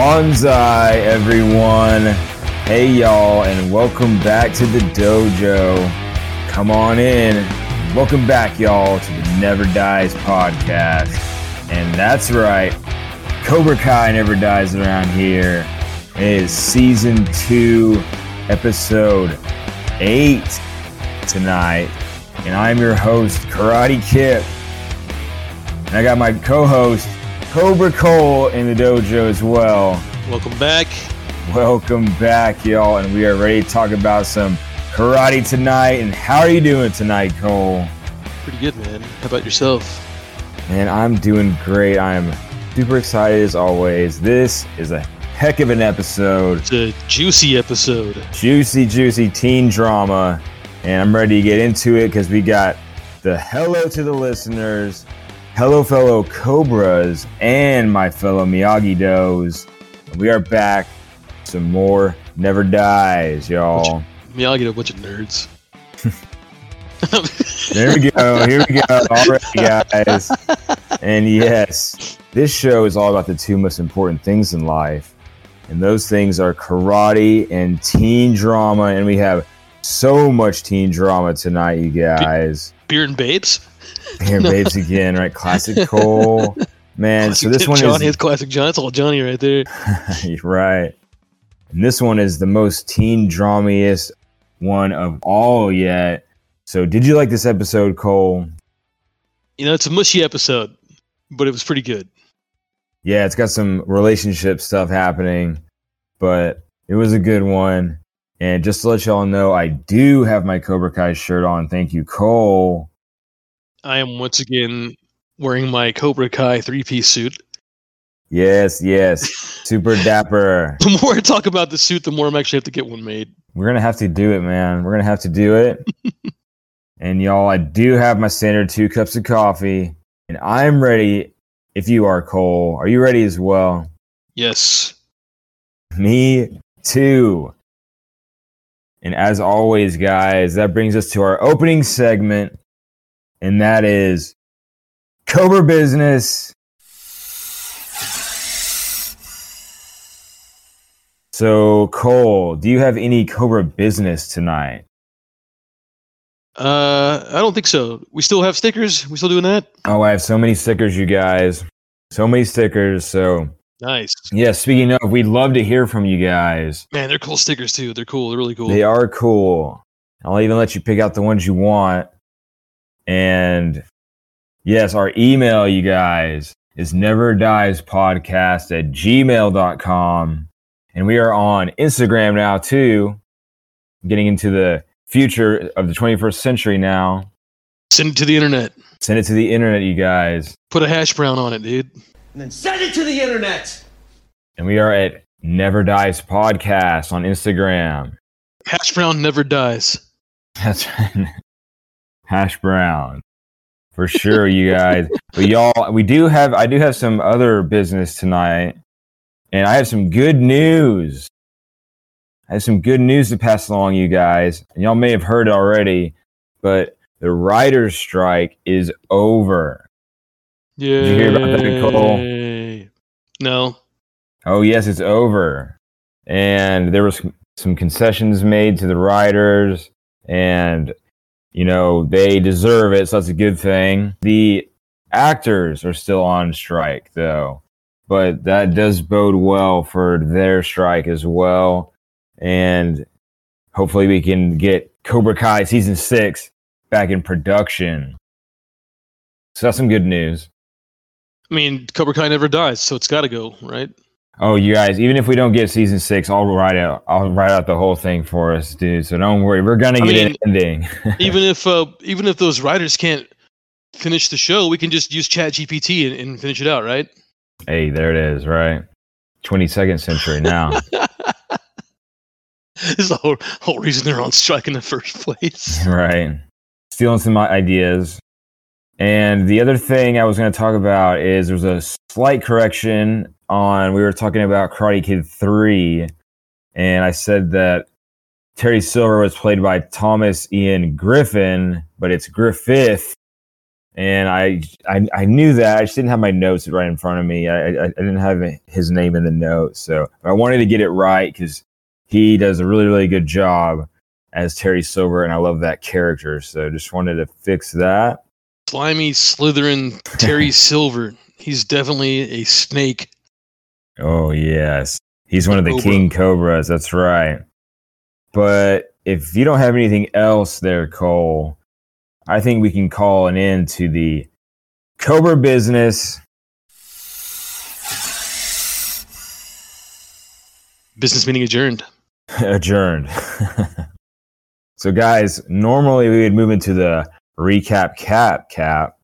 Bonsai, everyone. Hey, y'all, and welcome back to the dojo. Come on in. Welcome back, y'all, to the Never Dies podcast. And that's right, Cobra Kai never dies around here. It is season two, episode eight tonight. And I'm your host, Karate Kip. And I got my co host, Cobra Cole, in the dojo as well. Welcome back. Welcome back, y'all, and we are ready to talk about some karate tonight. And how are you doing tonight, Cole? Pretty good, man. How about yourself? Man, I'm doing great. I'm super excited as always. This is a heck of an episode. It's a juicy episode. Juicy, juicy teen drama. And I'm ready to get into it because we got the hello to the listeners, hello, fellow Cobras, and my fellow Miyagi Does. We are back. Some more Never Dies, y'all. Miyagi, a bunch of nerds. There we go. Here we go. All right, guys. And yes, this show is all about the two most important things in life. And those things are karate and teen drama. And we have so much teen drama tonight, you guys. Beer and babes. Here, babes again, right? Classic Cole. Man, so this one Johnny is is classic John. It's all Johnny right there. right. And this one is the most teen dramiest one of all yet. So, did you like this episode, Cole? You know, it's a mushy episode, but it was pretty good. Yeah, it's got some relationship stuff happening, but it was a good one. And just to let y'all know, I do have my Cobra Kai shirt on. Thank you, Cole. I am once again wearing my Cobra Kai three piece suit. Yes, yes. Super dapper. The more I talk about the suit, the more I'm actually have to get one made. We're going to have to do it, man. We're going to have to do it. and y'all, I do have my standard two cups of coffee, and I'm ready if you are, Cole. Are you ready as well? Yes. Me too. And as always, guys, that brings us to our opening segment, and that is Cobra Business. So, Cole, do you have any Cobra business tonight? Uh, I don't think so. We still have stickers. We still doing that? Oh, I have so many stickers, you guys. So many stickers. So, Nice. yeah, speaking of, we'd love to hear from you guys. Man, they're cool stickers too. They're cool. They're really cool. They are cool. I'll even let you pick out the ones you want. And yes, our email, you guys, is never dies podcast at gmail.com. And we are on Instagram now, too. Getting into the future of the 21st century now. Send it to the internet. Send it to the internet, you guys. Put a hash brown on it, dude. and then send it to the internet. And we are at Never Dies Podcast on Instagram. Hash brown never dies. That's right. Hash brown. For sure, you guys. But y'all, we do have I do have some other business tonight. And I have some good news. I have some good news to pass along you guys. And y'all may have heard it already, but the writer's strike is over. Yeah. Did you hear about that, Cole? No. Oh yes, it's over. And there was some concessions made to the writers, and you know they deserve it, so that's a good thing. The actors are still on strike though, but that does bode well for their strike as well. And hopefully we can get Cobra Kai season six back in production. So that's some good news. I mean, Cobra Kai never dies, so it's got to go, right? Oh, you guys! Even if we don't get season six, I'll write out. I'll write out the whole thing for us, dude. So don't worry, we're gonna I get mean, an ending. even if uh, even if those writers can't finish the show, we can just use Chat GPT and, and finish it out, right? hey, there it is, right? Twenty second century now. this is the whole, whole reason they're on strike in the first place. right. Stealing some ideas. And the other thing I was going to talk about is there's a slight correction on. We were talking about Karate Kid three, and I said that Terry Silver was played by Thomas Ian Griffin, but it's Griffith and I, I I knew that I just didn't have my notes right in front of me. I I, I didn't have his name in the notes, so I wanted to get it right because he does a really really good job as Terry Silver, and I love that character. So just wanted to fix that. Slimy Slytherin Terry Silver. He's definitely a snake. Oh yes, he's one of the Cobra. King Cobras. That's right. But if you don't have anything else there, Cole, I think we can call an end to the Cobra business. Business meeting adjourned. adjourned. so, guys, normally we would move into the recap cap cap,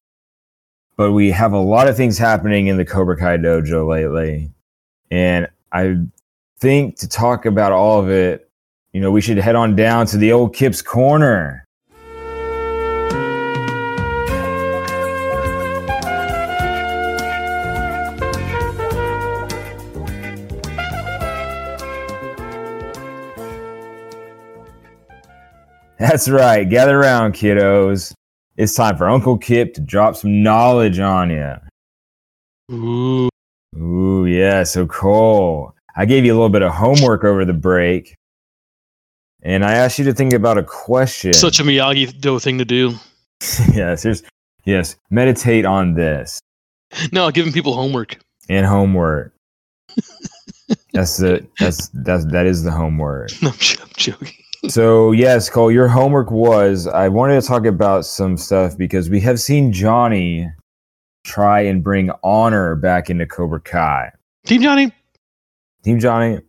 but we have a lot of things happening in the Cobra Kai dojo lately. And I think to talk about all of it, you know, we should head on down to the old Kip's Corner. That's right. Gather around, kiddos. It's time for Uncle Kip to drop some knowledge on you. Ooh. Ooh, yeah. So Cole, I gave you a little bit of homework over the break, and I asked you to think about a question. Such a Miyagi Do thing to do. yes, here's yes. Meditate on this No, giving people homework. and homework. that's the that's that's that is the homework. I'm, I'm joking. So yes, Cole, your homework was I wanted to talk about some stuff because we have seen Johnny try and bring honor back into Cobra Kai. Team Johnny. Team Johnny.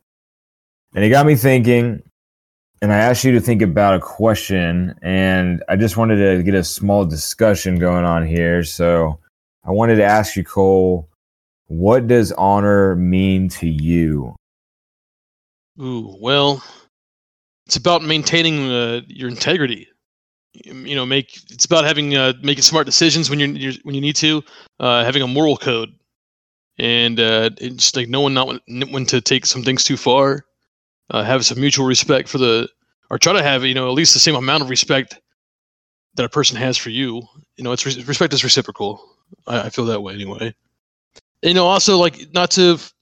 And it got me thinking, and I asked you to think about a question, and I just wanted to get a small discussion going on here. So I wanted to ask you, Cole, what does honor mean to you? Ooh, well, it's about maintaining uh, your integrity. You know, make it's about having uh, making smart decisions when you're, you're when you need to, uh, having a moral code, and uh, it's just like knowing not when, when to take some things too far. Uh, have some mutual respect for the, or try to have you know at least the same amount of respect that a person has for you. You know, it's re- respect is reciprocal. I, I feel that way anyway. You know, also like not to f-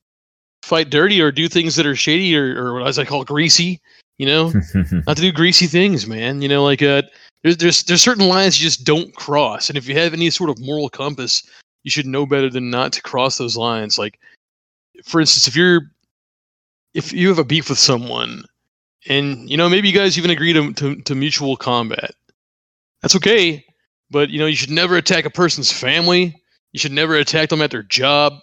fight dirty or do things that are shady or, or as I call it, greasy. You know, not to do greasy things, man. You know, like uh, there's there's there's certain lines you just don't cross, and if you have any sort of moral compass, you should know better than not to cross those lines. Like, for instance, if you're if you have a beef with someone, and you know maybe you guys even agree to to, to mutual combat, that's okay. But you know you should never attack a person's family. You should never attack them at their job.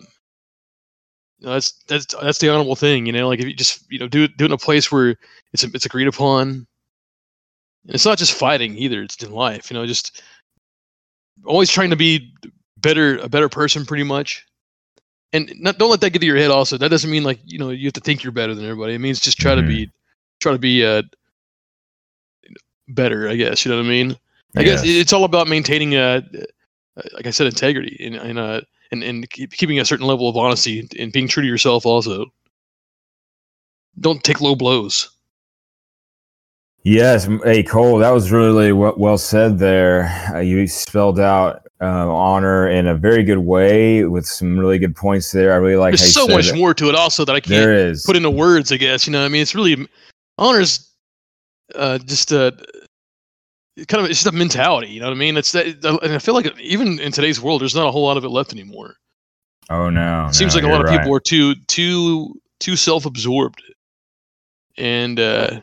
You know, that's that's that's the honorable thing. You know, like if you just you know do it do it in a place where it's it's agreed upon. It's not just fighting either; it's in life. You know, just always trying to be better, a better person, pretty much. And not, don't let that get to your head. Also, that doesn't mean like you know you have to think you're better than everybody. It means just try to be, try to be uh, better. I guess you know what I mean. I guess it's all about maintaining, uh, uh, like I said, integrity and and uh, and, and keep, keeping a certain level of honesty and being true to yourself. Also, don't take low blows. Yes, hey Cole, that was really, well, well said there. Uh, you spelled out uh, honor in a very good way with some really good points there. I really like how There's so much it. more to it, also that I can't There is. put into words. I guess you know. what I mean, it's really honors. Uh, just uh, kind of it's just a mentality. You know what I mean? It's that, and I feel like even in today's world, there's not a whole lot of it left anymore. oh no, It seems no, like a lot of people are too too too self-absorbed, and uh,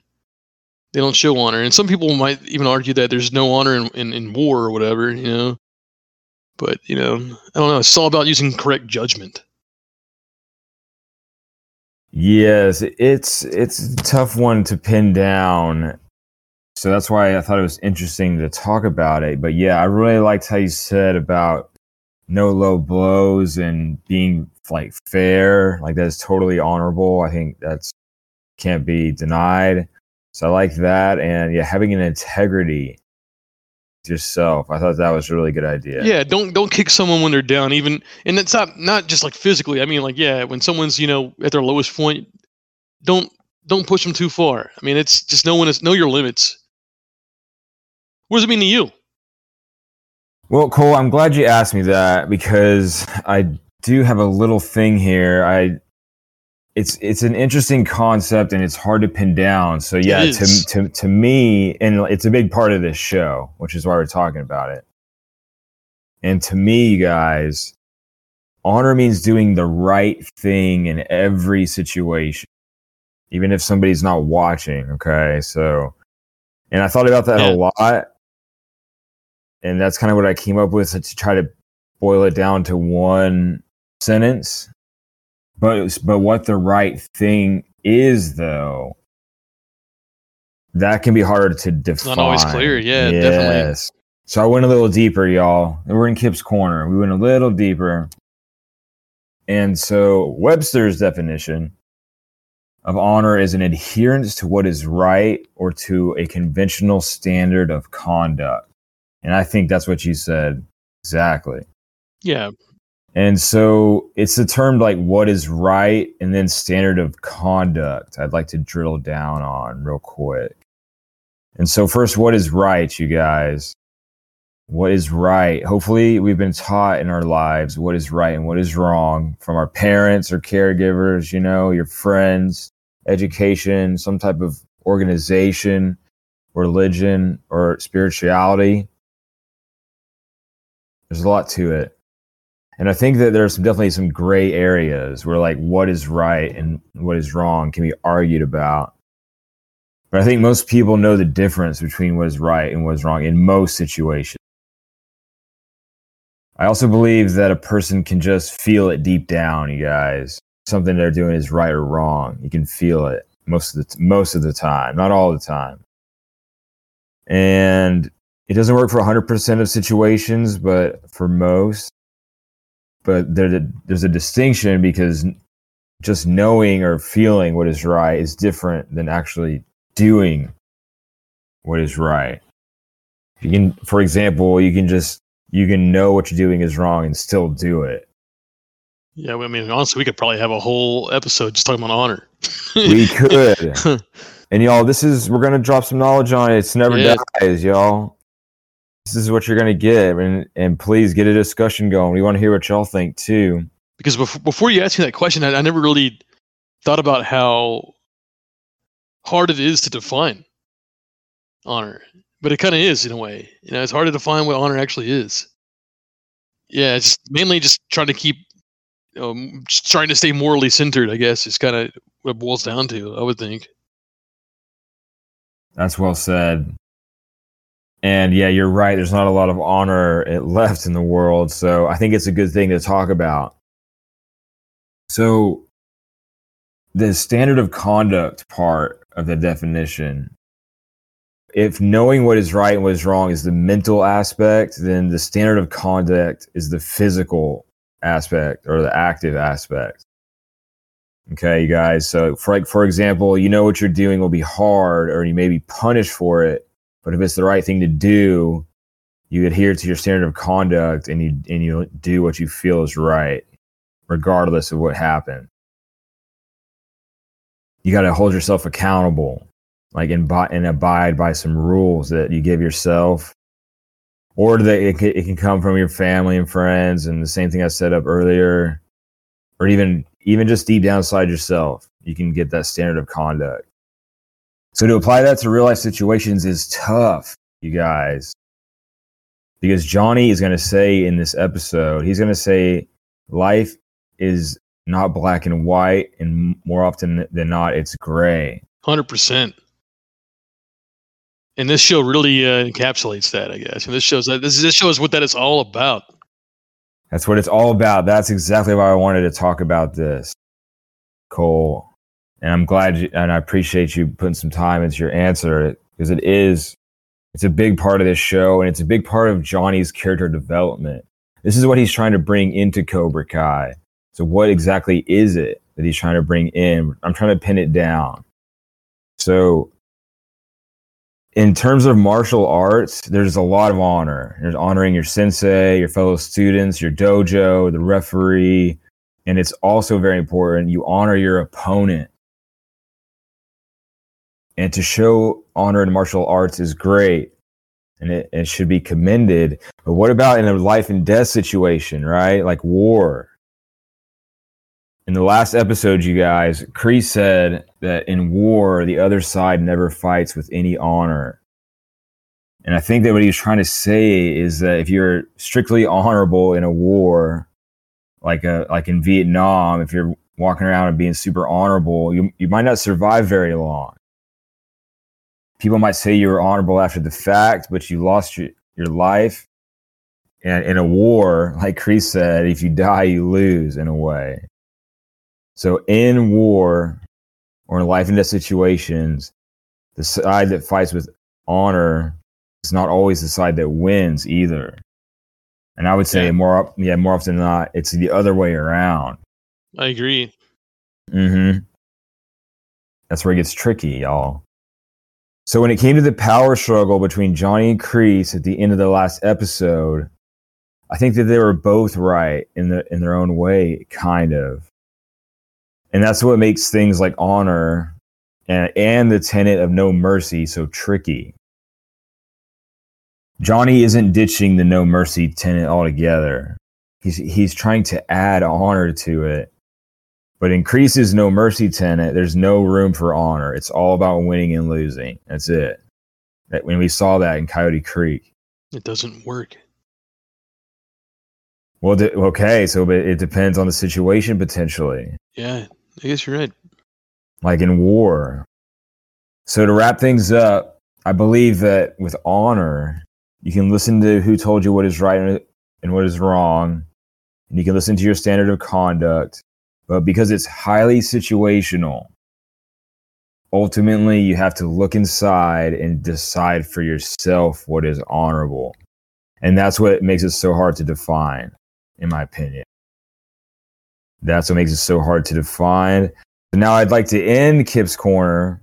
they don't show honor. And some people might even argue that there's no honor in, in, in war or whatever. You know, but you know, I don't know. It's all about using correct judgment. Yes, it's it's a tough one to pin down. So that's why I thought it was interesting to talk about it. But yeah, I really liked how you said about no low blows and being like fair. Like that's totally honorable. I think that's can't be denied. So I like that. And yeah, having an integrity yourself. I thought that was a really good idea. Yeah. don't don't kick someone when they're down. Even and it's not not just like physically. I mean, like yeah, when someone's you know at their lowest point, don't don't push them too far. I mean, it's just know when it's know your limits. What does it mean to you? Well, Cole, I'm glad you asked me that because I do have a little thing here. I it's it's an interesting concept and it's hard to pin down. So yeah, to to to me, and it's a big part of this show, which is why we're talking about it. And to me, you guys, honor means doing the right thing in every situation, even if somebody's not watching. Okay, so, and I thought about that Yeah. a lot, and that's kind of what I came up with to try to boil it down to one sentence. But but what the right thing is, though, that can be hard to define. not always clear. Yeah, definitely. So I went a little deeper, y'all. We're in Kip's corner. We went a little deeper. And so Webster's definition of honor is an adherence to what is right or to a conventional standard of conduct. And I think that's what you said exactly. Yeah, And so it's the term like what is right and then standard of conduct I'd like to drill down on real quick. And so, first, what is right, you guys? What is right? Hopefully, we've been taught in our lives what is right and what is wrong from our parents or caregivers, you know, your friends, education, some type of organization, religion, or spirituality. There's a lot to it. And I think that there's definitely some gray areas where like what is right and what is wrong can be argued about. But I think most people know the difference between what is right and what is wrong in most situations. I also believe that a person can just feel it deep down, you guys. Something they're doing is right or wrong. You can feel it most of the most of the time, not all the time. And it doesn't work for 100% of situations, but for most but there, there's a distinction because just knowing or feeling what is right is different than actually doing what is right. You can, for example, you can just you can know what you're doing is wrong and still do it. yeah. I mean, honestly, we could probably have a whole episode just talking about honor. We could, and y'all, this is we're gonna drop some knowledge on it. It's never Yeah. dies, y'all. This is what you're gonna get, and and please get a discussion going. We want to hear what y'all think too. because before, before you asked me that question, I, I never really thought about how hard it is to define honor, but it kind of is in a way. You know, it's hard to define what honor actually is. Yeah, it's mainly just trying to keep, um, just trying to stay morally centered. I guess is kind of what it boils down to. I would think. That's well said. And yeah, you're right. There's not a lot of honor eh, left in the world. So I think it's a good thing to talk about. So, the standard of conduct part of the definition, if knowing what is right and what is wrong is the mental aspect, then the standard of conduct is the physical aspect or the active aspect. Okay, you guys. So, for like, for example, you know what you're doing will be hard, or you may be punished for it. But if it's the right thing to do, you adhere to your standard of conduct, and you and you do what you feel is right, regardless of what happened. You got to hold yourself accountable, like and, and abide by some rules that you give yourself, or that it can, it can come from your family and friends. And the same thing I set up earlier, or even even just deep down inside yourself, you can get that standard of conduct. So to apply that to real life situations is tough, you guys. Because Johnny is going to say in this episode, he's going to say life is not black and white, and more often than not, it's gray. Hundred percent. And this show really uh, encapsulates that, I guess. And this shows that this this shows what that is all about. That's what it's all about. That's exactly why I wanted to talk about this, Cole. And I'm glad you, and I appreciate you putting some time into your answer because it is, it's a big part of this show and it's a big part of Johnny's character development. This is what he's trying to bring into Cobra Kai. So, what exactly is it that he's trying to bring in? I'm trying to pin it down. So, in terms of martial arts, there's a lot of honor. There's honoring your sensei, your fellow students, your dojo, the referee, and it's also very important you honor your opponent. And to show honor in martial arts is great. and it, it should be commended. But what about in a life and death situation, right? Like war. In the last episode, you guys, Kreese said that in war, the other side never fights with any honor. And I think that what he was trying to say is that if you're strictly honorable in a war, like a like in Vietnam, if you're walking around and being super honorable, you you might not survive very long. People might say you were honorable after the fact, but you lost your, your life. And in a war, like Kreese said, if you die, you lose in a way. So in war or in life and death situations, the side that fights with honor is not always the side that wins either. And I would say Yeah. more, yeah, more often than not, it's the other way around. I agree. Mm-hmm. That's where it gets tricky, y'all. So when it came to the power struggle between Johnny and Kreese at the end of the last episode, I think that they were both right in the in their own way, kind of. And that's what makes things like honor and, and the tenet of no mercy so tricky. Johnny isn't ditching the no mercy tenet altogether. He's he's trying to add honor to it but in Kreese's no mercy tenet there's no room for honor. It's all about winning and losing. That's it. That when we saw that in coyote creek. It doesn't work. well de- okay so but it depends on the situation potentially. Yeah, I guess you're right. like in war. So to wrap things up i believe that with honor you can listen to who told you what is right and what is wrong. And you can listen to your standard of conduct but because it's highly situational ultimately you have to look inside and decide for yourself what is honorable. And that's what makes it so hard to define in my opinion. That's what makes it so hard to define. Now i'd like to end kip's corner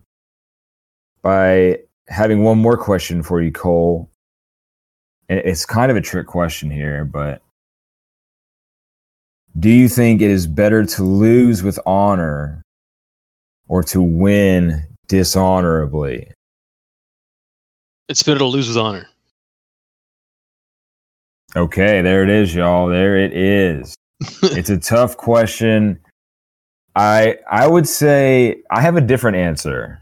by having one more question for you cole. And it's kind of a trick question here but do you think it is better to lose with honor or to win dishonorably? It's better to lose with honor. Okay, there it is, y'all. There it is. it's a tough question. I I would say I have a different answer.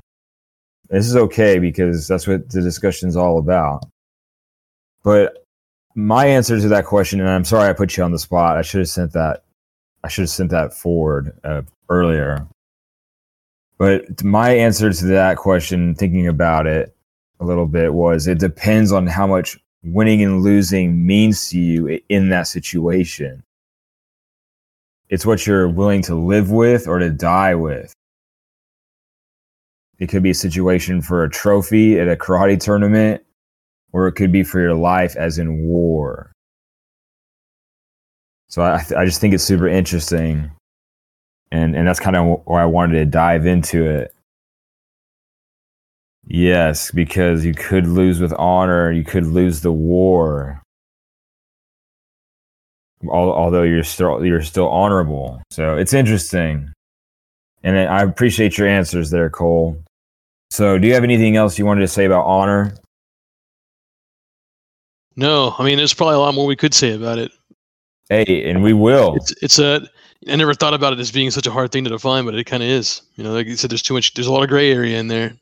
This is okay because that's what the discussion's all about. But my answer to that question, and I'm sorry I put you on the spot. I should have sent that. I should have sent that forward uh, earlier. But my answer to that question, thinking about it a little bit, was it depends on how much winning and losing means to you in that situation. It's what you're willing to live with or to die with. It could be a situation for a trophy at a karate tournament, or it could be for your life, as in war. So I, I just think it's super interesting, and and that's kind of why I wanted to dive into it. Yes, because you could lose with honor, you could lose the war. Although you're still you're still honorable, so it's interesting, and I appreciate your answers there, Cole. So, do you have anything else you wanted to say about honor? No, I mean, there's probably a lot more we could say about it. Hey, and we will. It's it's a. I never thought about it as being such a hard thing to define, but it kind of is. You know, like you said, there's too much. There's a lot of gray area in there.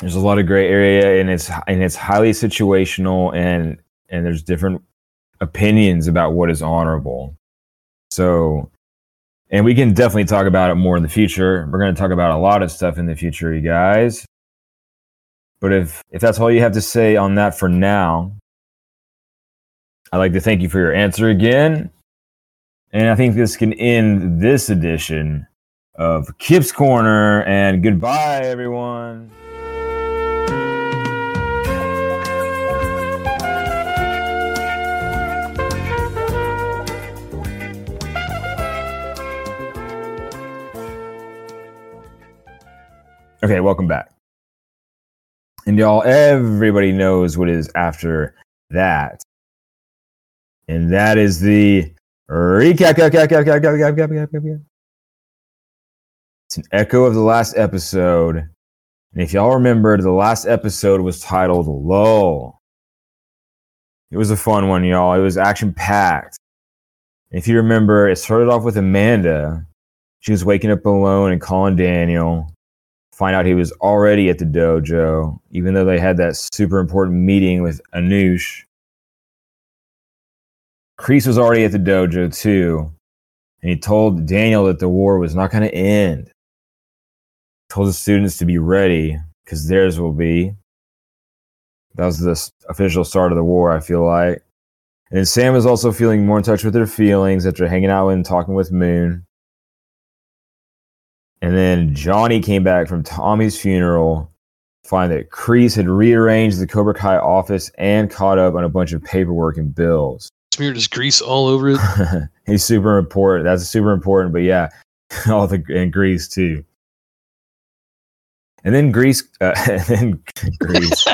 There's a lot of gray area, and it's and it's highly situational, and and there's different opinions about what is honorable. So, and we can definitely talk about it more in the future. We're going to talk about a lot of stuff in the future, you guys. But if if that's all you have to say on that for now, I'd like to thank you for your answer again. And I think this can end this edition of Kip's Corner. And goodbye, everyone. Okay, welcome back. And y'all, everybody knows what is after that. And that is the recap. It's an echo of the last episode. And if y'all remembered, the last episode was titled Lull. It was a fun one, y'all. It was action packed. If you remember, it started off with Amanda. She was waking up alone and calling Daniel. Find out he was already at the dojo, even though they had that super important meeting with Anush. Kreese was already at the dojo too, and he told Daniel that the war was not going to end. Told the students to be ready because theirs will be. That was the official start of the war, I feel like. And Sam was also feeling more in touch with her feelings after hanging out and talking with Moon. And then Johnny came back from Tommy's funeral, to find that Kreese had rearranged the Cobra Kai office and caught up on a bunch of paperwork and bills. Smeared his grease all over it. He's super important. That's super important. But yeah, all the and Grease too. And then Grease, uh, and then Grease,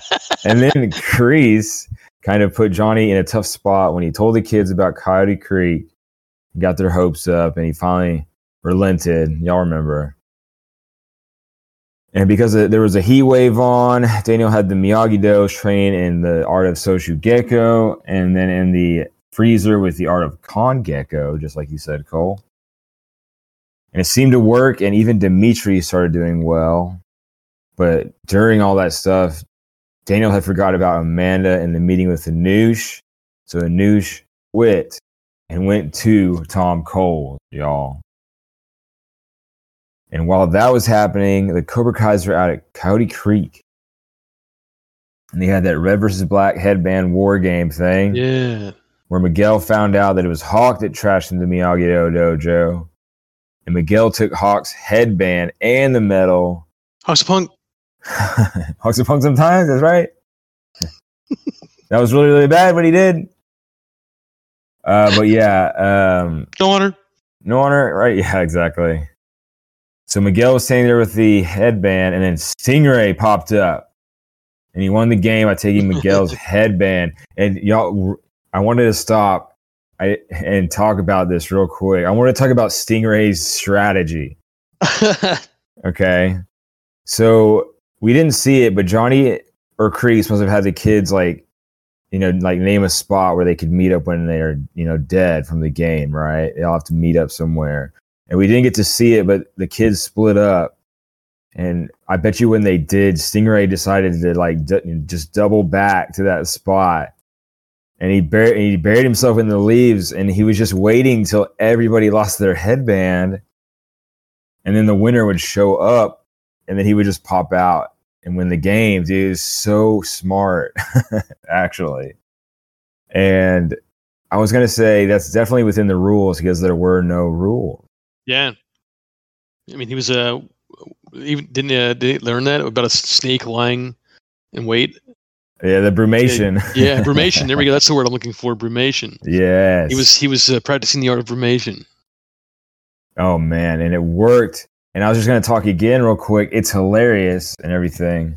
and then Grease kind of put Johnny in a tough spot when he told the kids about Coyote Creek, got their hopes up, and he finally relented. Y'all remember? And because there was a heat wave on, Daniel had the Miyagi Do train in the art of Shochu Geiko, and then in the freezer with the art of Kangeiko, just like you said, Cole. And it seemed to work, and even Demetri started doing well. But during all that stuff, Daniel had forgot about Amanda and the meeting with Anush. So Anush quit and went to Tom Cole, y'all. And while that was happening, the Cobra Kai's were out at Coyote Creek. And they had that red versus black headband war game thing Yeah. Where Miguel found out that it was Hawk that trashed into Miyagi Do dojo. And Miguel took Hawk's headband and the medal. Hoxapunk. Hawk's a punk sometimes, that's right. that was really, really bad what he did. Uh, but yeah, um, No honor. no honor, right? Yeah, exactly. So Miguel was standing there with the headband, and then Stingray popped up, and he won the game by taking Miguel's headband. And y'all, I wanted to stop I, and talk about this real quick. I want to talk about Stingray's strategy. Okay, so we didn't see it, but Johnny or Kreese must have had the kids like, you know, like name a spot where they could meet up when they're, you know, dead from the game, right? They all have to meet up somewhere. And we didn't get to see it, but the kids split up. And I bet you when they did, Stingray decided to like d- just double back to that spot. And he, bur- and he buried himself in the leaves and he was just waiting till everybody lost their headband. And then the winner would show up and then he would just pop out and win the game. Dude, is so smart, actually. And I was gonna say that's definitely within the rules because there were no rules. yeah. I mean, he was uh, even didn't uh, did he learn that about a snake lying in wait? Yeah, the brumation. Yeah, brumation. There we go. That's the word I'm looking for. Brumation. yes. He was he was uh, practicing the art of brumation. Oh man, and it worked. And I was just gonna talk again real quick. It's hilarious and everything.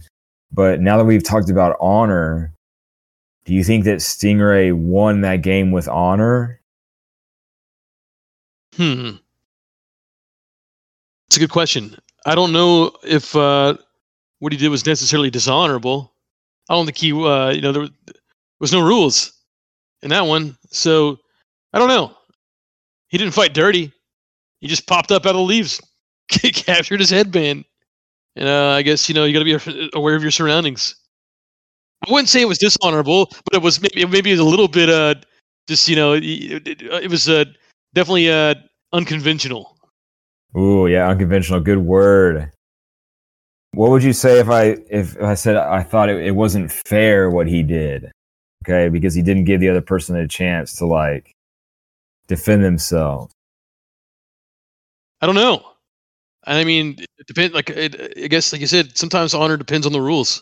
But now that we've talked about honor, do you think that Stingray won that game with honor? Hmm. It's a good question. I don't know if uh, what he did was necessarily dishonorable. I don't think he, uh, you know, there was no rules in that one. So I don't know. He didn't fight dirty. He just popped up out of the leaves, captured his headband. And uh, I guess, you know, you got to be aware of your surroundings. I wouldn't say it was dishonorable, but it was maybe, maybe a little bit, uh, just, you know, it, it, it was uh, definitely uh, unconventional. Ooh, yeah, unconventional. Good word. What would you say if I if I said I thought it, it wasn't fair what he did? Okay, because he didn't give the other person a chance to like defend themselves. I don't know. I mean, it depends. Like, it, I guess, like you said, sometimes honor depends on the rules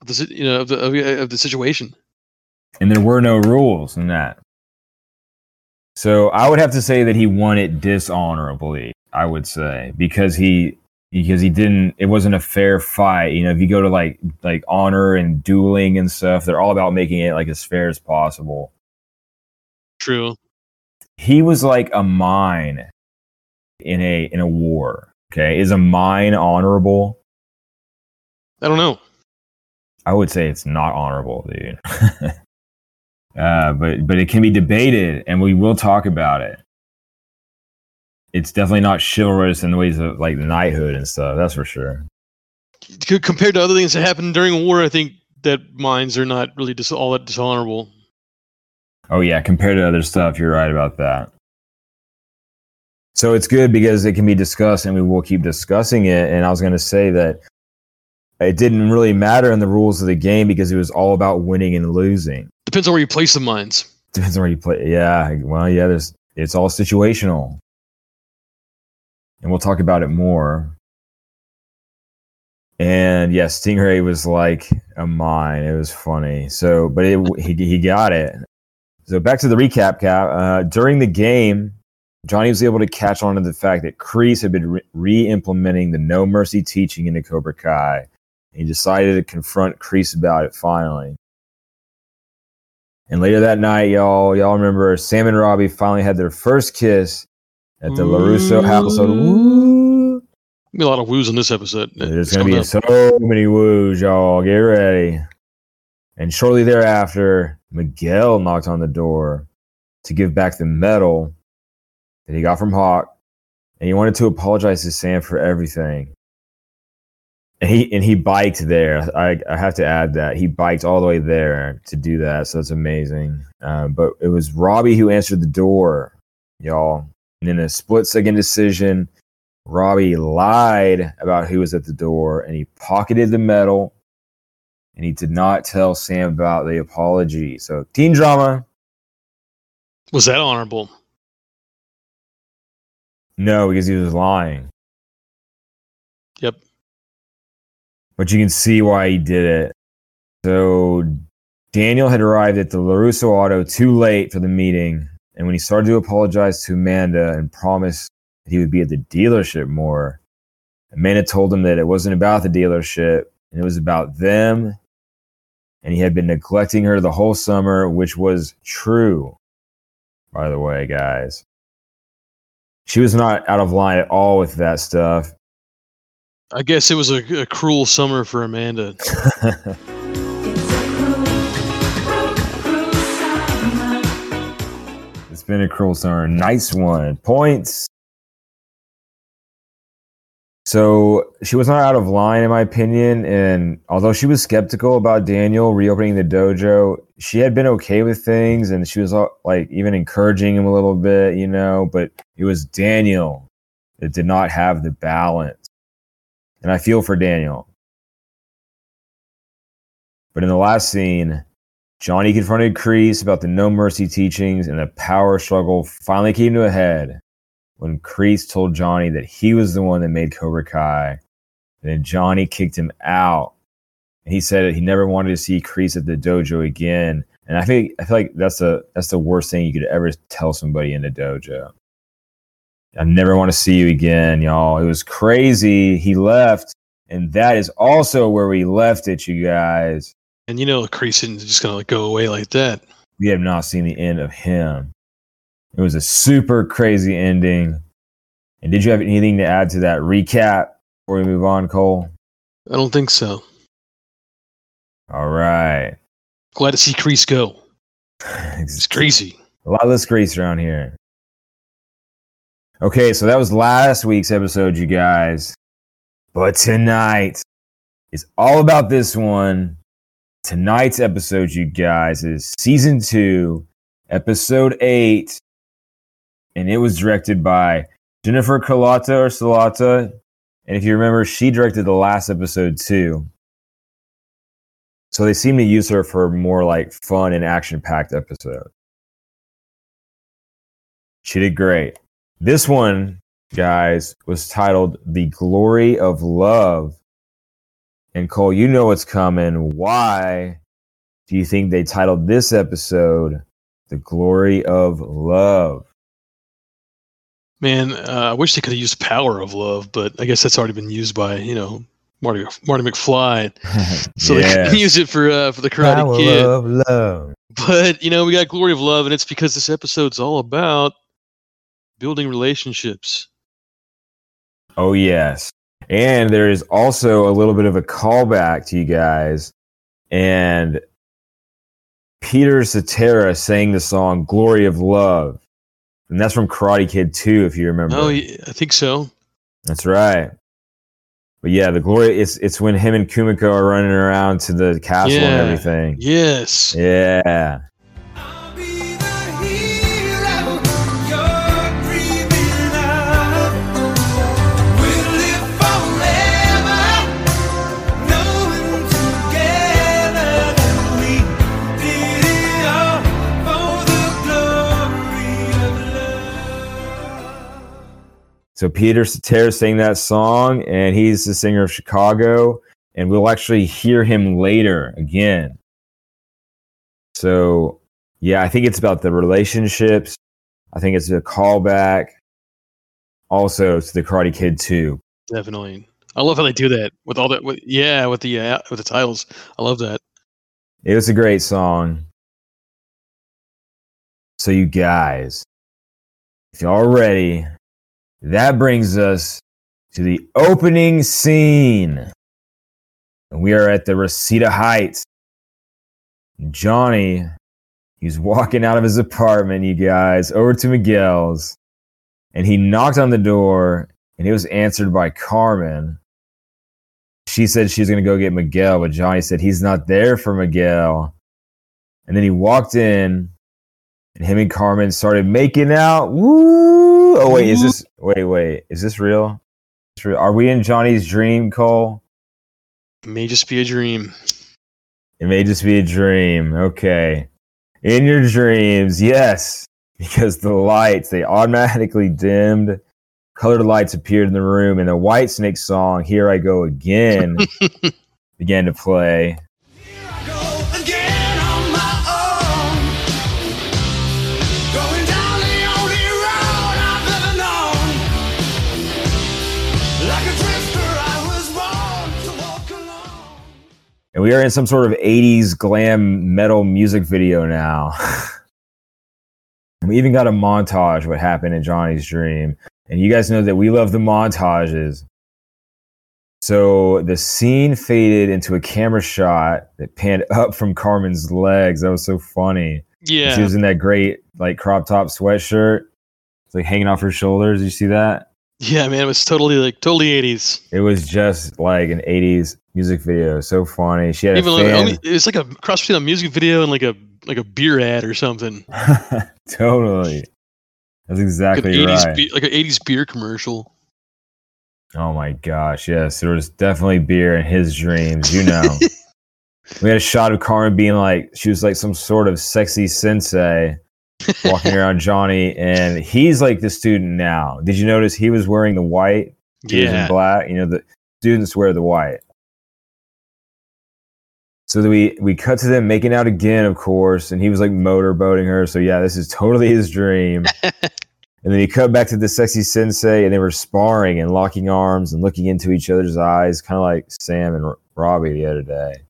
of the, you know, of the of, of the situation. And there were no rules in that. So I would have to say that he won it dishonorably, I would say, because he because he didn't it wasn't a fair fight. You know, if you go to like like honor and dueling and stuff, they're all about making it like as fair as possible. True. he was like a mine in a in a war. Okay, is a mine honorable? I don't know. I would say it's not honorable, dude. Uh, but but it can be debated, and we will talk about it. It's definitely not chivalrous in the ways of like knighthood and stuff. That's for sure. C- compared to other things that happened during war, I think that mines are not really dis- all that dishonorable. Oh yeah, compared to other stuff, you're right about that. So it's good because it can be discussed, and we will keep discussing it. And I was going to say that it didn't really matter in the rules of the game because it was all about winning and losing. Depends on where you place the mines. Depends on where you play. Yeah, well, yeah. There's it's all situational, and we'll talk about it more. And yes, Stingray was like a mine. It was funny. So, but it, he he got it. So back to the recap. Cap uh, during the game, Johnny was able to catch on to the fact that Kreese had been re implementing the no mercy teaching into Cobra Kai. He decided to confront Kreese about it finally. And later that night, y'all, y'all remember Sam and Robby finally had their first kiss at the LaRusso household. Woo! Be a lot of woos in this episode. There's going to be up. so many woos, y'all. Get ready. And shortly thereafter, Miguel knocked on the door to give back the medal that he got from Hawk, and he wanted to apologize to Sam for everything. And he and he biked there. I, I have to add that he biked all the way there to do that. So that's amazing. Uh, but it was Robby who answered the door, y'all. And in a split second decision, Robby lied about who was at the door and he pocketed the medal and he did not tell Sam about the apology. So, teen drama, Was that honorable? no, because he was lying. Yep. But you can see why he did it. So, Daniel had arrived at the LaRusso auto too late for the meeting. And when he started to apologize to Amanda and promise that he would be at the dealership more, Amanda told him that it wasn't about the dealership and it was about them. And he had been neglecting her the whole summer, which was true, by the way, guys. She was not out of line at all with that stuff. I guess it was a, a cruel summer for Amanda. It's been a. Nice one. Points. So she was not out of line, in my opinion. And although she was skeptical about Daniel reopening the dojo, she had been okay with things and she was like even encouraging him a little bit, you know. But it was Daniel that did not have the balance. And I feel for Daniel. But in the last scene, Johnny confronted Kreese about the no mercy teachings, and the power struggle finally came to a head when Kreese told Johnny that he was the one that made Cobra Kai. And then Johnny kicked him out. And he said he never wanted to see Kreese at the dojo again. And I think I feel like that's the that's the worst thing you could ever tell somebody in the dojo. I never want to see you again, y'all. It was crazy. He left, and that is also where we left it, you guys. And you know, Kreese isn't just gonna like, go away like that. we have not seen the end of him. It was a super crazy ending. And did you have anything to add to that recap before we move on, Cole? I don't think so. All right. Glad to see Kreese go. It's crazy. A lot less grace around here. Okay, so that was last week's episode, you guys. But tonight is all about this one. Tonight's episode, you guys, is season two, episode eight. And it was directed by Jennifer Colata or Salata. And if you remember, she directed the last episode too. So they seem to use her for more like fun and action packed episodes. She did great. This one, guys, was titled The Glory of Love. And Cole, you know what's coming. Why do you think they titled this episode The Glory of Love? Man, uh, I wish they could have used "Power of Love," but I guess that's already been used by you know Marty Marty McFly, so they Yes. couldn't use it for uh, for the Karate Power Kid. of love. But you know, we got "Glory of Love," and it's because this episode's all about building relationships. Oh, yes. And there is also a little bit of a callback to you guys. And Peter Cetera sang the song "Glory of Love," and that's from Karate Kid 2, if you remember. Oh, I think so. That's right. But yeah, the glory it's it's when him and Kumiko are running around to the castle Yeah. and everything. Yes. Yeah. So Peter Cetera sang that song, and he's the singer of Chicago, and we'll actually hear him later again. So yeah, I think it's about the relationships. I think it's a callback also to the Karate Kid too. Definitely. I love how they do that with all that. With, yeah, with the uh, with the titles. I love that. It was a great song. So, you guys, if y'all ready, that brings us to the opening scene. And we are at the Reseda Heights. Johnny, he's walking out of his apartment, you guys, over to Miguel's. And he knocked on the door, and it was answered by Carmen. She said she was going to go get Miguel, but Johnny said he's not there for Miguel. And then he walked in, and him and Carmen started making out. Woo! Oh wait, is this? Wait, wait, is this real? It's real. Are we in Johnny's dream, Cole? It may just be a dream. It may just be a dream. Okay. In your dreams, yes, because the lights they automatically dimmed. Colored lights appeared in the room, and the Whitesnake song "Here I Go Again" began to play. And we are in some sort of 80s glam metal music video now. we even got a montage what happened in Johnny's dream. And you guys know that we love the montages. So the scene faded into a camera shot that panned up from Carmen's legs. That was so funny. Yeah. She was in that great like crop top sweatshirt. It's like hanging off her shoulders. You see that? Yeah, man. It was totally like totally eighties. It was just like an 80s music video. So funny. She had Even like, only, it's like a cross between a music video and like a like a beer ad or something. totally. That's Like exactly an eighties right. be- like an eighties beer commercial. oh my gosh, yes. There was definitely beer in his dreams, you know. we had a shot of Carmen being like she was like some sort of sexy sensei walking around Johnny, and he's like the student now. Did you notice he was wearing the white? He was in black. You know, the students wear the white. So we we cut to them making out again, of course, and he was like motorboating her. So yeah, this is totally his dream. and then he cut back to the sexy sensei, and they were sparring and locking arms and looking into each other's eyes, kind of like Sam and R- Robby the other day.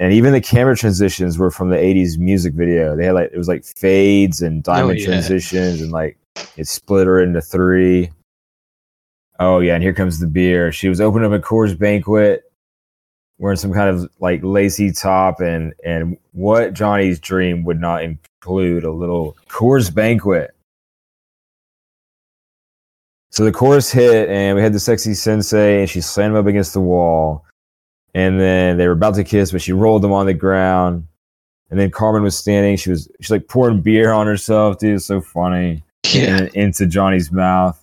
And even the camera transitions were from the '80s music video. They had like it was like fades and oh, diamond yeah. transitions, and like it split her into three. Oh yeah, and here comes the beer. She was opening up a Coors Banquet, wearing some kind of like lacy top, and and what Johnny's dream would not include a little Coors Banquet. So the chorus hit, and we had the sexy sensei, and she slammed him up against the wall. And then they were about to kiss, but she rolled them on the ground. And then Carmen was standing. She was she's like pouring beer on herself, dude. It's so funny Yeah. in- into Johnny's mouth.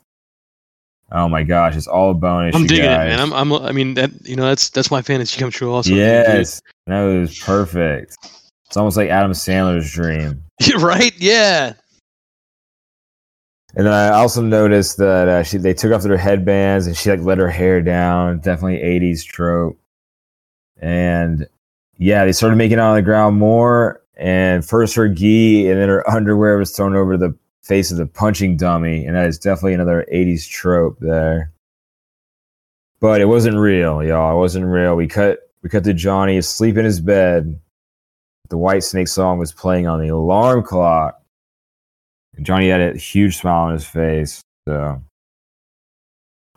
Oh my gosh, it's all bonus. I'm digging guys. it, man. I'm, I'm I mean that you know that's that's my fantasy come true also. yes, that was perfect. It's almost like Adam Sandler's dream. Right? Yeah. And then I also noticed that uh, she they took off their headbands and she like let her hair down. Definitely 80s trope. And yeah, they started making out on the ground more. And first her gi and then her underwear was thrown over the face of the punching dummy. And that is definitely another 80s trope there. But it wasn't real, y'all. It wasn't real. We cut we cut to Johnny asleep in his bed. The Whitesnake song was playing on the alarm clock. And Johnny had a huge smile on his face. So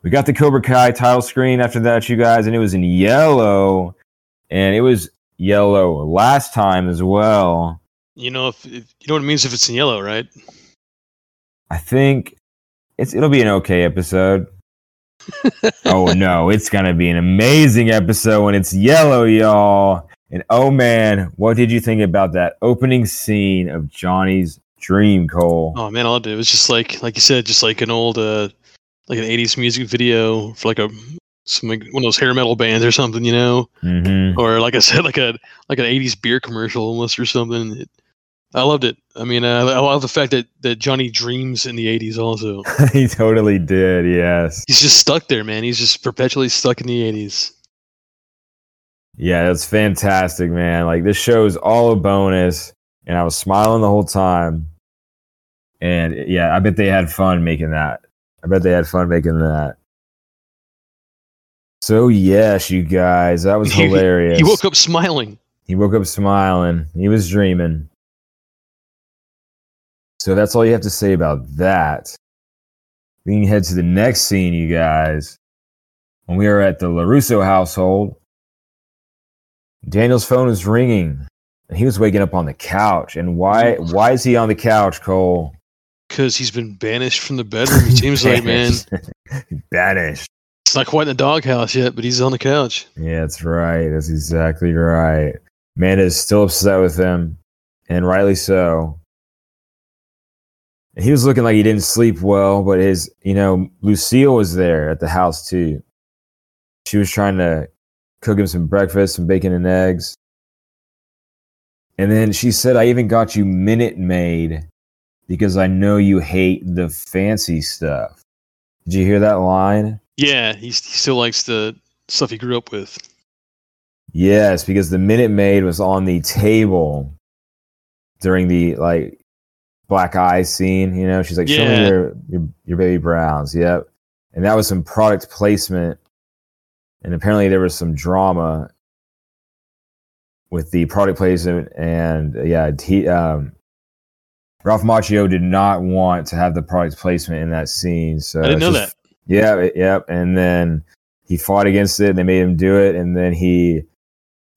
we got the Cobra Kai title screen after that, you guys, and it was in yellow. And it was yellow last time as well. You know if, if you know what it means if it's in yellow, right? I think it's it'll be an okay episode. oh no, it's gonna be an amazing episode when it's yellow, y'all. And oh man, what did you think about that opening scene of Johnny's dream, Cole? Oh man, I loved it. It was just like like you said, just like an old uh like an eighties music video for like a some like one of those hair metal bands or something, you know? Mm-hmm. Or like I said, like a like an eighties beer commercial almost or something. It, I loved it. I mean, uh, I love the fact that, that Johnny dreams in the '80s. Also, he totally did. Yes. he's just stuck there, man. He's just perpetually stuck in the '80s. Yeah, that's fantastic, man. Like this show is all a bonus, and I was smiling the whole time. And yeah, I bet they had fun making that. I bet they had fun making that. So yes, you guys, that was He- hilarious. He woke up smiling. He woke up smiling. He was dreaming. So that's all you have to say about that. We can head to the next scene, you guys. When we are at the LaRusso household, Daniel's phone is ringing. And he was waking up on the couch. And why why is he on the couch, Cole? Because he's been banished from the bedroom. It seems like, man. Banished. It's not quite in the doghouse yet, but he's on the couch. Yeah, that's right. That's exactly right. Amanda's still upset with him, and rightly so. He was looking like he didn't sleep well, but his, you know, Lucille was there at the house too. She was trying to cook him some breakfast, some bacon and eggs. And then she said, I even got you Minute Maid because I know you hate the fancy stuff. Did you hear that line? Yeah, he still likes the stuff he grew up with. Yes, because the Minute Maid was on the table during the like black eye scene. You know, she's like, "Show me your, your your baby browns." Yep, and that was some product placement, and apparently there was some drama with the product placement, and uh, yeah, he, um, Ralph Macchio did not want to have the product placement in that scene. So I didn't know just- yeah, yep. And then he fought against it, and they made him do it. And then he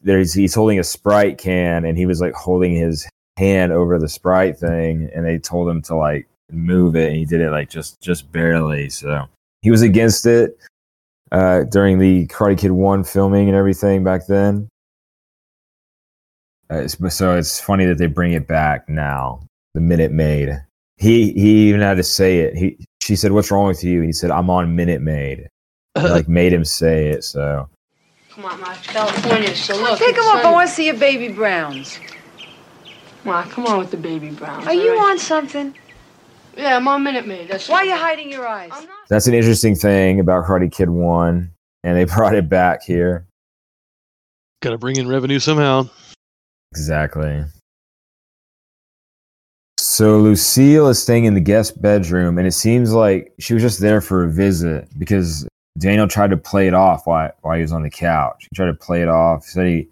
there's he's holding a Sprite can, and he was like holding his hand over the Sprite thing, and they told him to like move it, and he did it like just just barely. So he was against it uh, during the Karate Kid One filming and everything back then. Uh, so it's funny that they bring it back now. The Minute Maid. He he even had to say it. He she said, "What's wrong with you?" And he said, "I'm on Minute Maid." They, like made him say it. So Come on, Ma. It's California, so look. Pick him them up. I want to see your baby browns. Ma, come on with the baby browns. Are you all right? on something? Yeah, I'm on Minute Maid. That's Why are you hiding your eyes? I'm not. that's an interesting thing about Karate Kid One, and they brought it back here. Got to bring in revenue somehow. Exactly. So Lucille is staying in the guest bedroom, and it seems like she was just there for a visit because Daniel tried to play it off while, while he was on the couch. He tried to play it off. Said he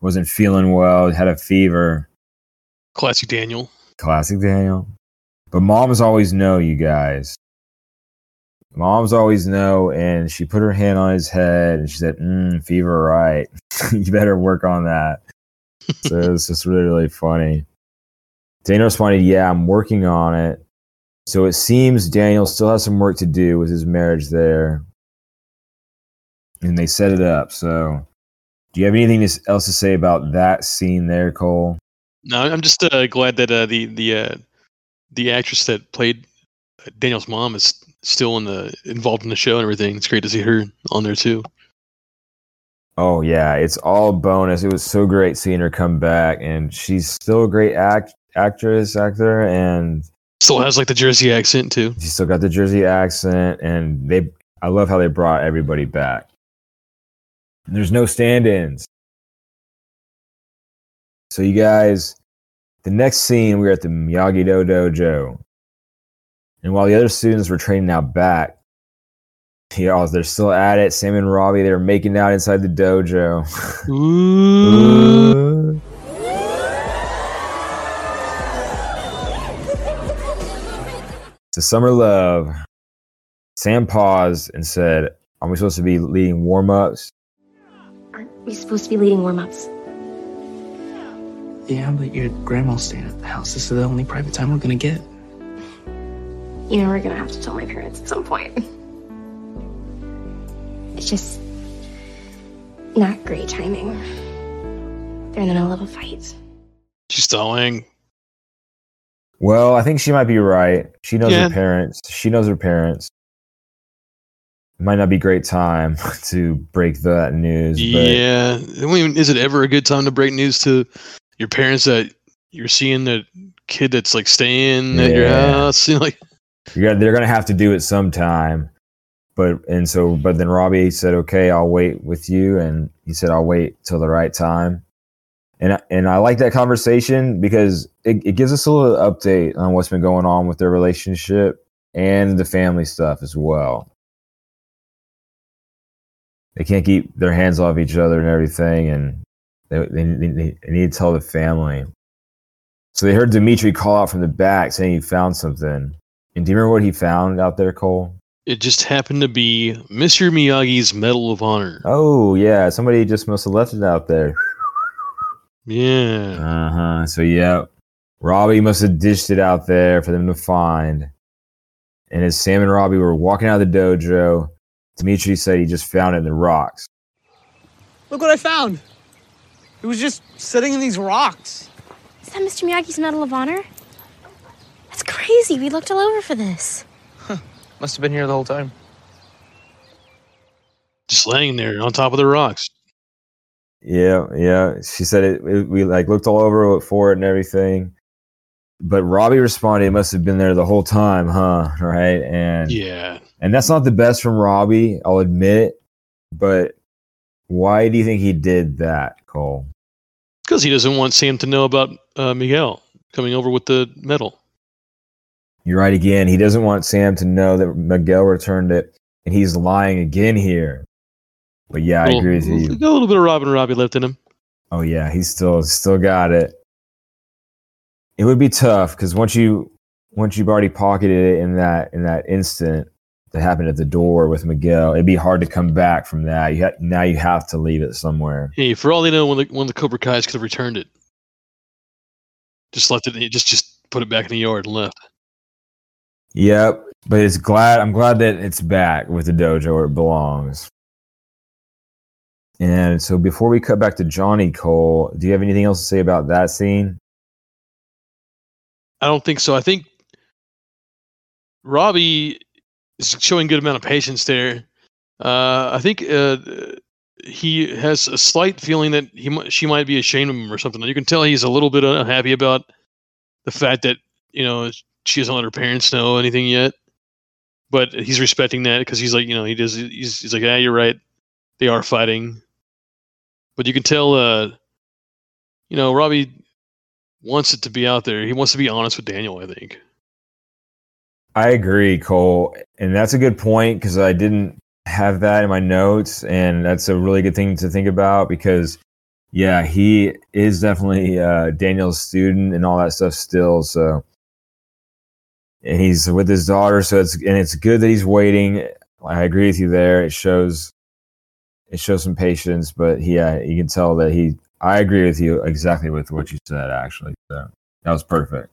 wasn't feeling well, had a fever. Classic Daniel. Classic Daniel. But moms always know, you guys. Moms always know, and she put her hand on his head and she said, mm, "Fever, right? you better work on that." so it's just really, really funny. Daniel responded, "Yeah, I'm working on it." So it seems Daniel still has some work to do with his marriage there, and they set it up. So, do you have anything else to say about that scene there, Cole? No, I'm just uh, glad that uh, the the uh, the actress that played uh, Daniel's mom is still in the involved in the show and everything. It's great to see her on there too. Oh yeah, it's all bonus. It was so great seeing her come back, and she's still a great act actress, actor, and Still has like the Jersey accent too. she still got the Jersey accent. And they, I love how they brought everybody back. There's no stand-ins. So you guys, the next scene, we're at the Miyagi Do Dojo, and while the other students were training out back, yeah, they're still at it. Sam and Robby, they're making out inside the dojo. Ooh. To Summer Love, Sam paused and said, Are we supposed to be leading warm ups? Aren't we supposed to be leading warm ups? Yeah, but your grandma's staying at the house. This is the only private time we're gonna get. You know, we're gonna have to tell my parents at some point. It's just not great timing. They're in the middle of a fight. She's stalling. Well, I think she might be right. She knows Yeah. her parents. She knows her parents. Might not be a great time to break that news, but Yeah. Is it ever a good time to break news to your parents that you're seeing the kid that's like staying at your house? You know, like, got, they're gonna have to do it sometime. But and so, but then Robby said, "Okay, I'll wait with you," and he said, "I'll wait till the right time." And I- and I like that conversation because it, it gives us a little update on what's been going on with their relationship and the family stuff as well. They can't keep their hands off each other and everything, and they they, they, they need to tell the family. So they heard Demetri call out from the back saying he found something. And do you remember what he found out there, Cole? it just happened to be Mr. Miyagi's Medal of Honor. Oh yeah, somebody just must have left it out there. Yeah. Uh huh. So yeah, Robby must have dished it out there for them to find. And as Sam and Robby were walking out of the dojo, Demetri said he just found it in the rocks. Look what I found. It was just sitting in these rocks. Is that Mr. Miyagi's Medal of Honor? That's crazy. We looked all over for this. Must have been here the whole time. Just laying there on top of the rocks. Yeah, yeah. She said it, it- We like looked all over for it and everything. But Robby responded, "It must have been there the whole time, huh?" Right? And Yeah. and that's not the best from Robby. I'll admit. But why do you think he did that, Cole? Because he doesn't want Sam to know about uh, Miguel coming over with the medal. You're right again. He doesn't want Sam to know that Miguel returned it, and he's lying again here. But yeah, I Little- agree with you. Got a little bit of Robin Robby left in him. Oh yeah, he's still still got it. It would be tough because once you once you've already pocketed it in that in that instant that happened at the door with Miguel, it'd be hard to come back from that. You ha- now you have to leave it somewhere. Hey, for all they know, one of the, one of the Cobra Kai's could have returned it. Just left it. Just just put it back in the yard and left. Yep, but it's glad I'm glad that it's back with the dojo where it belongs. And so before we cut back to Johnny Cole, do you have anything else to say about that scene? I don't think so. I think Robby is showing good amount of patience there. Uh, I think uh, he has a slight feeling that he she might be ashamed of him or something. You can tell he's a little bit unhappy about the fact that you know she doesn't let her parents know anything yet. But he's respecting that because he's like you know he does he's he's like yeah you're right they are fighting. But you can tell uh, you know Robby wants it to be out there. He wants to be honest with Daniel. I think. I agree, Cole. And that's a good point because I didn't have that in my notes. And that's a really good thing to think about because, yeah, he is definitely uh, Daniel's student and all that stuff still. So, and he's with his daughter. So it's, and it's good that he's waiting. I agree with you there. It shows, it shows some patience, but yeah, uh, you can tell that he, I agree with you exactly with what you said, actually. So that was perfect.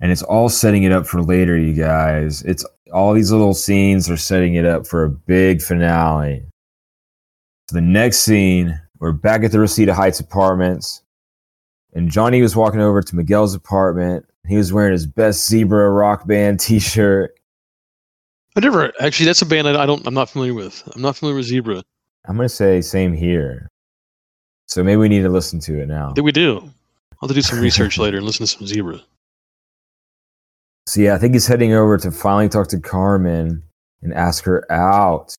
And it's all setting it up for later you guys. It's all these little scenes are setting it up for a big finale. So the next scene we're back at the Reseda Heights apartments and Johnny was walking over to Miguel's apartment. He was wearing his best zebra rock band t-shirt I never actually. That's a band I, don't. I'm not familiar with. I'm not familiar with Zebra. I'm gonna say same here so maybe we need to listen to it now Did we do? I'll have to do some research later and listen to some Zebra. So yeah, I think he's heading over to finally talk to Carmen and ask her out.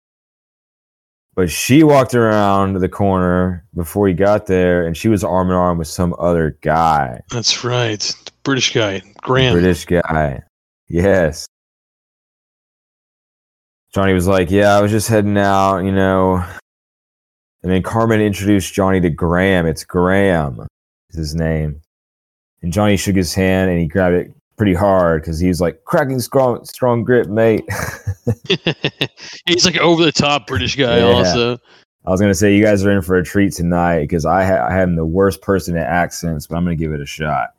But she walked around the corner before he got there, and she was arm in arm with some other guy, That's right. The British guy, Graham. British guy. Yes. Johnny was like, "Yeah, I was just heading out, you know." And then Carmen introduced Johnny to Graham. It's Graham, is his name. And Johnny shook his hand and he grabbed it pretty hard because he was like, "Cracking strong, strong grip, mate." He's like over the top British guy. Yeah. Also, I was gonna say you guys are in for a treat tonight because I ha- I am the worst person at accents, but I'm gonna give it a shot.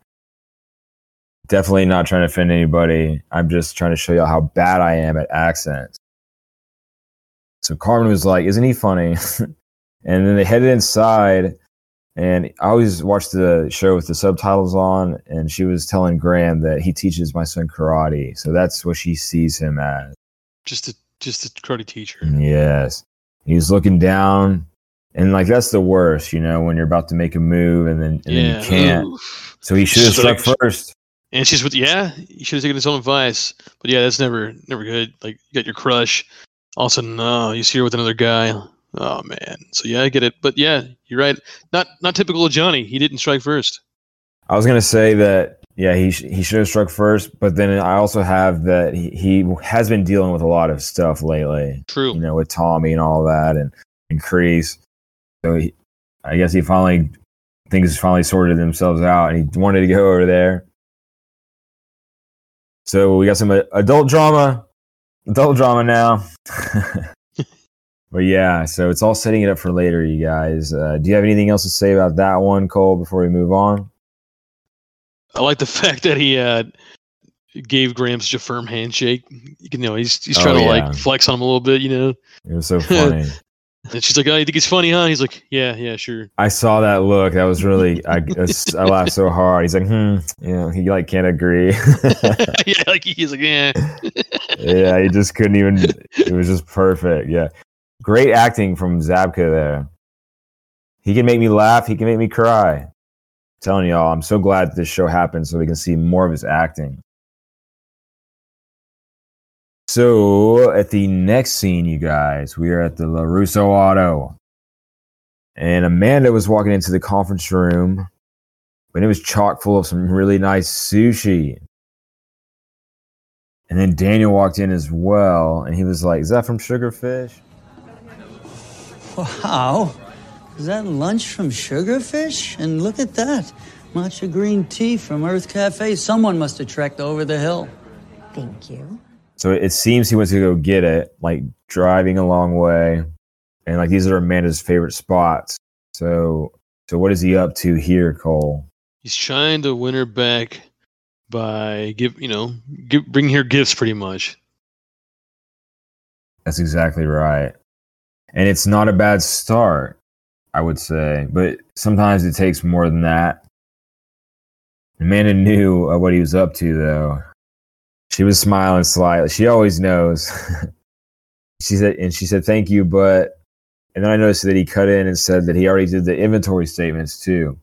Definitely not trying to offend anybody. I'm just trying to show y'all how bad I am at accents. So Carmen was like, "Isn't he funny?" and then they headed inside, and I always watch the show with the subtitles on. And she was telling Graham that he teaches my son karate, so that's what she sees him as. Just a just a karate teacher. Mm, yes. He's looking down and like that's the worst, you know, when you're about to make a move and then and then you can't. oof. So he should have struck first. And she's with yeah, you should have taken his own advice. But yeah, that's never never good. Like you got your crush, all of a sudden, oh, you see her with another guy. Oh man. So yeah, I get it. But yeah, you're right. Not not typical of Johnny. He didn't strike first. I was gonna say that yeah, he sh- he should have struck first, but then I also have that he, he has been dealing with a lot of stuff lately, True. you know, with Tommy and all that and and Kreese. So he, I guess he finally things finally sorted themselves out, and he wanted to go over there. So we got some adult drama, adult drama now. but yeah, so it's all setting it up for later, you guys. Uh, do you have anything else to say about that one, Cole? Before we move on. I like the fact that he uh, gave such a firm handshake. You know he's he's Oh, trying to yeah. like flex on him a little bit, you know. It was so funny. And she's like, "Oh, you think he's funny, huh?" He's like, "Yeah, yeah, sure." I saw that look. That was really. I, I laughed so hard. He's like, hmm. Yeah, he like can't agree. yeah, like he's like, "Yeah." yeah, he just couldn't even. It was just perfect. Yeah, great acting from Zabka there. He can make me laugh. He can make me cry. telling y'all, I'm so glad this show happened so we can see more of his acting. So at the next scene, you guys, we are at the LaRusso Auto. And Amanda was walking into the conference room, and it was chock full of some really nice sushi. And then Daniel walked in as well, and he was like, Is that from Sugarfish? Wow. Is that lunch from Sugarfish? And look at that. Matcha green tea from Urth Caffé. Someone must have trekked over the hill. Thank you. So it seems he went to go get it, like driving a long way. And like these are Amanda's favorite spots. So so what is he up to here, Cole? He's trying to win her back by give you know give, bring her gifts pretty much. That's exactly right. And it's not a bad start, I would say. But sometimes it takes more than that. Amanda knew uh, what he was up to, though. She was smiling slightly. She always knows. she said, and she said, "Thank you," but and then I noticed that he cut in and said that he already did the inventory statements too.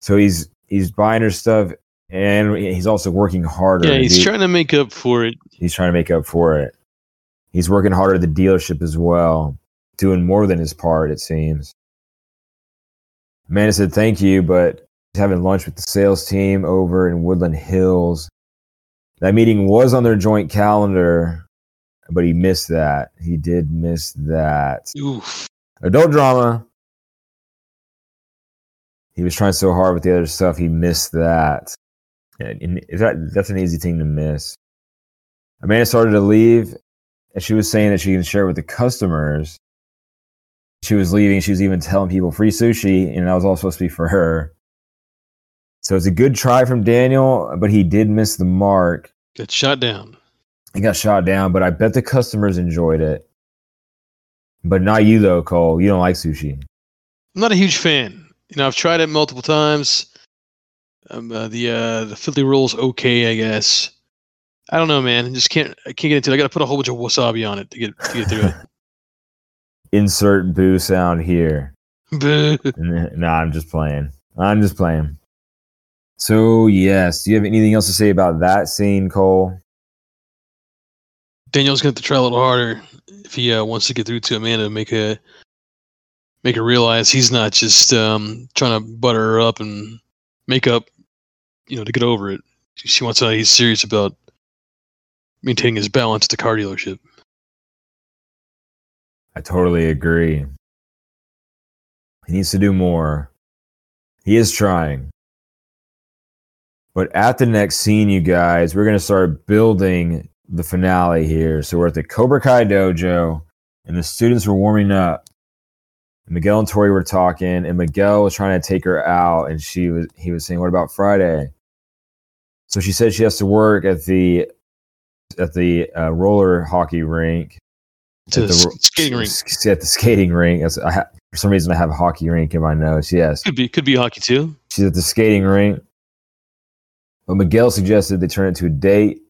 So he's he's buying her stuff, and he's also working harder. Yeah, he's trying to make up for it. he's trying to make up for it. He's working harder at the dealership as well, doing more than his part, it seems. Amanda said thank you, but he's having lunch with the sales team over in Woodland Hills. That meeting was on their joint calendar, but he missed that. He did miss that. Oof. Adult drama. He was trying so hard with the other stuff, he missed that. And, that that's an easy thing to miss. Amanda started to leave, and she was saying that she can share with the customers. She was leaving. She was even telling people free sushi, and that was all supposed to be for her. So it's a good try from Daniel, but he did miss the mark. Got shot down. He got shot down, but I bet the customers enjoyed it. But not you though, Cole. You don't like sushi. I'm not a huge fan. You know, I've tried it multiple times. Um, uh, the uh, the Philly roll's okay, I guess. I don't know, man. I just can't. I can't get into it. I got to put a whole bunch of wasabi on it to get to get through it. Insert boo sound here. Boo. no, I'm just playing. I'm just playing. So yes, do you have anything else to say about that scene, Cole? Daniel's gonna have to try a little harder if he uh, wants to get through to Amanda. Make a make her realize he's not just um, trying to butter her up and make up, you know, to get over it. She- She wants to. Know he's serious about maintaining his balance at the car dealership. I totally agree. He needs to do more. He is trying. But at the next scene, you guys, we're going to start building the finale here. So we're at the Cobra Kai dojo, and the students were warming up. Miguel and Tory were talking, and Miguel was trying to take her out, and she was he was saying, "What about Friday?" So she said she has to work at the at the uh, roller hockey rink. To at the ro- skating rink. At the skating rink. As I ha- for some reason, I have a hockey rink in my nose. Yes, Could be could be hockey too. she's at the skating rink. But Miguel suggested they turn it into a date.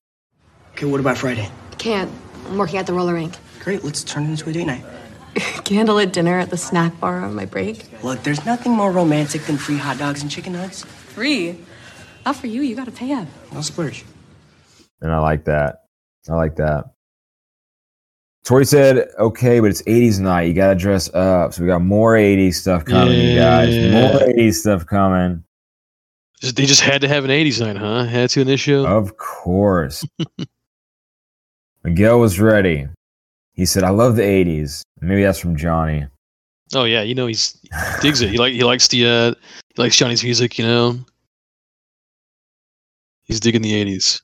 Okay, what about Friday? Can't. I'm working at the roller rink. Great, let's turn it into a date night. Candlelit dinner at the snack bar on my break. Look, there's nothing more romantic than free hot dogs and chicken nuggets. Free. Not for you. You gotta pay up. I'll splurge. And I like that. I like that. Tory said, okay, but it's 80s night. You got to dress up. So we got more 80s stuff coming, you guys. More 80s stuff coming. Just- They just had to have an '80s night, huh? Had to in this show. Of course. Miguel was ready. He said, I love the 80s. Maybe that's from Johnny. Oh yeah, you know he's he digs it. He like he likes the uh he likes Johnny's music. You know, he's digging the '80s.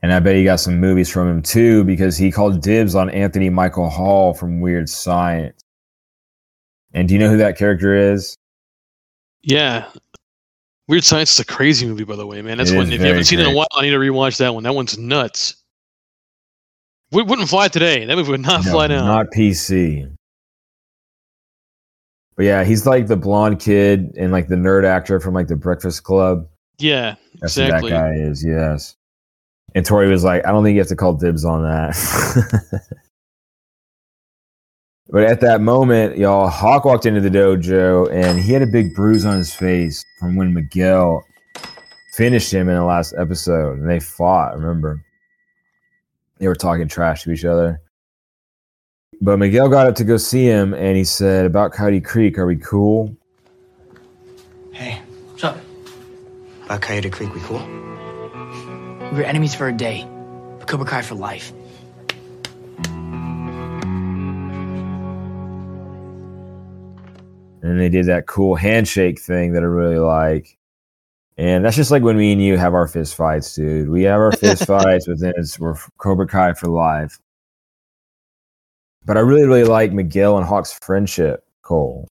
And I bet he got some movies from him too because he called dibs on Anthony Michael Hall from Weird Science. And do you know who that character is? Yeah. Weird Science is a crazy movie, by the way, man. That's It one. If you haven't seen it in a while, I need to rewatch that one. That one's nuts. Would, wouldn't fly today. That movie would not No, fly now. Not PC. But yeah, he's like the blonde kid and like the nerd actor from like the Breakfast Club. yeah, That's exactly. who that guy is, yes. And Tory was like, I don't think you have to call dibs on that. but at that moment, y'all, Hawk walked into the dojo and he had a big bruise on his face from when Miguel finished him in the last episode. And they fought, remember? They were talking trash to each other. But Miguel got up to go see him and he said, About Coyote Creek, are we cool? Hey, what's up? About Coyote Creek, we cool? We were enemies for a day, but Cobra Kai for life. And they did that cool handshake thing that I really like. And that's just like when me and you have our fist fights, dude. We have our fist fights, but then it's we're Cobra Kai for life. But I really, really like Miguel and Hawk's friendship, Cole.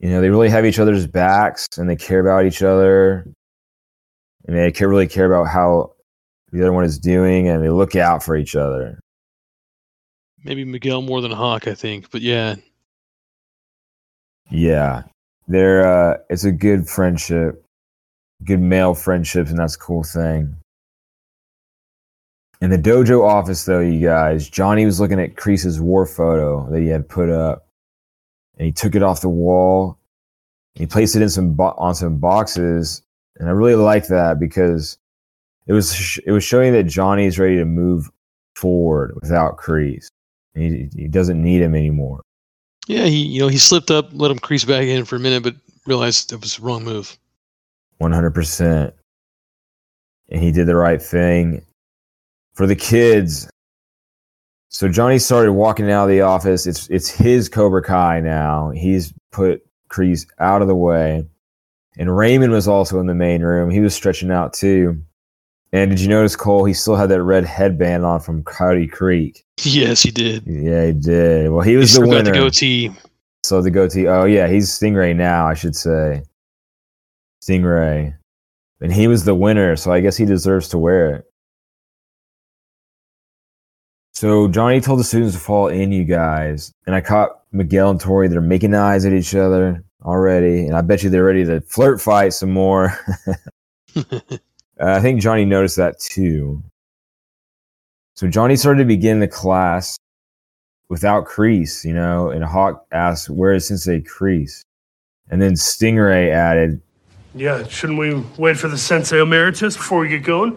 You know, they really have each other's backs and they care about each other. And they care, really care about how the other one is doing and they look out for each other. Maybe Miguel more than Hawk, I think. But yeah, Yeah. They're uh it's a good friendship. Good male friendships, and that's a cool thing. In the dojo office though, you guys, Johnny was looking at Kreese's war photo that he had put up. And he took it off the wall. He placed it in some bo- on some boxes. And I really like that because it was sh- it was showing that Johnny's ready to move forward without Kreese. He, he doesn't need him anymore. Yeah. He you know he slipped up, let him Kreese back in for a minute, but realized it was the wrong move. One hundred percent. And he did the right thing for the kids. So Johnny started walking out of the office. It's it's his Cobra Kai now. He's put Kreese out of the way. And Raymond was also in the main room. He was stretching out too. And did you notice Cole? He still had that red headband on from Coyote Creek. Yes, he did. Yeah, he did. Well, he was he the winner. the goatee. So the goatee. Oh yeah, he's Stingray now. I should say Stingray, and he was the winner. So I guess he deserves to wear it. So Johnny told the students to fall in, you guys, and I caught Miguel and Tory. They're making eyes at each other already, and I bet you they're ready to flirt fight some more. Uh, I think Johnny noticed that too. So Johnny started to begin the class without Kreese, you know, and Hawk asked, Where is Sensei Kreese? And then Stingray added, Yeah, shouldn't we wait for the Sensei Emeritus before we get going?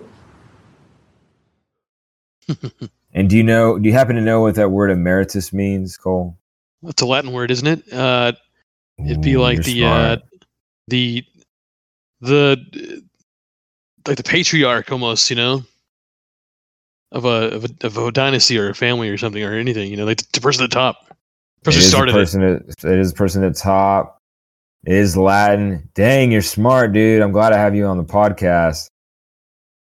And do you know, do you happen to know what that word emeritus means, Cole? That's a Latin word, isn't it? Uh, it'd be Ooh, like the uh, smart. the the like the patriarch almost, you know, of a of a, of a dynasty or a family or something or anything. You know, like the person at the top, It person the started it. person at, it is the person at the top. It is Latin. Dang, you're smart, dude. I'm glad I have you on the podcast.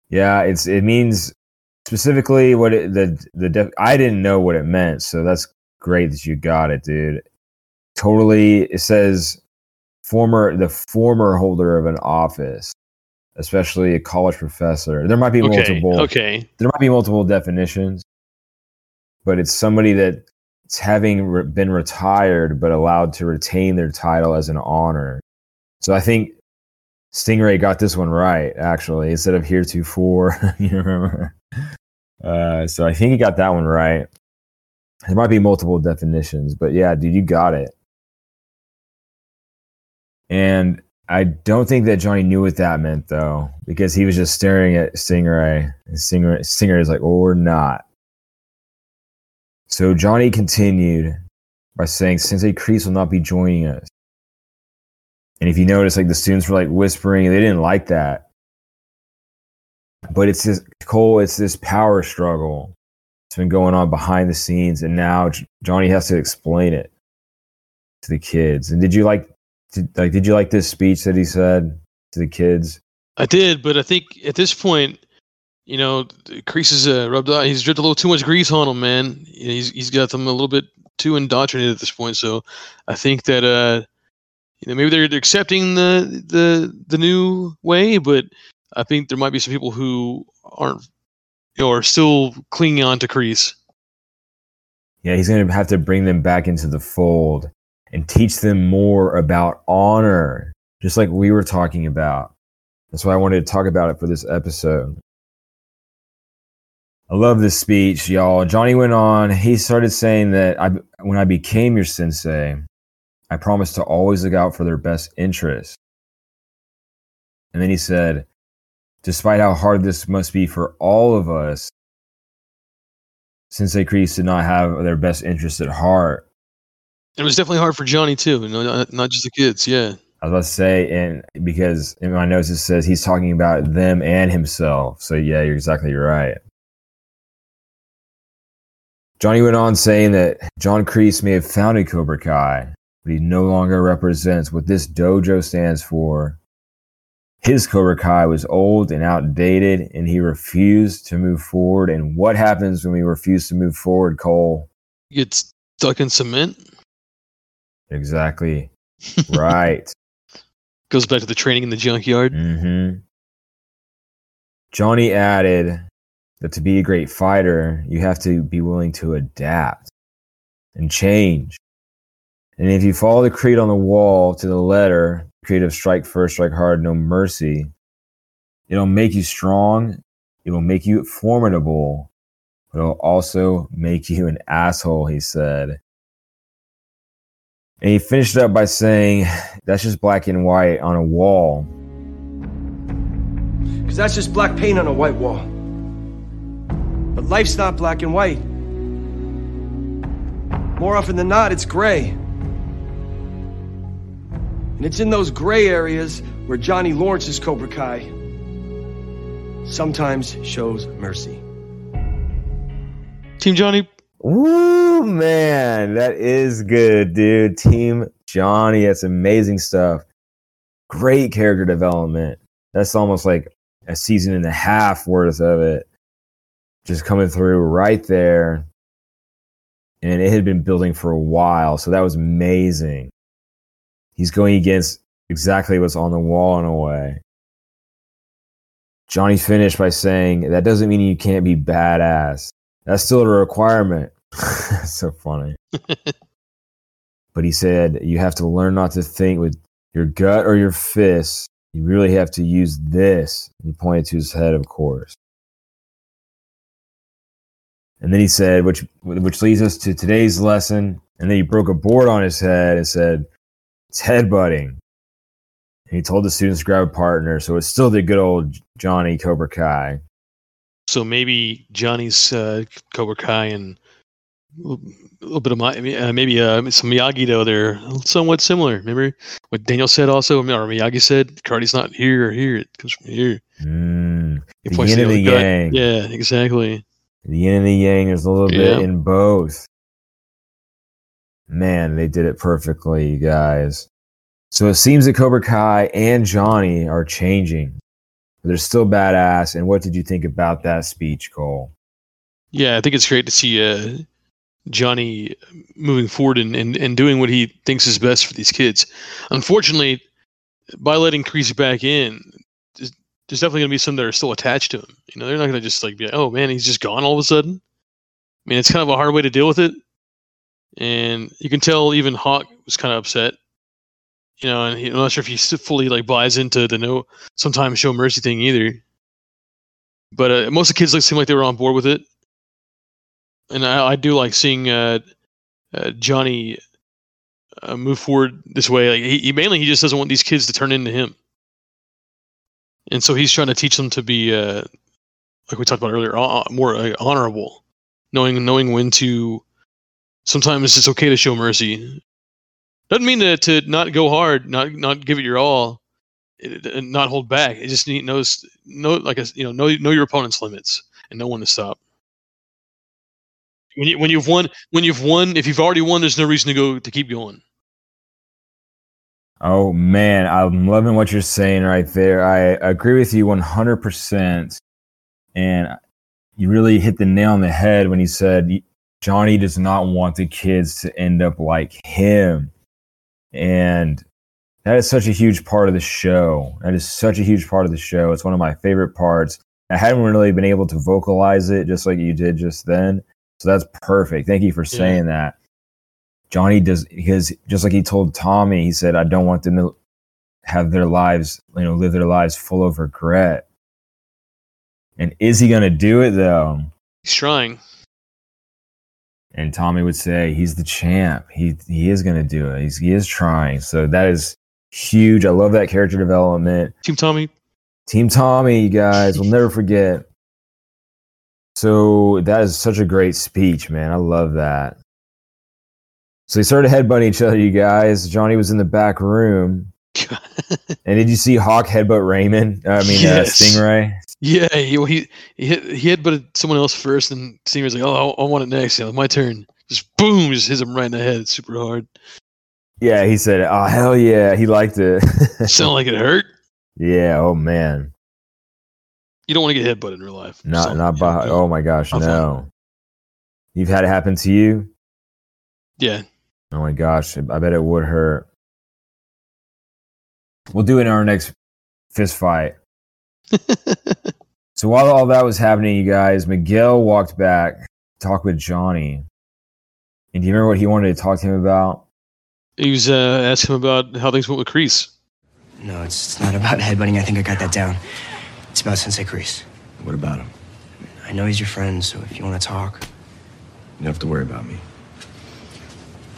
Yeah, it's it means specifically what it, the the def, I didn't know what it meant, so that's great that you got it, dude. totally it says former the former holder of an office, especially a college professor. There might be Okay. multiple Okay. there might be multiple definitions, but it's somebody that's having re- been retired but allowed to retain their title as an honor. So I think Stingray got this one right, actually, instead of heretofore. you remember? Uh, so I think he got that one right. There might be multiple definitions, but yeah, dude, you got it. And I don't think that Johnny knew what that meant, though, because he was just staring at Stingray. And Stingray, Stingray is like, or not. So Johnny continued by saying, Sensei Kreese will not be joining us. And if you notice, like the students were like whispering, they didn't like that. But it's this Cole, it's this power struggle. It's been going on behind the scenes, and now Johnny has to explain it to the kids. And did you like, did, like, did you like this speech that he said to the kids? I did, but I think at this point, you know, Kreese is uh, rubbed out. He's dripped a little too much grease on him, man. He's he's got them a little bit too indoctrinated at this point. So I think that uh, you know maybe they're, they're accepting the the the new way, but I think there might be some people who aren't, you know, are still clinging on to Kreese. Yeah, he's going to have to bring them back into the fold and teach them more about honor, just like we were talking about. That's why I wanted to talk about it for this episode. I love this speech, y'all. Johnny went on. He started saying that I, when I became your sensei, I promised to always look out for their best interests. And then he said, despite how hard this must be for all of us, Sensei Kreese did not have their best interests at heart. It was definitely hard for Johnny too, you know, not, not just the kids. Yeah. I was about to say, and because in my notes it says he's talking about them and himself. So yeah, you're exactly right. Johnny went on saying that John Kreese may have founded Cobra Kai, but he no longer represents what this dojo stands for. His Cobra Kai was old and outdated, and he refused to move forward. And what happens when we refuse to move forward, Cole? You get stuck in cement. Exactly. right. Goes back to the training in the junkyard. hmm Johnny added that to be a great fighter, you have to be willing to adapt and change. And if you follow the creed on the wall to the letter, creed of strike first, strike hard, no mercy, it'll make you strong, it will make you formidable, but it'll also make you an asshole, he said. And he finished up by saying, That's just black and white on a wall. Because that's just black paint on a white wall. But life's not black and white. More often than not, it's gray. And it's in those gray areas where Johnny Lawrence's Cobra Kai sometimes shows mercy. Team Johnny. Ooh, man, that is good, dude. Team Johnny, that's amazing stuff. Great character development. That's almost like a season and a half worth of it. Just coming through right there. And it had been building for a while. So that was amazing. He's going against exactly what's on the wall in a way. Johnny finished by saying, That doesn't mean you can't be badass. That's still a requirement. That's so funny. but he said, You have to learn not to think with your gut or your fists. You really have to use this. He pointed to his head, of course. And then he said, which which leads us to today's lesson. And then he broke a board on his head and said, It's headbutting. And he told the students to grab a partner. So it's still the good old Johnny Cobra Kai. So maybe Johnny's uh, Cobra Kai and a little, bit of my uh, maybe uh, some Miyagi though they're somewhat similar. Remember what Daniel said also, or Miyagi said, "Karate's not here or here; it comes from here." Mm, the yin and the gut. yang. Yeah, exactly. The yin and the yang, is a little Yeah. bit in both. Man, they did it perfectly, you guys. So it seems that Cobra Kai and Johnny are changing. They're still badass. And what did you think about that speech, Cole? Yeah, I think it's great to see uh, Johnny moving forward and, and, and doing what he thinks is best for these kids. Unfortunately, by letting Creasy back in, there's, there's definitely going to be some that are still attached to him. You know, they're not going to just like be like, oh man, he's just gone all of a sudden. I mean, it's kind of a hard way to deal with it. And you can tell even Hawk was kind of upset. You know, and he, I'm not sure if he fully like buys into the no sometimes show mercy thing either. But uh, most of the kids like seem like they were on board with it, and I, I do like seeing uh, uh, Johnny uh, move forward this way. Like he, he mainly he just doesn't want these kids to turn into him, and so he's trying to teach them to be uh, like we talked about earlier, uh, more honorable, knowing knowing when to. Sometimes it's okay to show mercy. Doesn't mean to, to not go hard, not not give it your all, and not hold back. It just need, knows know like a, you know know know your opponent's limits and know when to stop. When you when you've won when you've won if you've already won, there's no reason to go to keep going. Oh man, I'm loving what you're saying right there. I agree with you 100%. And you really hit the nail on the head when you said Johnny does not want the kids to end up like him. And that is such a huge part of the show. That is such a huge part of the show. It's one of my favorite parts. I hadn't really been able to vocalize it just like you did just then. So that's perfect. Thank you for saying that. Johnny does because just like he told Tommy, he said, I don't want them to have their lives, you know, live their lives full of regret. And is he gonna do it though? He's trying. And Tommy would say, he's the champ. He he is gonna do it. He's, he is trying. So that is huge. I love that character development. Team Tommy. Team Tommy, you guys, we'll never forget. So that is such a great speech, man. I love that. So they started headbutting each other, you guys. Johnny was in the back room. and did you see Hawk headbutt Raymond? I mean, Yes. uh, Stingray. Yeah, he he he hit he hit but someone else first, and Stinger's like, oh, I, I want it next. Yeah, my turn. Just boom, just hits him right in the head, super hard. Yeah, he said, "Oh hell yeah," he liked it. Sound like it hurt. yeah. Oh man. You don't want to get headbutted in real life. Not not by. Oh my gosh, no. You've had it happen to you. Yeah. Oh my gosh, I bet it would hurt. We'll do it in our next fist fight. so while all that was happening, you guys, Miguel walked back, to talk with Johnny. And do you remember what he wanted to talk to him about? He was uh, asking him about how things went with Kreese. No, it's, it's not about headbutting. I think I got that down. It's about Sensei Kreese. What about him? I know he's your friend, so if you want to talk. You don't have to worry about me.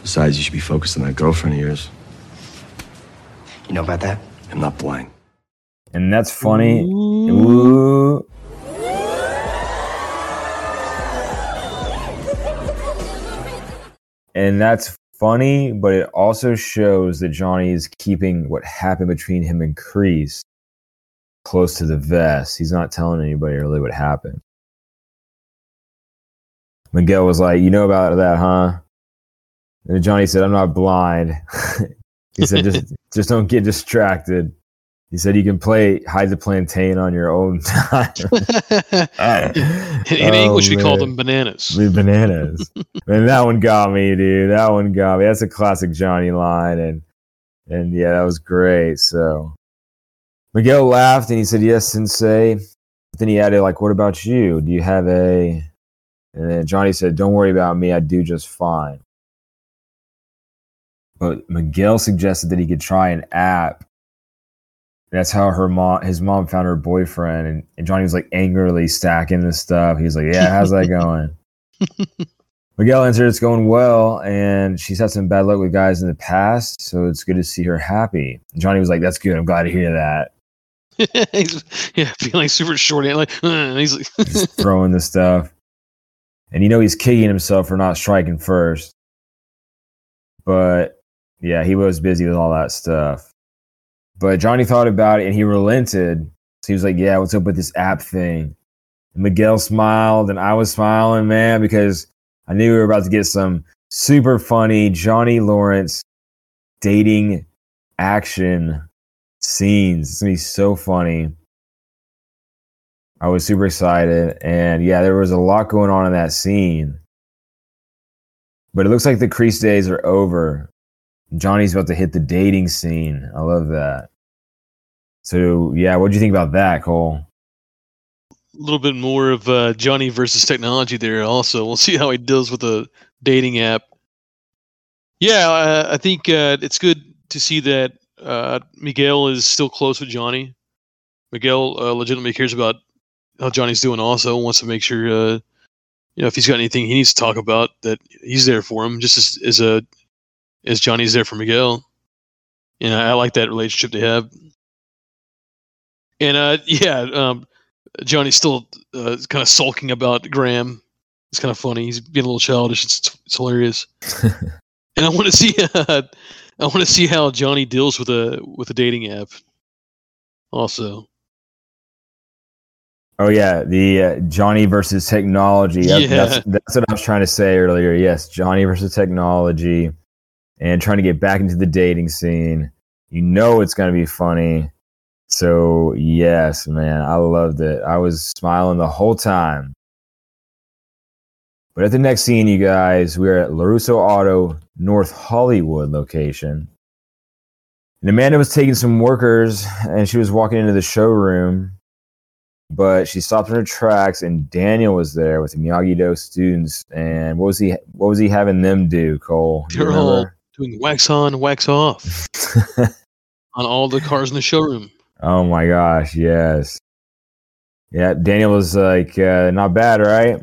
Besides, you should be focused on that girlfriend of yours. You know about that? I'm not blind. And that's funny. Ooh. And that's funny, but it also shows that Johnny is keeping what happened between him and Kreese close to the vest. He's not telling anybody really what happened. Miguel was like, You know about that, huh? And Johnny said, I'm not blind. he said, just just don't get distracted. He said you can play hide the plantain on your own time. In, in Oh, English, we call them bananas. The bananas. and that one got me, dude. That one got me. That's a classic Johnny line, and and yeah, that was great. So Miguel laughed and he said, "Yes, Sensei." But then he added, "Like, what about you? Do you have a?" And then Johnny said, "Don't worry about me. I do just fine." But Miguel suggested that he could try an app. That's how her mom, his mom, found her boyfriend, and, and Johnny was like angrily stacking the stuff. He was like, "Yeah, how's that going?" Miguel answered, "It's going well, and she's had some bad luck with guys in the past, so it's good to see her happy." And Johnny was like, "That's good. I'm glad to hear that." he's, yeah, feeling super short. Like, uh, he's like, Just throwing the stuff, and you know he's kicking himself for not striking first. But yeah, he was busy with all that stuff. But Johnny thought about it and he relented. So he was like, "Yeah, what's up with this app thing?" And Miguel smiled, and I was smiling, man, because I knew we were about to get some super funny Johnny Lawrence dating action scenes. It's gonna be so funny. I was super excited, and yeah, there was a lot going on in that scene. But it looks like the Kreese days are over. Johnny's about to hit the dating scene. I love that. So yeah, what do you think about that, Cole? A little bit more of uh, Johnny versus technology there. Also, we'll see how he deals with the dating app. Yeah, uh, I think uh, it's good to see that uh, Miguel is still close with Johnny. Miguel uh, legitimately cares about how Johnny's doing. Also, wants to make sure uh, you know if he's got anything he needs to talk about that he's there for him, just as, as a as Johnny's there for Miguel. And I, I like that relationship they have. And uh, yeah, um, Johnny's still uh, kind of sulking about Graham. It's kind of funny. He's being a little childish. It's, it's hilarious. and I want to see uh, I want to see how Johnny deals with a with a dating app. Also, Oh yeah, the uh, Johnny versus technology. Yeah. That's, that's what I was trying to say earlier. Yes, Johnny versus technology, and trying to get back into the dating scene. You know it's going to be funny. So yes, man, I loved it. I was smiling the whole time. But at the next scene, you guys, we're at LaRusso Auto North Hollywood location. And Amanda was taking some workers and she was walking into the showroom but she stopped in her tracks and Daniel was there with the Miyagi Do students and what was he what was he having them do, Cole? Do you they're all remember? Doing wax on, wax off on all the cars in the showroom. oh my gosh, yes. Yeah, Daniel was like, uh, not bad, right?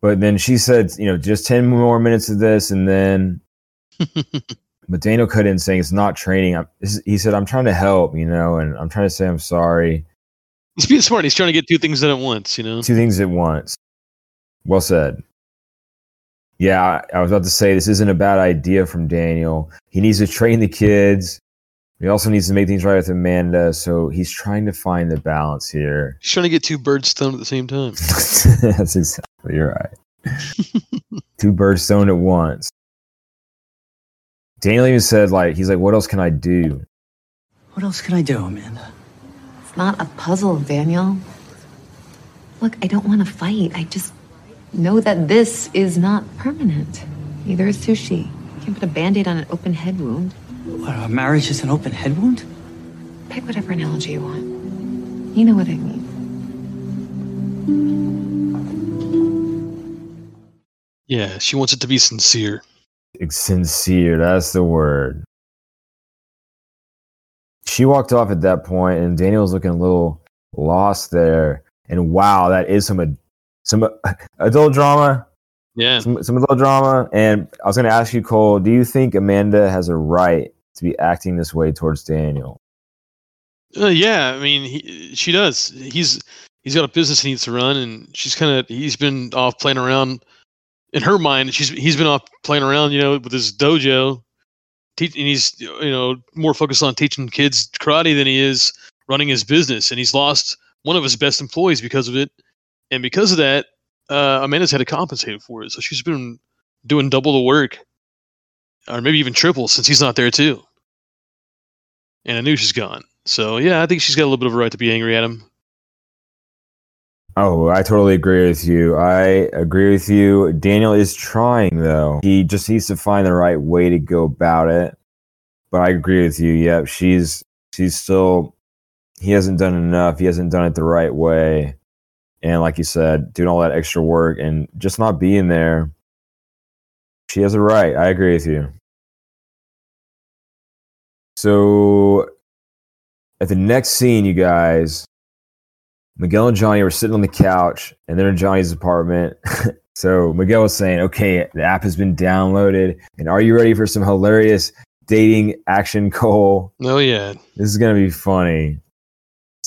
But then she said, you know, just 10 more minutes of this and then but Daniel cut in saying it's not training. I'm, this he said, I'm trying to help, you know, and I'm trying to say I'm sorry. He's being smart. He's trying to get two things done at once. You know. two things at once. Well said. Yeah, I, I was about to say this isn't a bad idea from Daniel. He needs to train the kids. He also needs to make things right with Amanda. So he's trying to find the balance here. He's trying to get two birds stoned at the same time. That's exactly right. Two birds stoned at once. Daniel even said, like, he's like, what else can I do? What else can I do, Amanda? It's not a puzzle, Daniel. Look, I don't want to fight. I just know that this is not permanent. Neither is sushi. You can't put a band aid on an open head wound. What, our marriage is an open head wound? Pick whatever analogy you want. You know what I mean. Yeah, she wants it to be sincere. sincere that's the word she walked off at that point and daniel was looking a little lost there and wow that is some ad- some uh, adult drama Yeah. some, some adult drama and i was going to ask you cole do you think amanda has a right to be acting this way towards daniel Uh, yeah, I mean, he, she does. He's he's got a business he needs to run, and she's kind of he's been off playing around. In her mind, she's he's been off playing around, you know, with his dojo, teach, and he's you know more focused on teaching kids karate than he is running his business, and he's lost one of his best employees because of it, and because of that, uh, Amanda's had to compensate for it, so she's been doing double the work, or maybe even triple since he's not there too. And I knew she's gone. So yeah, I think she's got a little bit of a right to be angry at him. Oh, I totally agree with you. I agree with you. Daniel is trying though. He just needs to find the right way to go about it. But I agree with you. Yep, she's she's still he hasn't done enough. He hasn't done it the right way. And like you said, doing all that extra work and just not being there. She has a right. I agree with you. So at the next scene, you guys, Miguel and Johnny were sitting on the couch and they're in Johnny's apartment. so Miguel was saying, Okay, the app has been downloaded. And are you ready for some hilarious dating action, Cole? Oh yeah. This is going to be funny.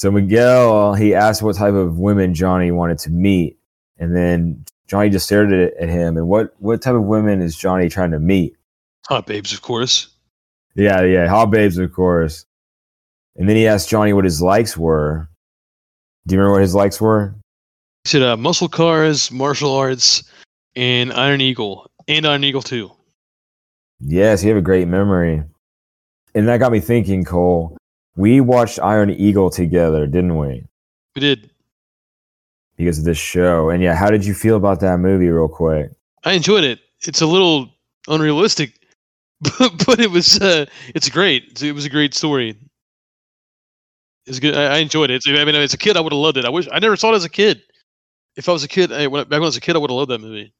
So Miguel, he asked what type of women Johnny wanted to meet. And then Johnny just stared at, at him. And what, what type of women is Johnny trying to meet? Hot babes, of course. Yeah, yeah, hot babes, of course. And then he asked Johnny what his likes were. Do you remember what his likes were? He said uh, muscle cars, martial arts, and Iron Eagle, and Iron Eagle Two. Yes, you have a great memory. And that got me thinking, Cole. We watched Iron Eagle together, didn't we? We did. Because of this show. And yeah, how did you feel about that movie, real quick? I enjoyed it. it's a little unrealistic, but but it was uh, it's great. It was a great story. It's good. I, I enjoyed it. It's- I mean, as a kid, I would have loved it. I wish I never saw it as a kid. If I was a kid, I, when, back when I was a kid, I would have loved that movie.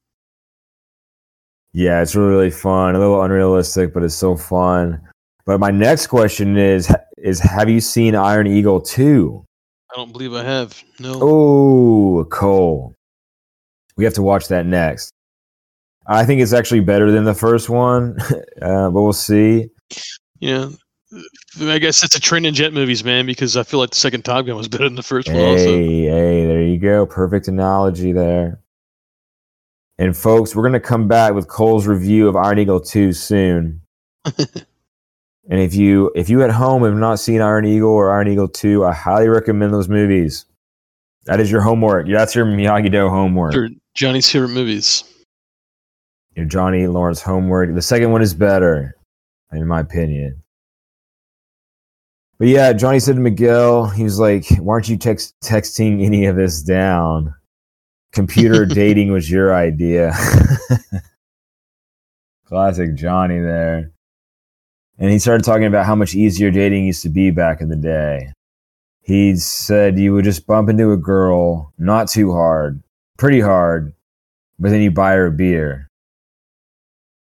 Yeah, it's really, really fun. A little unrealistic, but it's so fun. But my next question is: is Have you seen Iron Eagle two? I don't believe I have. No. Oh, Cole, we have to watch that next. I think it's actually better than the first one, uh, but we'll see. Yeah. I guess it's a trend in jet movies, man, because I feel like the second Top Gun was better than the first one. Also, Hey, hey, there you go. Perfect analogy there. And folks, we're gonna come back with Cole's review of Iron Eagle 2 soon. and if you if you at home have not seen Iron Eagle or Iron Eagle 2, I highly recommend those movies. That is your homework. That's your Miyagi-Do homework. They're Johnny's favorite movies. Your Johnny Lawrence homework. The second one is better, in my opinion. But yeah, Johnny said to Miguel, he was like, "Why aren't you text texting any of this down? Computer dating was your idea." Classic Johnny there. And he started talking about how much easier dating used to be back in the day. He said you would just bump into a girl, not too hard, pretty hard, but then you buy her a beer.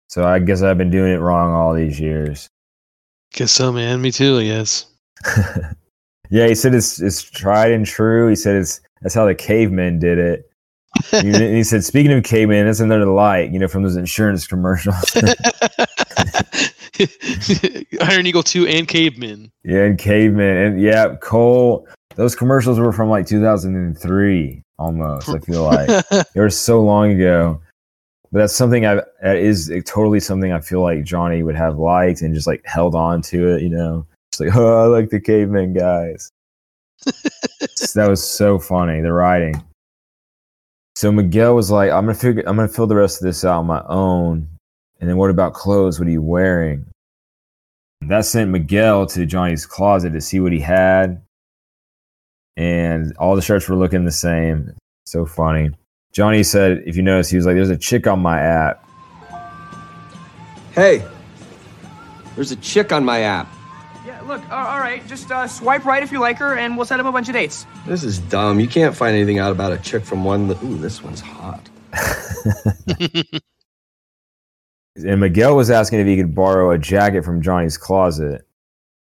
So I guess I've been doing it wrong all these years. Guess so, man. Me too. I guess. Yeah, he said it's it's tried and true. He said it's that's how the cavemen did it. he said, speaking of cavemen, that's another light, you know, from those insurance commercials. Iron Eagle 2 and Cavemen. yeah, and cavemen, and yeah, Cole. Those commercials were from like 2003, almost. I feel like they were so long ago. But that's something I that is totally something I feel like Johnny would have liked and just like held on to it, you know. Just like, oh, I like the cavemen guys. that was so funny. The writing. So Miguel was like, I'm gonna figure I'm gonna fill the rest of this out on my own. And then what about clothes? What are you wearing? That sent Miguel to Johnny's closet to see what he had. And all the shirts were looking the same. So funny. Johnny said, if you notice, he was like, There's a chick on my app. Hey, there's a chick on my app. Yeah, look, uh, all right, just uh, swipe right if you like her, and we'll set up a bunch of dates. This is dumb. You can't find anything out about a chick from one. That, ooh, this one's hot. And Miguel was asking if he could borrow a jacket from Johnny's closet.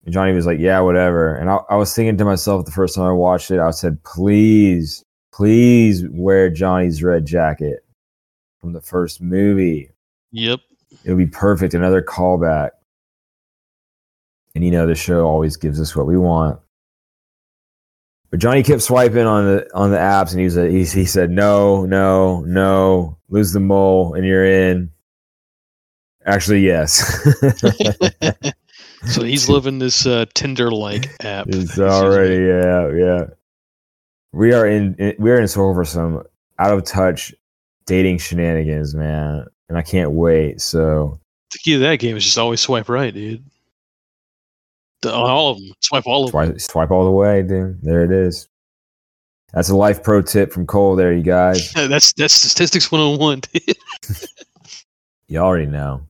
And Johnny was like, Yeah, whatever. And I, I was thinking to myself the first time I watched it, I said, Please, please wear Johnny's red jacket from the first movie. Yep. It would be perfect. Another callback. And you know, the show always gives us what we want. But Johnny kept swiping on the on the apps, and he was he, he said, "No, no, no, lose the mole, and you're in." Actually, yes. So he's living this uh, Tinder-like app. It's already yeah, yeah. We are in, in we are in store for some out of touch dating shenanigans, man, and I can't wait. So The key to that game is just always swipe right, dude. The, all of them. Swipe all of them. swipe, swipe all the way, dude. There it is. That's a life pro tip from Cole. There, you guys. that's that's statistics 101. Dude. You already know.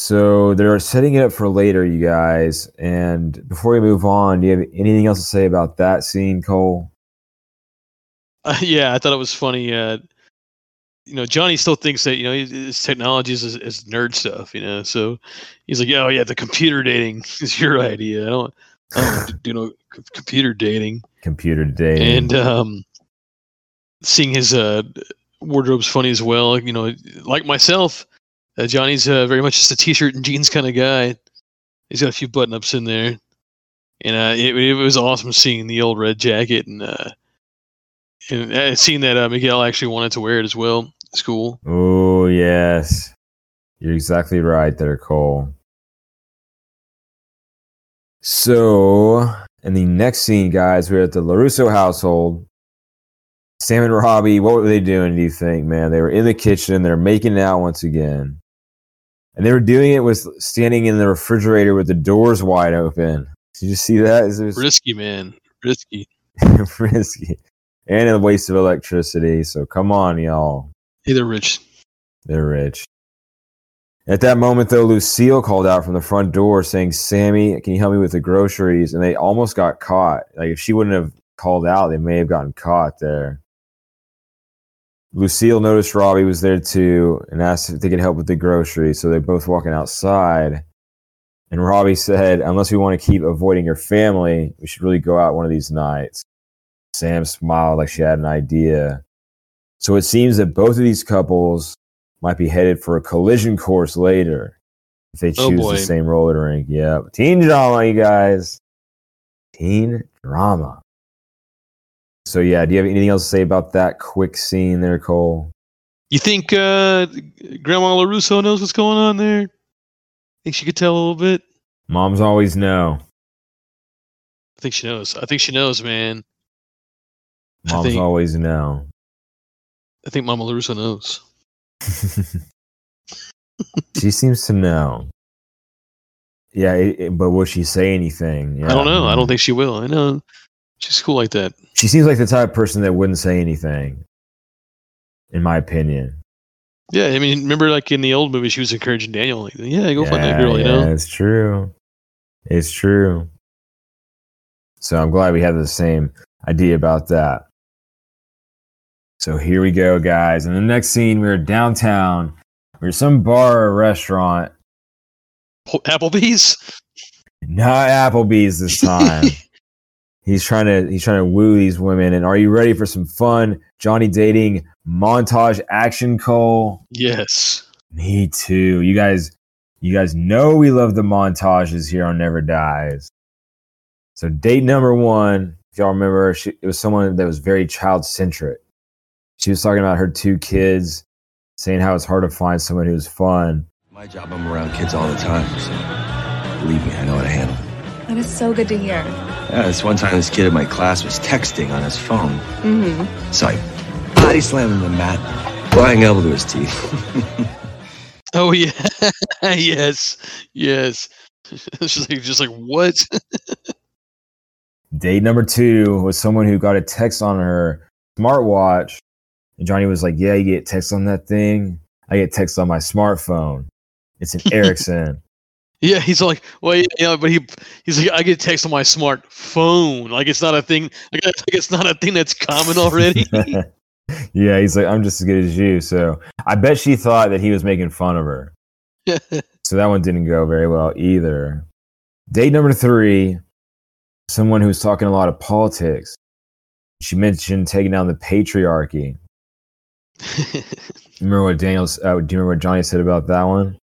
So they're setting it up for later, you guys. And before we move on, do you have anything else to say about that scene, Cole? Uh, yeah, I thought it was funny. Uh, you know, Johnny still thinks that you know his, technology is, is nerd stuff. You know, so he's like, "Oh yeah, the computer dating is your idea. I don't, I don't do no c- computer dating." Computer dating. And um, seeing his uh, wardrobe's funny as well. You know, like myself, uh, Johnny's uh, very much just a t-shirt and jeans kind of guy. He's got a few button-ups in there, and uh, it, it was awesome seeing the old red jacket and uh, and uh, seeing that uh, Miguel actually wanted to wear it as well. It's cool. Oh, yes. You're exactly right there, Cole. So, in the next scene, guys, we're at the LaRusso household. Sam and Robby, what were they doing, do you think, man? They were in the kitchen. They're making it out once again. And they were doing it with standing in the refrigerator with the doors wide open. Did you see that? It was Risky man, risky. risky. And a waste of electricity. So, come on, y'all. Hey, they're rich. They're rich. At that moment, though, Lucille called out from the front door saying, Sammy, can you help me with the groceries? And they almost got caught. Like, if she wouldn't have called out, they may have gotten caught there. Lucille noticed Robby was there too and asked if they could help with the groceries. So they're both walking outside. And Robby said, Unless we want to keep avoiding your family, we should really go out one of these nights. Sam smiled like she had an idea. So it seems that both of these couples might be headed for a collision course later if they Oh, choose boy. the same roller rink. Yep. Teen drama, you guys. Teen drama. So yeah, do you have anything else to say about that quick scene there, Cole? You think uh, Grandma LaRusso knows what's going on there? Think she could tell a little bit? Moms always know. I think she knows. I think she knows, man. I Moms think- always know. I think Mama LaRusso knows. she seems to know. Yeah, it, it- but will she say anything? Yeah. I don't know. I don't think she will. I know she's cool like that. She seems like the type of person that wouldn't say anything, in my opinion. Yeah, I mean, remember like in the old movie, she was encouraging Daniel, like, "Yeah, go find that Yeah, girl," you yeah, know. It's true. It's true. So I'm glad we have the same idea about that. So here we go, guys. In the next scene, we're downtown. We're some bar or restaurant. Applebee's. Not Applebee's this time. He's trying to he's trying to woo these women. And are you ready for some fun Johnny dating montage action, Cole? Yes. Me too. You guys, you guys know we love the montages here on Never Dies. So date number one, if y'all remember, she, it was someone that was very child centric. She was talking about her two kids, saying how it's hard to find someone who's fun. My job, I'm around kids all the time, so believe me, I know how to handle it. That is so good to hear. Yeah, this one time, this kid in my class was texting on his phone, Mm-hmm. so I body slammed him in the mat, flying elbow to his teeth. Oh yeah. yes. Yes. She's like, just like what? Date number two was someone who got a text on her smartwatch. And Johnny was like, Yeah, you get texts on that thing. I get texts on my smartphone. It's an Ericsson. Yeah. He's like, well, yeah, yeah, but he he's like, I get text on my smartphone. Like it's not a thing. Like, like it's not a thing that's common already. yeah, he's like, I'm just as good as you. So I bet she thought that he was making fun of her. So that one didn't go very well either. Date number three, someone who was talking a lot of politics. She mentioned taking down the patriarchy. remember what Daniel's? Uh, do you remember what Johnny said about that one?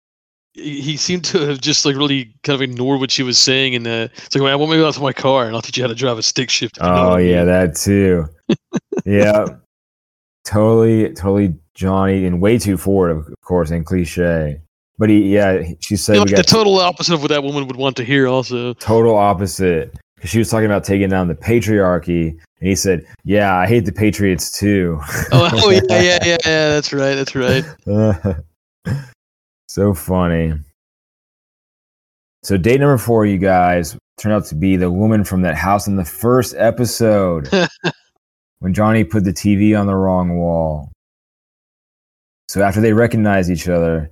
He seemed to have just like really kind of ignored what she was saying, and uh, it's like, well, I want me to go out to my car, and I'll teach you how to drive a stick shift. you know Oh I yeah, mean." that too. yeah, totally, totally Johnny, and way too forward, of course, and cliche. But he, yeah, she said You know, we like got the total opposite of what that woman would want to hear. Also, total opposite. 'Cause She was talking about taking down the patriarchy, and he said, "Yeah, I hate the Patriots too." oh, oh yeah, yeah, yeah, yeah. That's right. That's right. So funny. So date number four, you guys, turned out to be the woman from that house in the first episode when Johnny put the TV on the wrong wall. So after they recognized each other,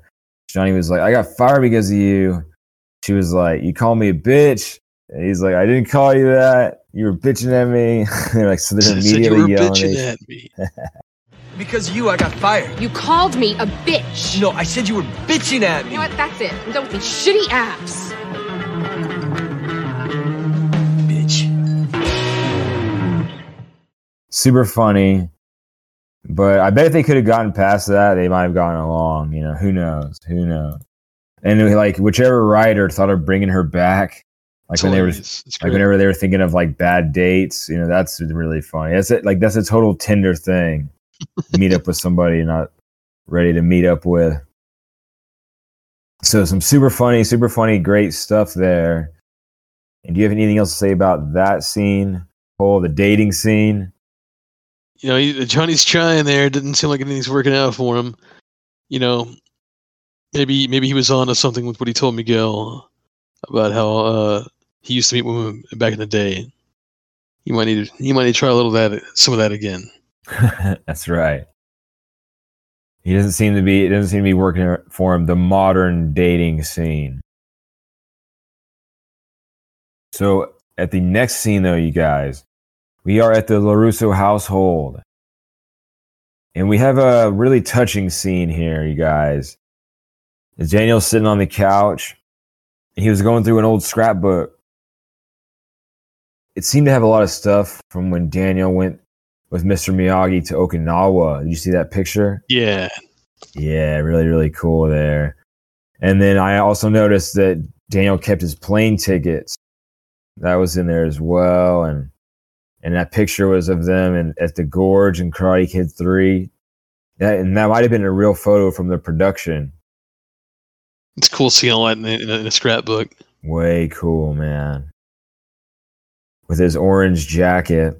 Johnny was like, "I got fired because of you." She was like, "You called me a bitch." And he's like, "I didn't call you that. You were bitching at me." they're like, so they're immediately yelling. at at me. Because you, I got fired. You called me a bitch. No, I said you were bitching at me. You know what? That's it. I'm done with these shitty apps. Bitch. super funny. But I bet if they could have gotten past that, they might have gotten along. You know, who knows? Who knows? And like whichever writer thought of bringing her back, like It's when they were, like whenever they were thinking of like bad dates, you know, that's really funny. That's it. Like that's a total Tinder thing. Meet up with somebody you're not ready to meet up with. So some super funny, super funny, great stuff there. And do you have anything else to say about that scene? Cole, the dating scene? you know, Johnny's trying there. Didn't seem like anything's working out for him. You know, maybe maybe he was on to something with what he told Miguel about how uh, he used to meet women back in the day. He might need he might need to try a little of that some of that again. That's right. He doesn't seem to be. It doesn't seem to be working for him. The modern dating scene. So at the next scene, though, you guys, we are at the LaRusso household, and we have a really touching scene here, you guys. As Daniel's sitting on the couch, he was going through an old scrapbook. It seemed to have a lot of stuff from when Daniel went with Mr. Miyagi to Okinawa. Did you see that picture? Yeah. Yeah, really, really cool there. And then I also noticed that Daniel kept his plane tickets. That was in there as well. And and that picture was of them and at the gorge in Karate Kid 3. That, and that might have been a real photo from the production. It's cool seeing all that in in in a scrapbook. Way cool, man. With his orange jacket.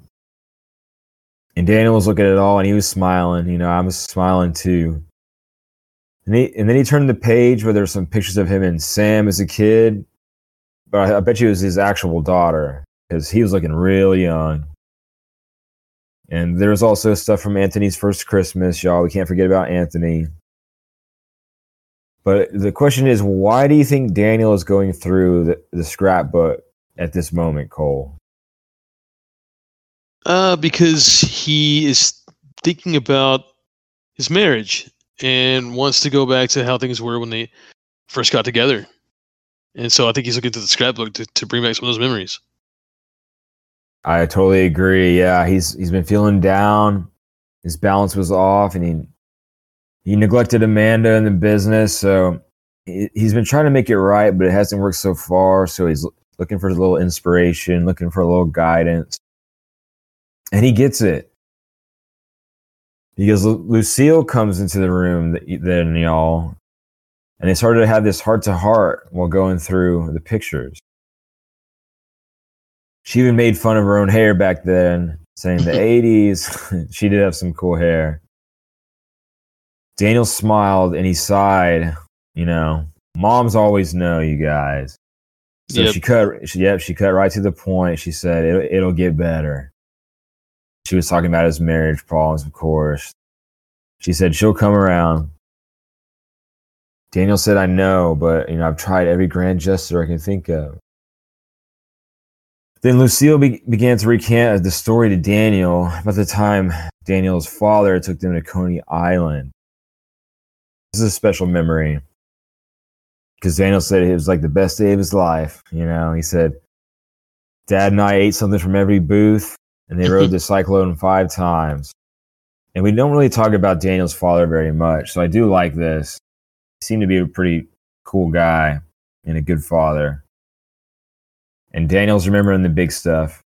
And Daniel was looking at it all and he was smiling. You know, I was smiling too. And, he, and then he turned the page where there's some pictures of him and Sam as a kid. But I, I bet you it was his actual daughter because he was looking real young. And there was also stuff from Anthony's first Christmas, y'all. We can't forget about Anthony. But the question is, why do you think Daniel is going through the, the scrapbook at this moment, Cole? Uh, because he is thinking about his marriage and wants to go back to how things were when they first got together. And so I think he's looking through the scrapbook to, to bring back some of those memories. I totally agree. Yeah, he's he's been feeling down. His balance was off, and he he neglected Amanda in the business. So he, he's been trying to make it right, but it hasn't worked so far. So he's looking for a little inspiration, looking for a little guidance, and he gets it because Lu- Lucille comes into the room. That, then y'all, and they started to have this heart to heart while going through the pictures. She even made fun of her own hair back then, saying the 80s. she did have some cool hair. Daniel smiled and he sighed. You know, moms always know, you guys. So Yep. she cut. She, yep, she cut right to the point. She said, it'll, "It'll get better." She was talking about his marriage problems, of course. She said she'll come around. Daniel said, "I know, but you know, I've tried every grand gesture I can think of." Then Lucille be- began to recant the story to Daniel about the time Daniel's father took them to Coney Island. This is a special memory because Daniel said it was like the best day of his life. You know, he said, Dad and I ate something from every booth, and they rode the cyclone five times. And we don't really talk about Daniel's father very much, so I do like this. He seemed to be a pretty cool guy and a good father. And Daniel's remembering the big stuff.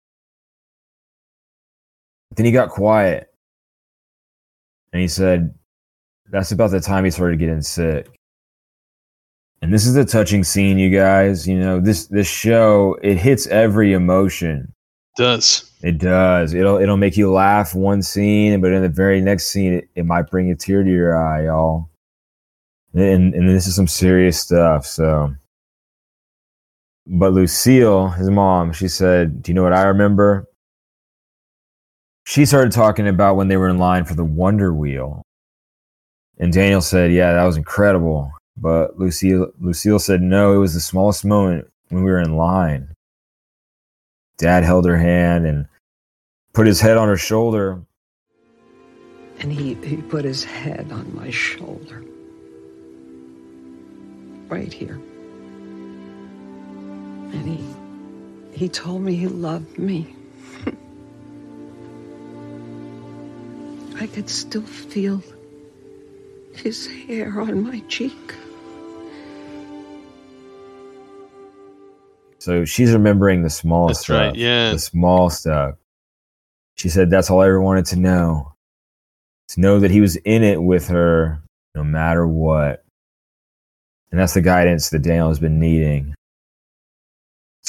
Then he got quiet. And he said, That's about the time he started getting sick. And this is a touching scene, you guys. You know, this this show, it hits every emotion. Does. It does. It'll it'll make you laugh one scene, but in the very next scene, it, it might bring a tear to your eye, y'all. And and this is some serious stuff. So, but Lucille, his mom, she said, "Do you know what I remember?" She started talking about when they were in line for the Wonder Wheel, and Daniel said, "Yeah, that was incredible." But Lucille Lucille said, "No, it was the smallest moment when we were in line." Dad held her hand and put his head on her shoulder. And he, he put his head on my shoulder. Right here. And he he told me he loved me. I could still feel his hair on my cheek. So she's remembering the small That's stuff. right, yeah. The small stuff. She said that's all I ever wanted to know. To know that he was in it with her no matter what. And that's the guidance that Daniel has been needing.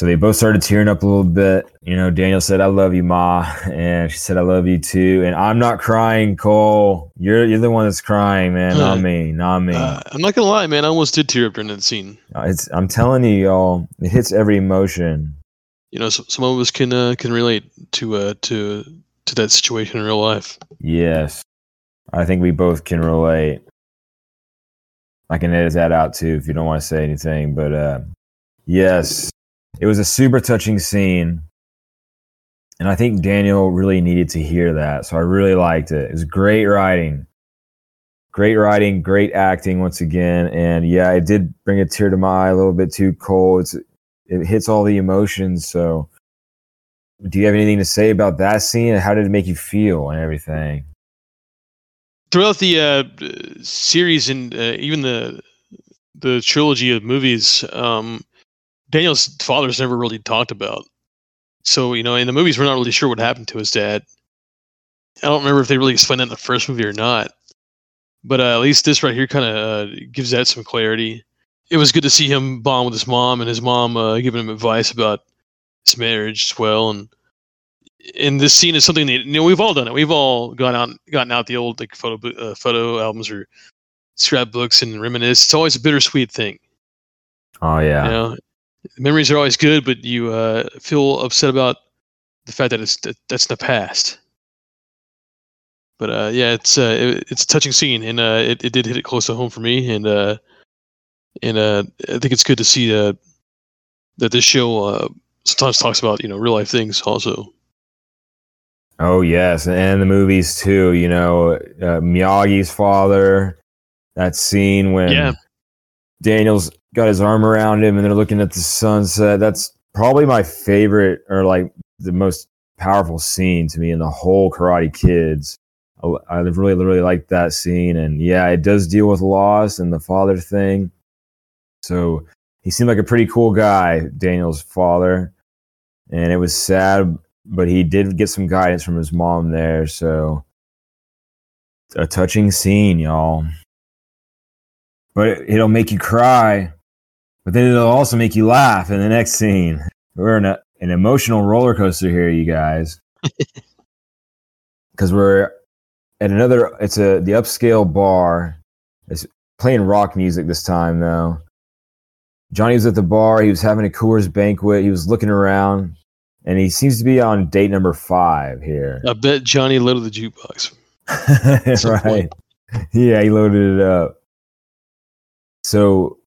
So they both started tearing up a little bit. You know, Daniel said, I love you, Ma. And she said, I love you too. And I'm not crying, Cole. You're you're the one that's crying, man. Not me. Not me. Uh, I'm not gonna lie, man. I almost did tear up during that scene. it's I'm telling you, y'all, it hits every emotion. You know, some of us can uh, can relate to uh, to to that situation in real life. Yes. I think we both can relate. I can edit that out too if you don't want to say anything. But uh, yes, it was a super touching scene. And I think Daniel really needed to hear that. So I really liked it. It was great writing. Great writing, great acting once again. And yeah, it did bring a tear to my eye a little bit too, Cole. It's it hits all the emotions. So do you have anything to say about that scene how did it make you feel and everything? throughout the uh, series and uh, even the the trilogy of movies, um, Daniel's father's never really talked about. So you know, in the movies, we're not really sure what happened to his dad. I don't remember if they really explained that in the first movie or not. But uh, at least this right here kind of uh, gives that some clarity. It was good to see him bond with his mom and his mom uh, giving him advice about his marriage as well. And and this scene is something that you know we've all done it. We've all gone out, gotten out the old like photo uh, photo albums or scrapbooks and reminisce. It's always a bittersweet thing. Oh yeah. You know, memories are always good, but you uh, feel upset about the fact that it's that, that's the past. But uh, yeah, it's uh, it, it's a touching scene, and uh, it, it did hit it close to home for me, and uh, and uh, I think it's good to see uh, that this show uh, sometimes talks about you know real life things also. Oh yes, and the movies too. You know, uh, Miyagi's father. That scene when Yeah. Daniel's got his arm around him and they're looking at the sunset. That's probably my favorite, or like the most powerful scene to me in the whole Karate Kids. I, really, really like that scene, and yeah, it does deal with loss and the father thing. So he seemed like a pretty cool guy, Daniel's father, and it was sad but he did get some guidance from his mom there. So a touching scene, y'all. But it, it'll make you cry, but then it'll also make you laugh in the next scene. We're in a, an emotional roller coaster here, you guys, because we're at another. It's a the upscale bar. It's playing rock music this time though. Johnny was at the bar. He was having a Coors banquet. He was looking around and he seems to be on date number five here. I bet Johnny loaded the jukebox. right. Yeah, he loaded it up. So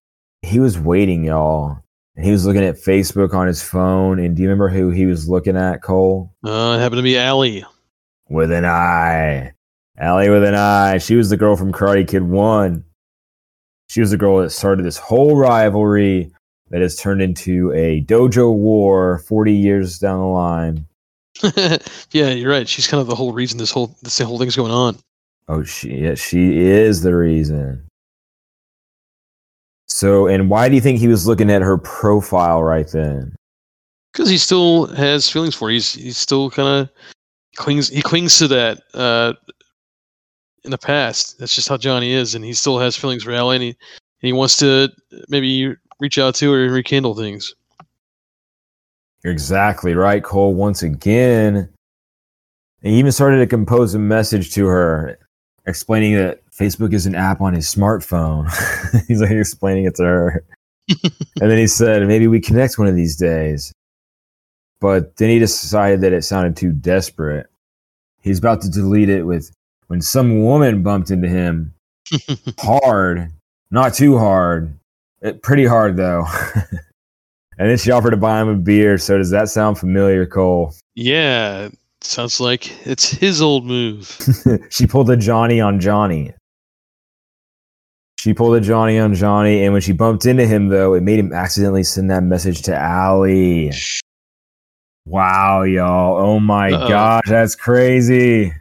he was waiting, y'all. And he was looking at Facebook on his phone. And do you remember who he was looking at, Cole? Uh, it happened to be Ali. With an eye. Ali with an eye. She was the girl from Karate Kid 1. She was the girl that started this whole rivalry that has turned into a dojo war 40 years down the line. yeah, you're right. She's kind of the whole reason this whole this whole thing's going on. Oh, she yeah, she is the reason. So, and why do you think he was looking at her profile right then? Because he still has feelings for her. He's he's still kind of clings. He clings to that uh, in the past. That's just how Johnny is, and he still has feelings for Ali, and he, and he wants to maybe reach out to her and rekindle things. You're exactly right, Cole. Once again, he even started to compose a message to her, explaining that Facebook is an app on his smartphone. He's like explaining it to her, and then he said, "Maybe we connect one of these days." But then he decided that it sounded too desperate. He's about to delete it with when some woman bumped into him hard, not too hard, it, pretty hard though. and then she offered to buy him a beer. So does that sound familiar, Cole? Yeah, sounds like it's his old move. she pulled a Johnny on Johnny. She pulled a Johnny on Johnny, and when she bumped into him, though, it made him accidentally send that message to Ali. Wow, y'all. Oh my Uh-oh. gosh, that's crazy.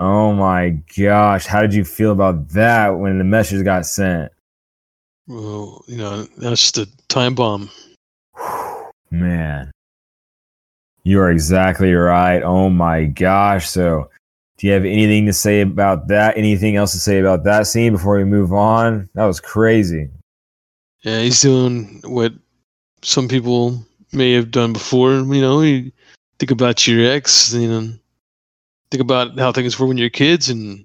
Oh my gosh. How did you feel about that when the message got sent? well, you know, that's just a time bomb. Man. You are exactly right. Oh my gosh. So, do you have anything to say about that? Anything else to say about that scene before we move on? That was crazy. Yeah, he's doing what some people may have done before. You know, you think about your ex, you know, think about how things were when you're kids, and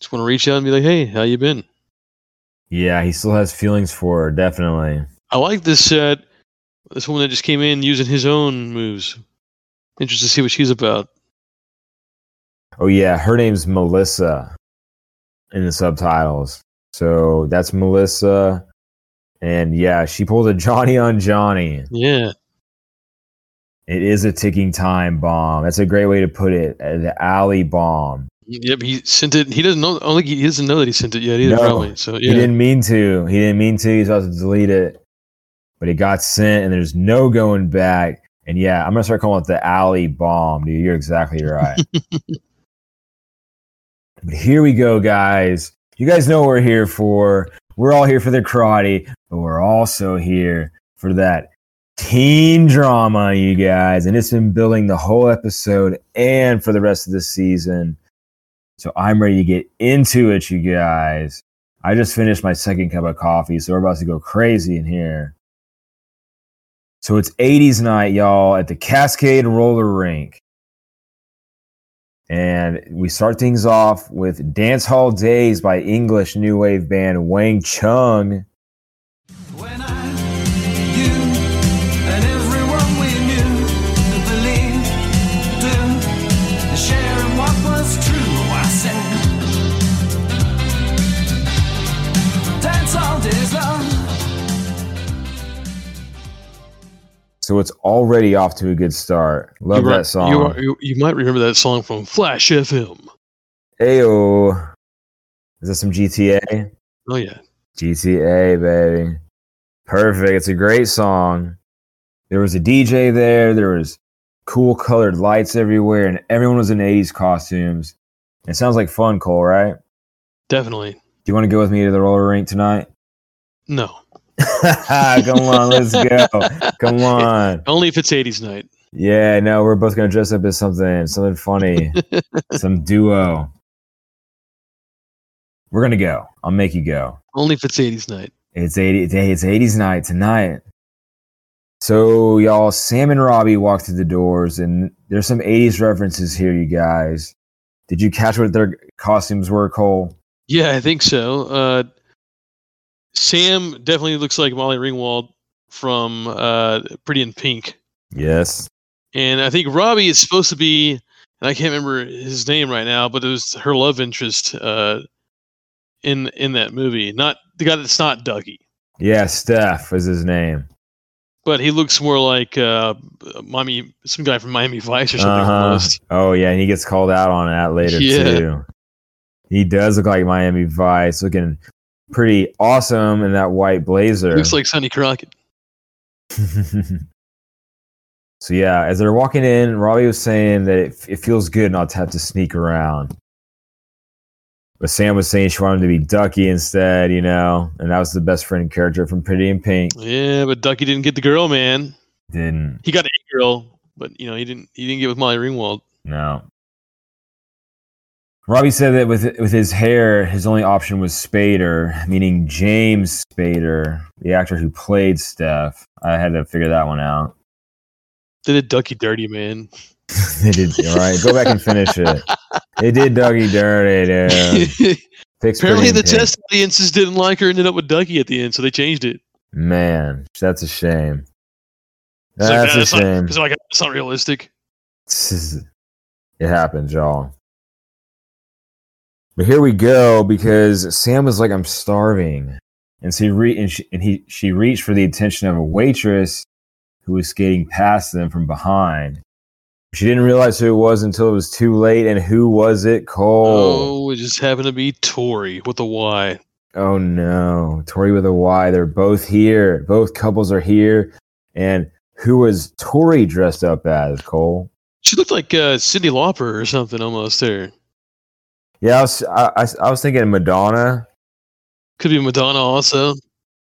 just want to reach out and be like, "Hey, how you been?" Yeah, he still has feelings for her, definitely. I like this uh, this woman that just came in using his own moves. Interested to see what she's about. Oh yeah, her name's Melissa. in the subtitles. So that's Melissa. And yeah, she pulled a Johnny on Johnny. Yeah. It is a ticking time bomb. That's a great way to put it. uh, The Ali bomb. Yep, he sent it. He doesn't know. Think he, doesn't know that he sent it yet either. No, Probably. So He didn't mean to. He didn't mean to. He's about to delete it. But it got sent and there's no going back. And yeah, I'm gonna start calling it the alley bomb, dude. You're exactly right. but here we go, guys. You guys know what we're here for. We're all here for the karate, but we're also here for that teen drama, you guys. And it's been building the whole episode and for the rest of the season. So I'm ready to get into it, you guys. I just finished my second cup of coffee, so we're about to go crazy in here. So it's 80s night, y'all, at the Cascade Roller Rink. And we start things off with Dance Hall Days by English new wave band Wang Chung. So it's already off to a good start. Love that song. You, are, you, you might remember that song from Flash FM. Ayo. Is that some GTA? Oh yeah. GTA, baby. Perfect. It's a great song. There was a DJ there. There was cool colored lights everywhere, and everyone was in 80s costumes. It sounds like fun, Cole, right? Definitely. Do you want to go with me to the roller rink tonight? No. Come on, let's go. Come on. Only if it's 80s night. Yeah, no, we're both gonna dress up as something, something funny, some duo. We're gonna go. I'll make you go. Only if it's 80s night. It's 80 it's 80s night tonight. So y'all, Sam and Robby walk through the doors and there's some 80s references here, you guys. Did you catch what their costumes were, Cole? Yeah, I think so. Uh, Sam definitely looks like Molly Ringwald from uh, Pretty in Pink. Yes. And I think Robby is supposed to be, and I can't remember his name right now, but it was her love interest uh, in in that movie. Not the guy that's not Duckie, Yeah, Steff is his name. but he looks more like uh, Miami, some guy from Miami Vice or something. Uh-huh. Oh yeah, and he gets called out on that later Yeah. too. He does look like Miami Vice, looking pretty awesome in that white blazer. Looks like Sonny Crockett. so yeah, as they're walking in, Robby was saying that it, it feels good not to have to sneak around. But Sam was saying she wanted him to be Duckie instead, you know, and that was the best friend character from Pretty in Pink. Yeah, but Duckie didn't get the girl, man. Didn't He got a girl, but you know he didn't. He didn't get with Molly Ringwald. no. Robby said that with with his hair, his only option was Spader, meaning James Spader, the actor who played Steff. I had to figure that one out. Did it Duckie dirty, man. they did all right. Go back and finish it. They did Duckie dirty, dude. Apparently, the Pink. test audiences didn't like her. Ended up with Duckie at the end, so they changed it. Man, that's a shame. It's like, That's "Nah, a shame. Like it's not realistic. It happens, y'all. But here we go because Sam was like, "I'm starving," and so he re- and, she, and he she reached for the attention of a waitress who was skating past them from behind. She didn't realize who it was until it was too late. And who was it? Cole. Oh, it just happened to be Tory with a Y. Oh no, Tory with a Y. They're both here. Both couples are here. And who was Tory dressed up as? Cole. She looked like uh, Cyndi Lauper or something almost there. Yeah, I was I, I, I was thinking Madonna, Could be Madonna also.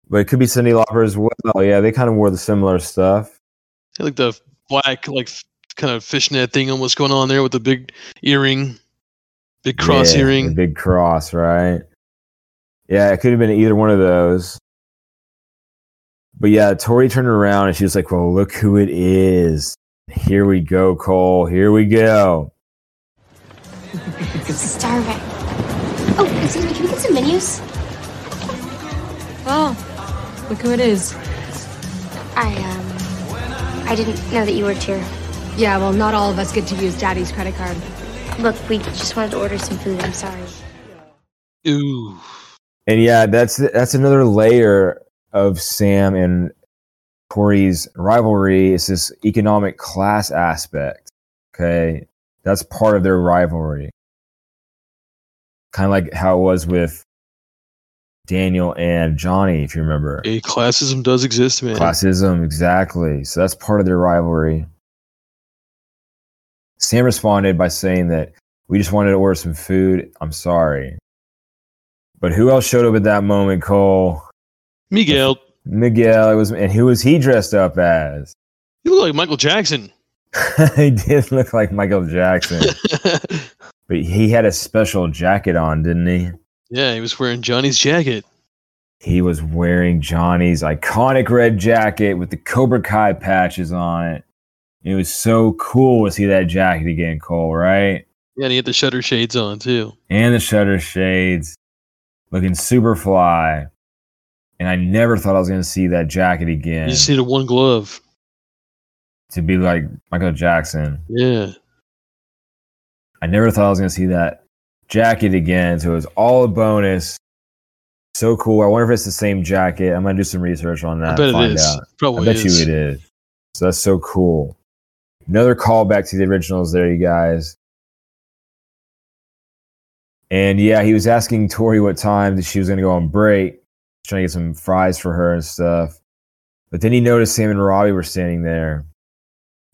but it could be Cyndi Lauper as well. Yeah, they kind of wore the similar stuff. Like the black, like kind of fishnet thing almost going on there with the big earring, big cross Yeah, earring. big cross, right? Yeah, it could have been either one of those. But yeah, Tory turned around and she was like, "Well, look who it is! Here we go, Cole. Here we go." Starving. Oh, excuse me, can we get some menus? Oh, look who it is. I, um, I didn't know that you worked here. Yeah, well, not all of us get to use Daddy's credit card. Look, we just wanted to order some food. I'm sorry. Ooh. And yeah, that's that's another layer of Sam and Tory's rivalry. Is this economic class aspect? Okay, that's part of their rivalry. Kind of like how it was with Daniel and Johnny, if you remember. A classism does exist, man. Classism, exactly. So that's part of their rivalry. Sam responded by saying that we just wanted to order some food. I'm sorry. But who else showed up at that moment, Cole? Miguel. Miguel. It was, and who was he dressed up as? You look like Michael Jackson. he did look like Michael Jackson, but he had a special jacket on, didn't he? Yeah, he was wearing Johnny's jacket. He was wearing Johnny's iconic red jacket with the Cobra Kai patches on it. It was so cool to see that jacket again, Cole, right? Yeah, and he had the shutter shades on too. And the shutter shades, looking super fly. And I never thought I was going to see that jacket again. You see the one glove. To be like Michael Jackson. Yeah. I never thought I was going to see that jacket again. So it was all a bonus. So cool. I wonder if it's the same jacket. I'm going to do some research on that. I bet find it is. Out. Probably I bet is. you it is. So that's so cool. Another callback to the originals there, you guys. And yeah, he was asking Tory what time that she was going to go on break, trying to get some fries for her and stuff. But then he noticed Sam and Robby were standing there.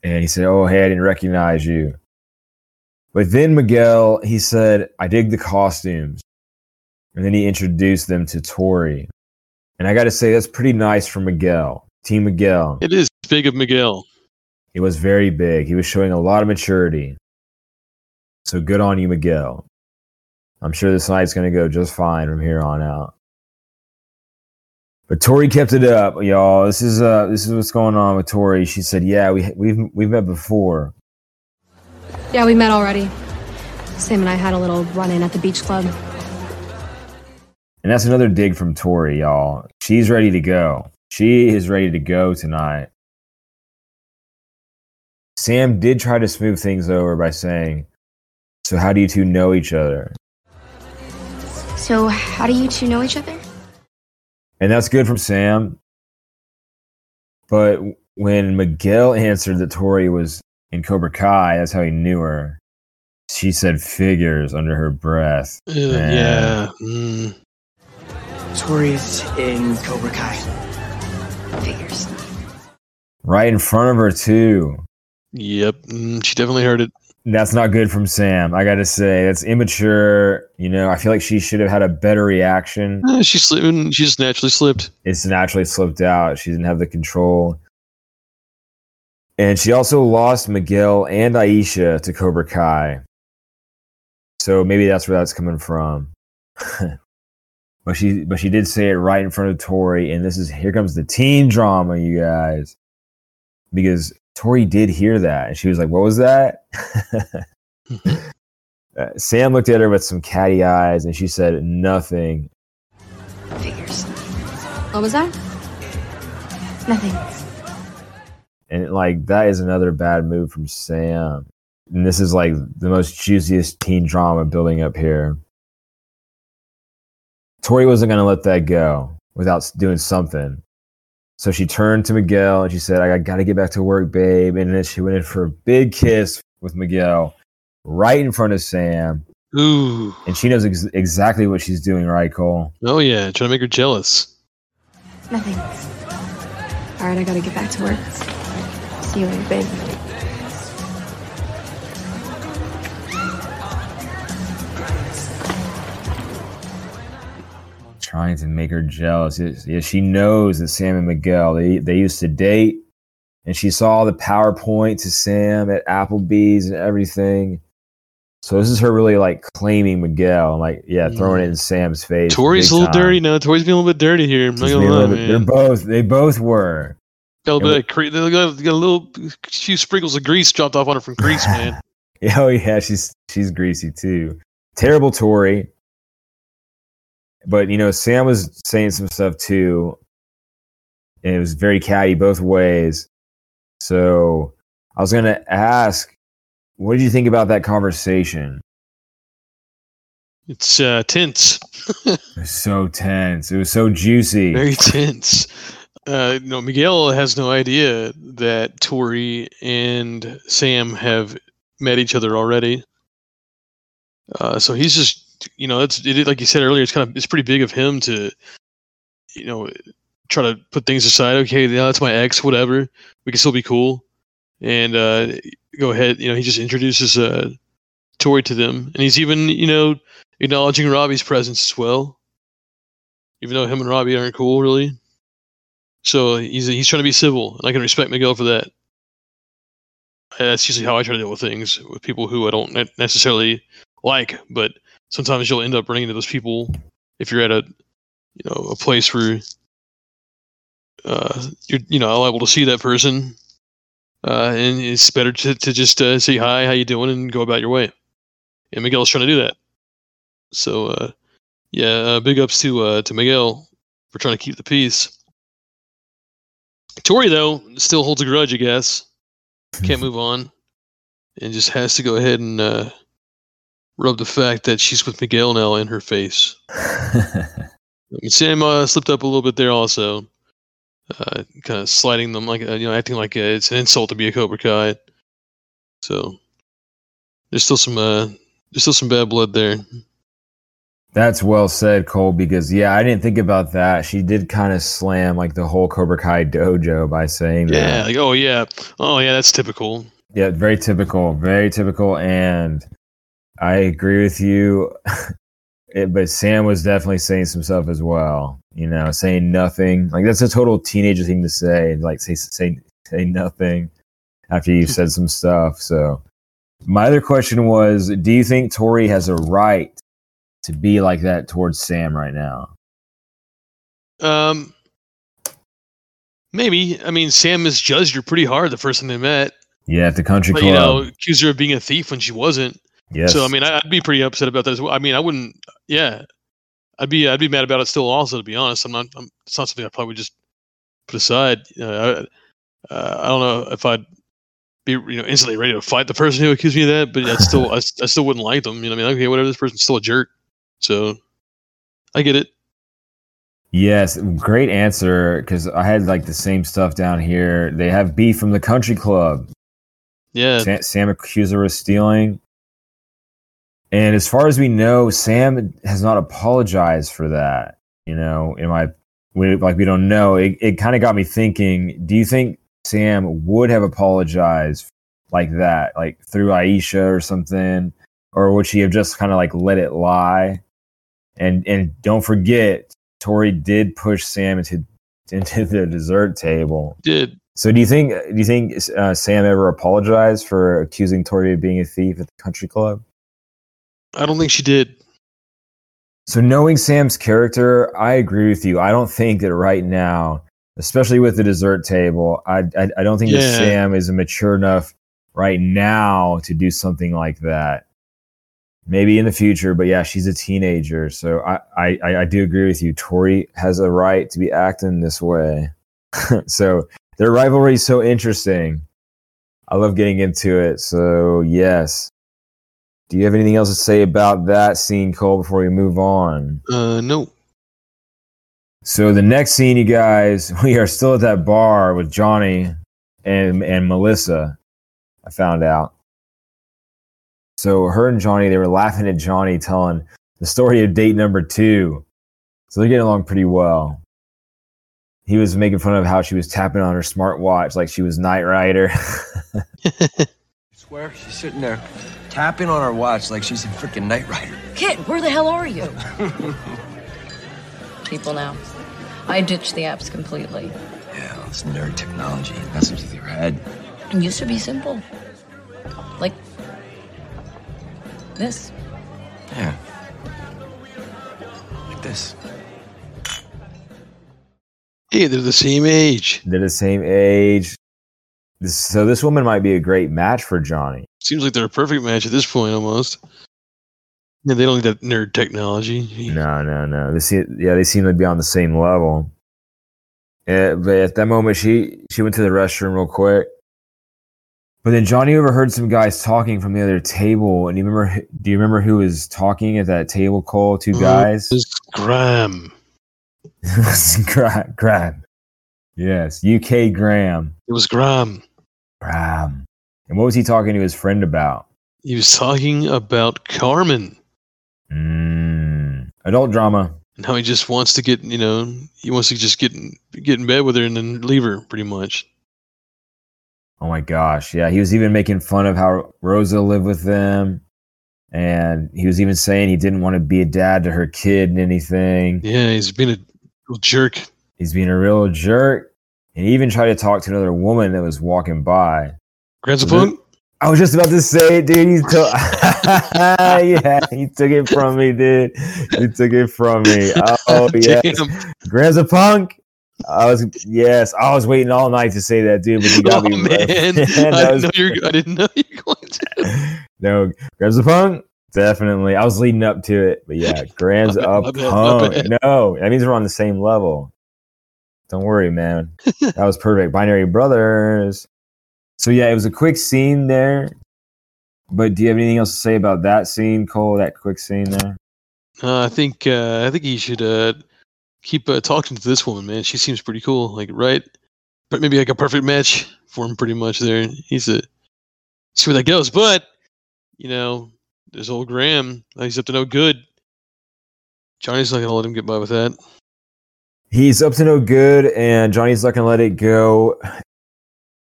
And he said, Oh, hey, I didn't recognize you. But then Miguel, he said, I dig the costumes. And then he introduced them to Tory. And I got to say, that's pretty nice for Miguel. Team Miguel. It is big of Miguel. He was very big. He was showing a lot of maturity. So good on you, Miguel. I'm sure this night's going to go just fine from here on out. But Tory kept it up, y'all. This is uh, this is what's going on with Tory. She said, "Yeah, we we've we've met before." Yeah, we met already. Sam and I had a little run in at the beach club. And that's another dig from Tory, y'all. She's ready to go. She is ready to go tonight. Sam did try to smooth things over by saying, So, how do you two know each other? So, how do you two know each other? And that's good from Sam. But when Miguel answered that Tory was in Cobra Kai, that's how he knew her. She said figures under her breath. Uh, Man. yeah. Mm. Tory's in Cobra Kai. Figures. Right in front of her, too. Yep. Mm, she definitely heard it. That's not good from Sam. I got to say, that's immature. You know, I feel like she should have had a better reaction. Uh, she slipped. She just naturally slipped. It's naturally slipped out. She didn't have the control. And she also lost Miguel and Aisha to Cobra Kai. So maybe that's where that's coming from. but she but she did say it right in front of Tory, and this is here comes the teen drama, you guys. Because Tory did hear that, and she was like, "What was that?" Uh, Sam looked at her with some catty eyes, and she said nothing. Figures. What was that? Nothing. And like that is another bad move from Sam. And this is like the most juiciest teen drama building up here. Tory wasn't going to let that go without doing something. So she turned to Miguel and she said, I got to get back to work, babe. And then she went in for a big kiss with Miguel right in front of Sam. Ooh. And she knows ex- exactly what she's doing, right, Cole? Oh yeah, trying to make her jealous. Nothing. All right, I gotta get back to work. See you later, babe. Trying to make her jealous. Yes, she knows that Sam and Miguel, they, they used to date. And she saw the PowerPoint to Sam at Applebee's and everything. So this is her really like claiming Miguel and like, yeah, throwing it in Sam's face. Tory's a little time. dirty now. Tory's being a little bit dirty here. I'm not gonna lie, bit- They're both, they both were. Got a little bit cre- they got, got a little few sprinkles of grease dropped off on her from Kreese, man. Oh yeah, she's she's greasy too. Terrible Tory. But you know, Sam was saying some stuff too. And it was very catty both ways. So I was gonna ask, what did you think about that conversation? It's uh, tense. It was so tense. It was so juicy. Very tense. Uh, no, Miguel has no idea that Tory and Sam have met each other already. Uh, so he's just, you know, that's it, like you said earlier. It's kind of it's pretty big of him to, you know, try to put things aside. Okay, yeah, that's my ex. Whatever, we can still be cool, and uh, go ahead. You know, he just introduces uh, Tory to them, and he's even, you know, acknowledging Robby's presence as well, even though him and Robby aren't cool really. So he's he's trying to be civil, and I can respect Miguel for that. That's usually how I try to deal with things with people who I don't necessarily like, but sometimes you'll end up running into those people if you're at a you know a place where uh, you're you know liable to see that person, uh, and it's better to to just uh, say hi, how you doing, and go about your way. And Miguel's trying to do that. So uh, yeah, uh, big ups to uh, to Miguel for trying to keep the peace. Tory though still holds a grudge, I guess. Can't move on, and just has to go ahead and uh, rub the fact that she's with Miguel now in her face. Sam uh, slipped up a little bit there also, uh, kind of sliding them like uh, you know, acting like uh, it's an insult to be a Cobra Kai. So there's still some uh, there's still some bad blood there. That's well said, Cole, because yeah, I didn't think about that. She did kind of slam like the whole Cobra Kai dojo by saying that. Yeah, like oh yeah, oh yeah, that's typical. Yeah, very typical, very typical, and I agree with you. it, but Sam was definitely saying some stuff as well. You know, saying nothing. Like that's a total teenager thing to say. Like say say say nothing after you've said some stuff. So my other question was, do you think Tory has a right to be like that towards Sam right now? Um, maybe. I mean, Sam misjudged her pretty hard the first time they met. Yeah, at the country But, club. you know, accused her of being a thief when she wasn't. Yes. So I mean, I- I'd be pretty upset about that as well. I mean, I wouldn't. Yeah, I'd be. I'd be mad about it still. Also, to be honest, I'm not. I'm, it's not something I probably just put aside. Uh, I, uh, I don't know if I'd be you know instantly ready to fight the person who accused me of that, but I still I still wouldn't like them. You know, I mean, okay, whatever. This person's still a jerk. So I get it. Yes, great answer. Because I had like the same stuff down here. They have beef from the country club. Yeah. Sam, Sam accused her of stealing. And as far as we know, Sam has not apologized for that. You know, in my we, like we don't know. It, it kind of got me thinking. Do you think Sam would have apologized like that, like through Aisha or something, or would she have just kind of like let it lie? And and don't forget, Tory did push Sam into into the dessert table. Did So do you think do you think uh, Sam ever apologized for accusing Tory of being a thief at the country club? I don't think she did. So knowing Sam's character, I agree with you. I don't think that right now, especially with the dessert table, I I, I don't think that Sam is mature enough right now to do something like that. Maybe in the future, but yeah, she's a teenager, so I, I- I do agree with you. Tory has a right to be acting this way. so their rivalry is so interesting. I love getting into it. So yes. Do you have anything else to say about that scene, Cole, before we move on? Uh, no. So the next scene, you guys, we are still at that bar with Johnny and and Melissa. I found out. So her and Johnny, they were laughing at Johnny telling the story of date number two. So they're getting along pretty well. He was making fun of how she was tapping on her smartwatch like she was Knight Rider. Swear she's sitting there tapping on her watch like she's a freaking Knight Rider. Kid, where the hell are you? People now. I ditched the apps completely. Yeah, all this nerd technology messes with your head. It used to be simple. Like this. Yeah. Like this. Hey, they're the same age. They're the same age. This, so this woman might be a great match for Johnny. Seems like they're a perfect match at this point, almost. Yeah, they don't need that nerd technology. No, no, no. They see, yeah, they seem to be on the same level. Yeah, but at that moment, she she went to the restroom real quick, But then Johnny overheard some guys talking from the other table, and you remember? Do you remember who was talking at that table? Cole, two uh, guys. It was Graham. It was Gra- Graham. Yes, UK Graham. It was Graham. Graham. And what was he talking to his friend about? He was talking about Carmen Mm, adult drama. and how he just wants to get, you know, he wants to just get in, get in bed with her and then leave her, pretty much. Oh my gosh. Yeah, he was even making fun of how Rosa lived with them. And he was even saying he didn't want to be a dad to her kid and anything. Yeah, he's been a real jerk. He's being a real jerk. And he even tried to talk to another woman that was walking by. Punk. I was just about to say it, dude. He took, yeah, he took it from me, dude. He took it from me. Oh yeah, Graham's a punk. I was yes, I was waiting all night to say that, dude. But you got Oh me. man, That I was- didn't know you're. I didn't know you were going to. no, Graham's a punk. Definitely, I was leading up to it, but yeah, Graham's a bad, my bad, my punk. bad. No, that means we're on the same level. Don't worry, man. that was perfect. Binary Brothers. So yeah, it was a quick scene there. But do you have anything else to say about that scene, Cole? That quick scene there? Uh, I think. Uh, I think he should uh, keep uh, talking to this woman, man. She seems pretty cool. Like, right? But maybe like a perfect match for him, pretty much. There, he's a. See where that goes, but you know, there's old Graham. He's up to no good. Johnny's not gonna let him get by with that. He's up to no good, and Johnny's not gonna let it go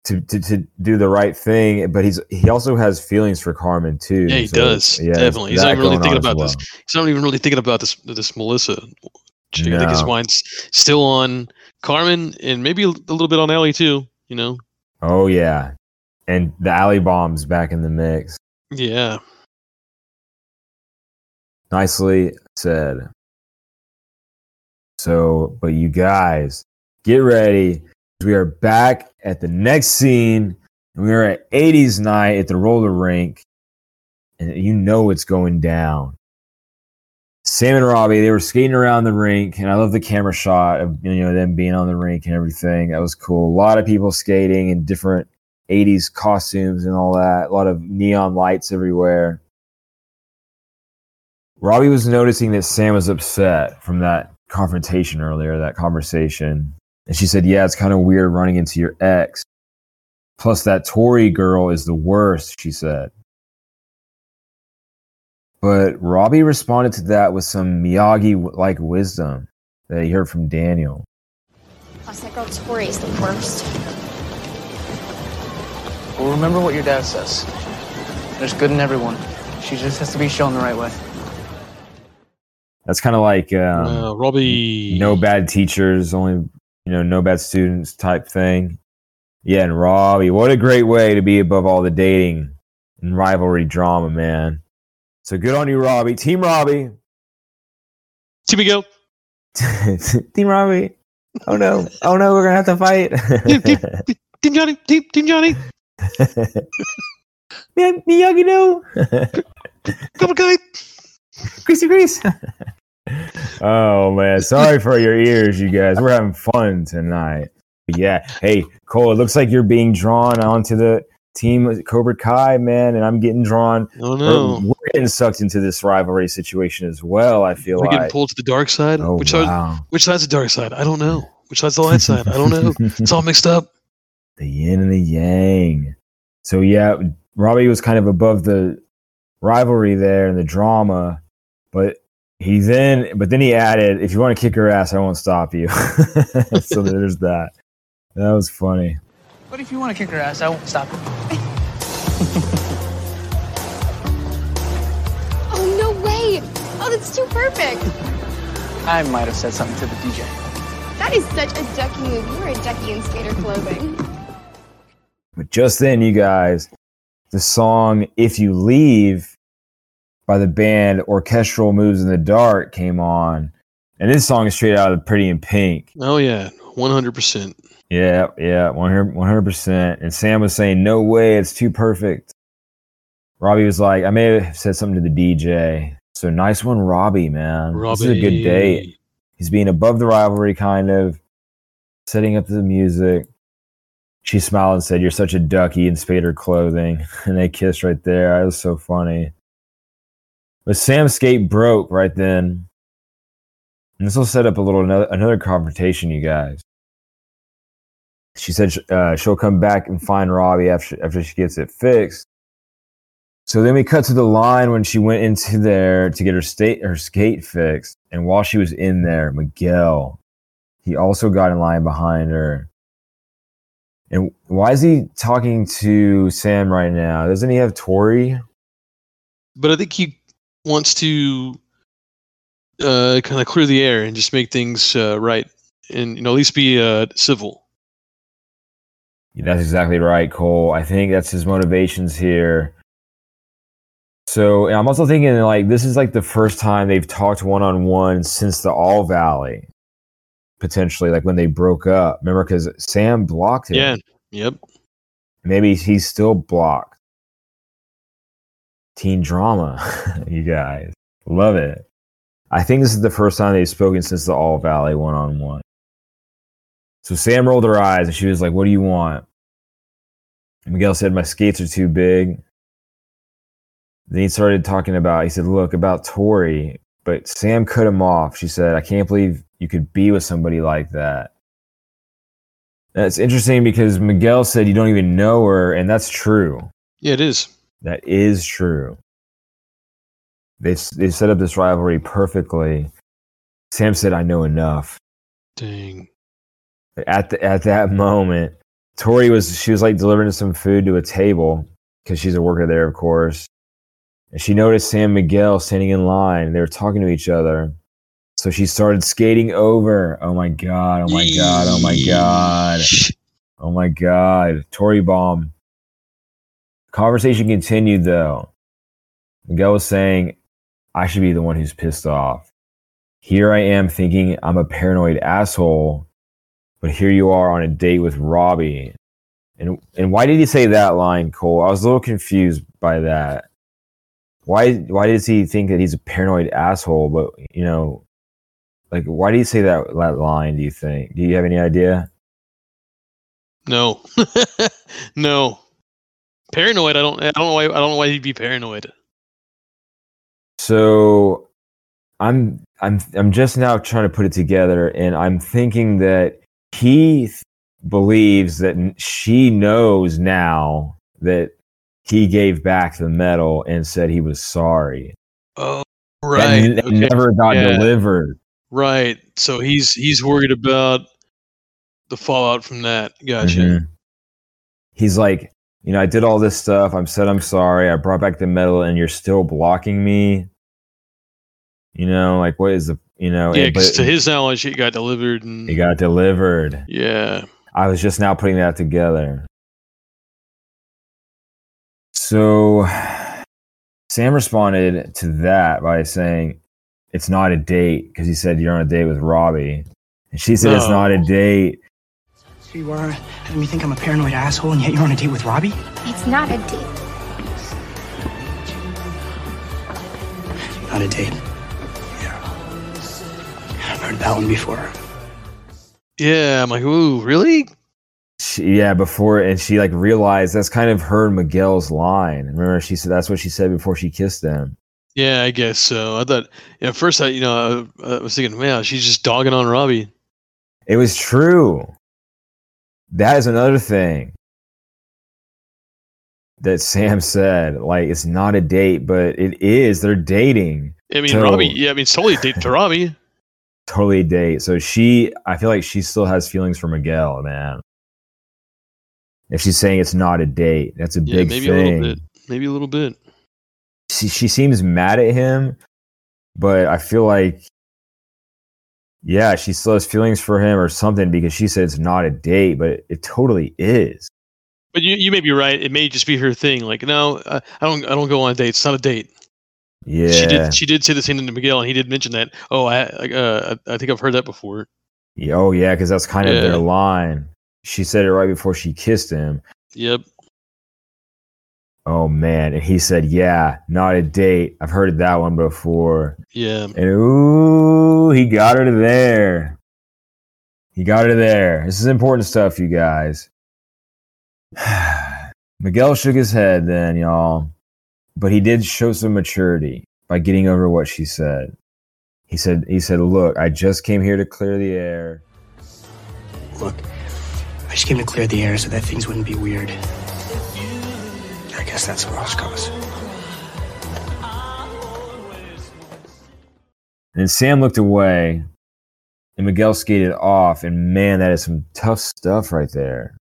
to, to, to do the right thing. But he's he also has feelings for Carmen too. Yeah, he So, does. yeah, definitely. He's not even really thinking about well. this. He's not even really thinking about this. This Melissa. chick. I think his mind's still on Carmen and maybe a little bit on Ellie too. You know. Oh yeah, and the alley bombs back in the mix. Yeah. Nicely said. So, but you guys, get ready. We are back at the next scene. We are at 80s night at the roller rink. And you know it's going down. Sam and Robby, they were skating around the rink, and I love the camera shot of you know them being on the rink and everything. That was cool. A lot of people skating in different 80s costumes and all that. A lot of neon lights everywhere. Robby was noticing that Sam was upset from that confrontation earlier, that conversation. And she said, Yeah, it's kind of weird running into your ex. Plus, that Tory girl is the worst, she said. But Robby responded to that with some Miyagi like wisdom that he heard from Daniel. Plus, that girl Tory is the worst. Well, remember what your dad says. There's good in everyone. She just has to be shown the right way. That's kind of like um, Uh, Robby. no bad teachers, only you know, no bad students type thing. Yeah, and Robby, what a great way to be above all the dating and rivalry drama, man. So good on you, Robby. Team Robby. Team Miguel. Team Robby. Oh no. Oh no, we're gonna have to fight. Team Johnny. Team, team Johnny. Mi- Miyagi-Do. Cobra Kai. Greasy grease. oh man, sorry for your ears, you guys. We're having fun tonight. Yeah. Hey, Cole, it looks like you're being drawn onto the team Cobra Kai, man, and I'm getting drawn. Oh We're, no. we're getting sucked into this rivalry situation as well. I feel like We're getting pulled to the dark side. Oh, which wow. side? Which side's the dark side? I don't know. Which side's the light side? I don't know. It's all mixed up. the yin and the yang. So yeah, Robby was kind of above the rivalry there and the drama, but he then but then he added, if you want to kick her ass, I won't stop you. so there's that. That was funny. But if you want to kick her ass, I won't stop you. Oh, no way! Oh, that's too perfect! I might have said something to the DJ. That is such a ducky move. You're a ducky in Spader clothing. But just then, you guys, the song If You Leave by the band Orchestral Moves in the Dark came on. And this song is straight out of Pretty in Pink. Oh yeah, one hundred percent. Yeah, yeah, 100 percent. And Sam was saying, "No way, it's too perfect." Robby was like, "I may have said something to the DJ." So nice one, Robby, man. This is a good date. He's being above the rivalry, kind of setting up the music, she smiled and said, You're such a ducky in Spader clothing. And they kissed right there. It was so funny. But Sam's skate broke right then. And this will set up a little another, another confrontation, you guys. She said uh, she'll come back and find Robby after after she gets it fixed. So then we cut to the line when she went into there to get her state her skate fixed, and while she was in there, Miguel, he also got in line behind her. And why is he talking to Sam right now? Doesn't he have Tory? But I think he wants to uh, kind of clear the air and just make things uh, right, and you know at least be uh, civil. That's exactly right, Cole. I think that's his motivations here. So and I'm also thinking like this is like the first time they've talked one on one since the All Valley, potentially like when they broke up. Remember, because Sam blocked him. Yeah. Yep. Maybe he's still blocked. Teen drama, you guys love it. I think this is the first time they've spoken since the All Valley one on one. So Sam rolled her eyes and she was like, "What do you want?" Miguel said, "My skates are too big." Then he started talking about. He said, "Look about Tory," but Sam cut him off. She said, "I can't believe you could be with somebody like that." That's interesting because Miguel said you don't even know her, and that's true. Yeah, it is. That is true. They they set up this rivalry perfectly. Sam said, "I know enough." Dang. At the, at that moment, Tory was she was like delivering some food to a table because she's a worker there, of course. And she noticed Sam Miguel standing in line. They were talking to each other. So she started skating over. Oh my god! Oh my god! Oh my god! Oh my god! Tory bomb. Conversation continued though. Miguel was saying, I should be the one who's pissed off. Here I am thinking I'm a paranoid asshole, but here you are on a date with Robby. And and why did he say that line, Cole? I was a little confused by that. Why why does he think that he's a paranoid asshole? But you know, like why did he say that that line? Do you think? Do you have any idea? No. no. Paranoid. I don't. I don't know why. I don't know why he'd be paranoid. So I'm I'm I'm just now trying to put it together, and I'm thinking that he th- believes that n- she knows now that he gave back the medal and said he was sorry. Oh, That right. n- that okay. never got Yeah. delivered. Right. So he's he's worried about the fallout from that. Gotcha. Mhm. He's like, you know, I did all this stuff. I'm said I'm sorry. I brought back the medal, and you're still blocking me. You know, like what is the you know? Yeah, and- because but to his knowledge, it got delivered. And it got delivered. yeah. I was just now putting that together. So Sam responded to that by saying, It's not a date because he said you're on a date with Robby. And she said, It's not a date. So you are having me think I'm a paranoid asshole, and yet you're on a date with Robby? It's not a date. Not a date. Yeah. I've heard that one before. Yeah. I'm like, ooh, really? She, yeah, before, and she like realized that's kind of her and Miguel's line. Remember, she said that's what she said before she kissed him. Yeah, I guess so. I thought you know, at first I you know I, I was thinking, man, she's just dogging on Robby. It was true. That is another thing that Sam said. Like, it's not a date, but it is. They're dating. I mean, So- Robby. Yeah, I mean, totally a date to Robby. totally a date. So she, I feel like she still has feelings for Miguel, man. If she's saying it's not a date, that's a Yeah, big maybe a thing. little bit. Maybe a little bit. She, she seems mad at him, but I feel like, yeah, she still has feelings for him or something because she said it's not a date, but it totally is. But you, you may be right. It may just be her thing. Like, no, I, don't I don't go on dates. It's not a date. Yeah. She did she did say the same thing to Miguel, and he did mention that. Oh, I I, uh, I think I've heard that before. Yeah, Oh, yeah, because that's kind of Yeah. their line. She said it right before she kissed him. Yep. Oh, man. And he said, yeah, not a date. I've heard that one before. Yeah. And ooh, he got her there. He got her there. This is important stuff, you guys. Miguel shook his head then, y'all, but he did show some maturity by getting over what she said. He said, "He said, look, I just came here to clear the air." Look, I just came to clear the air so that things wouldn't be weird. Guess that's a cause. And Sam looked away, and Miguel skated off. And man, that is some tough stuff right there.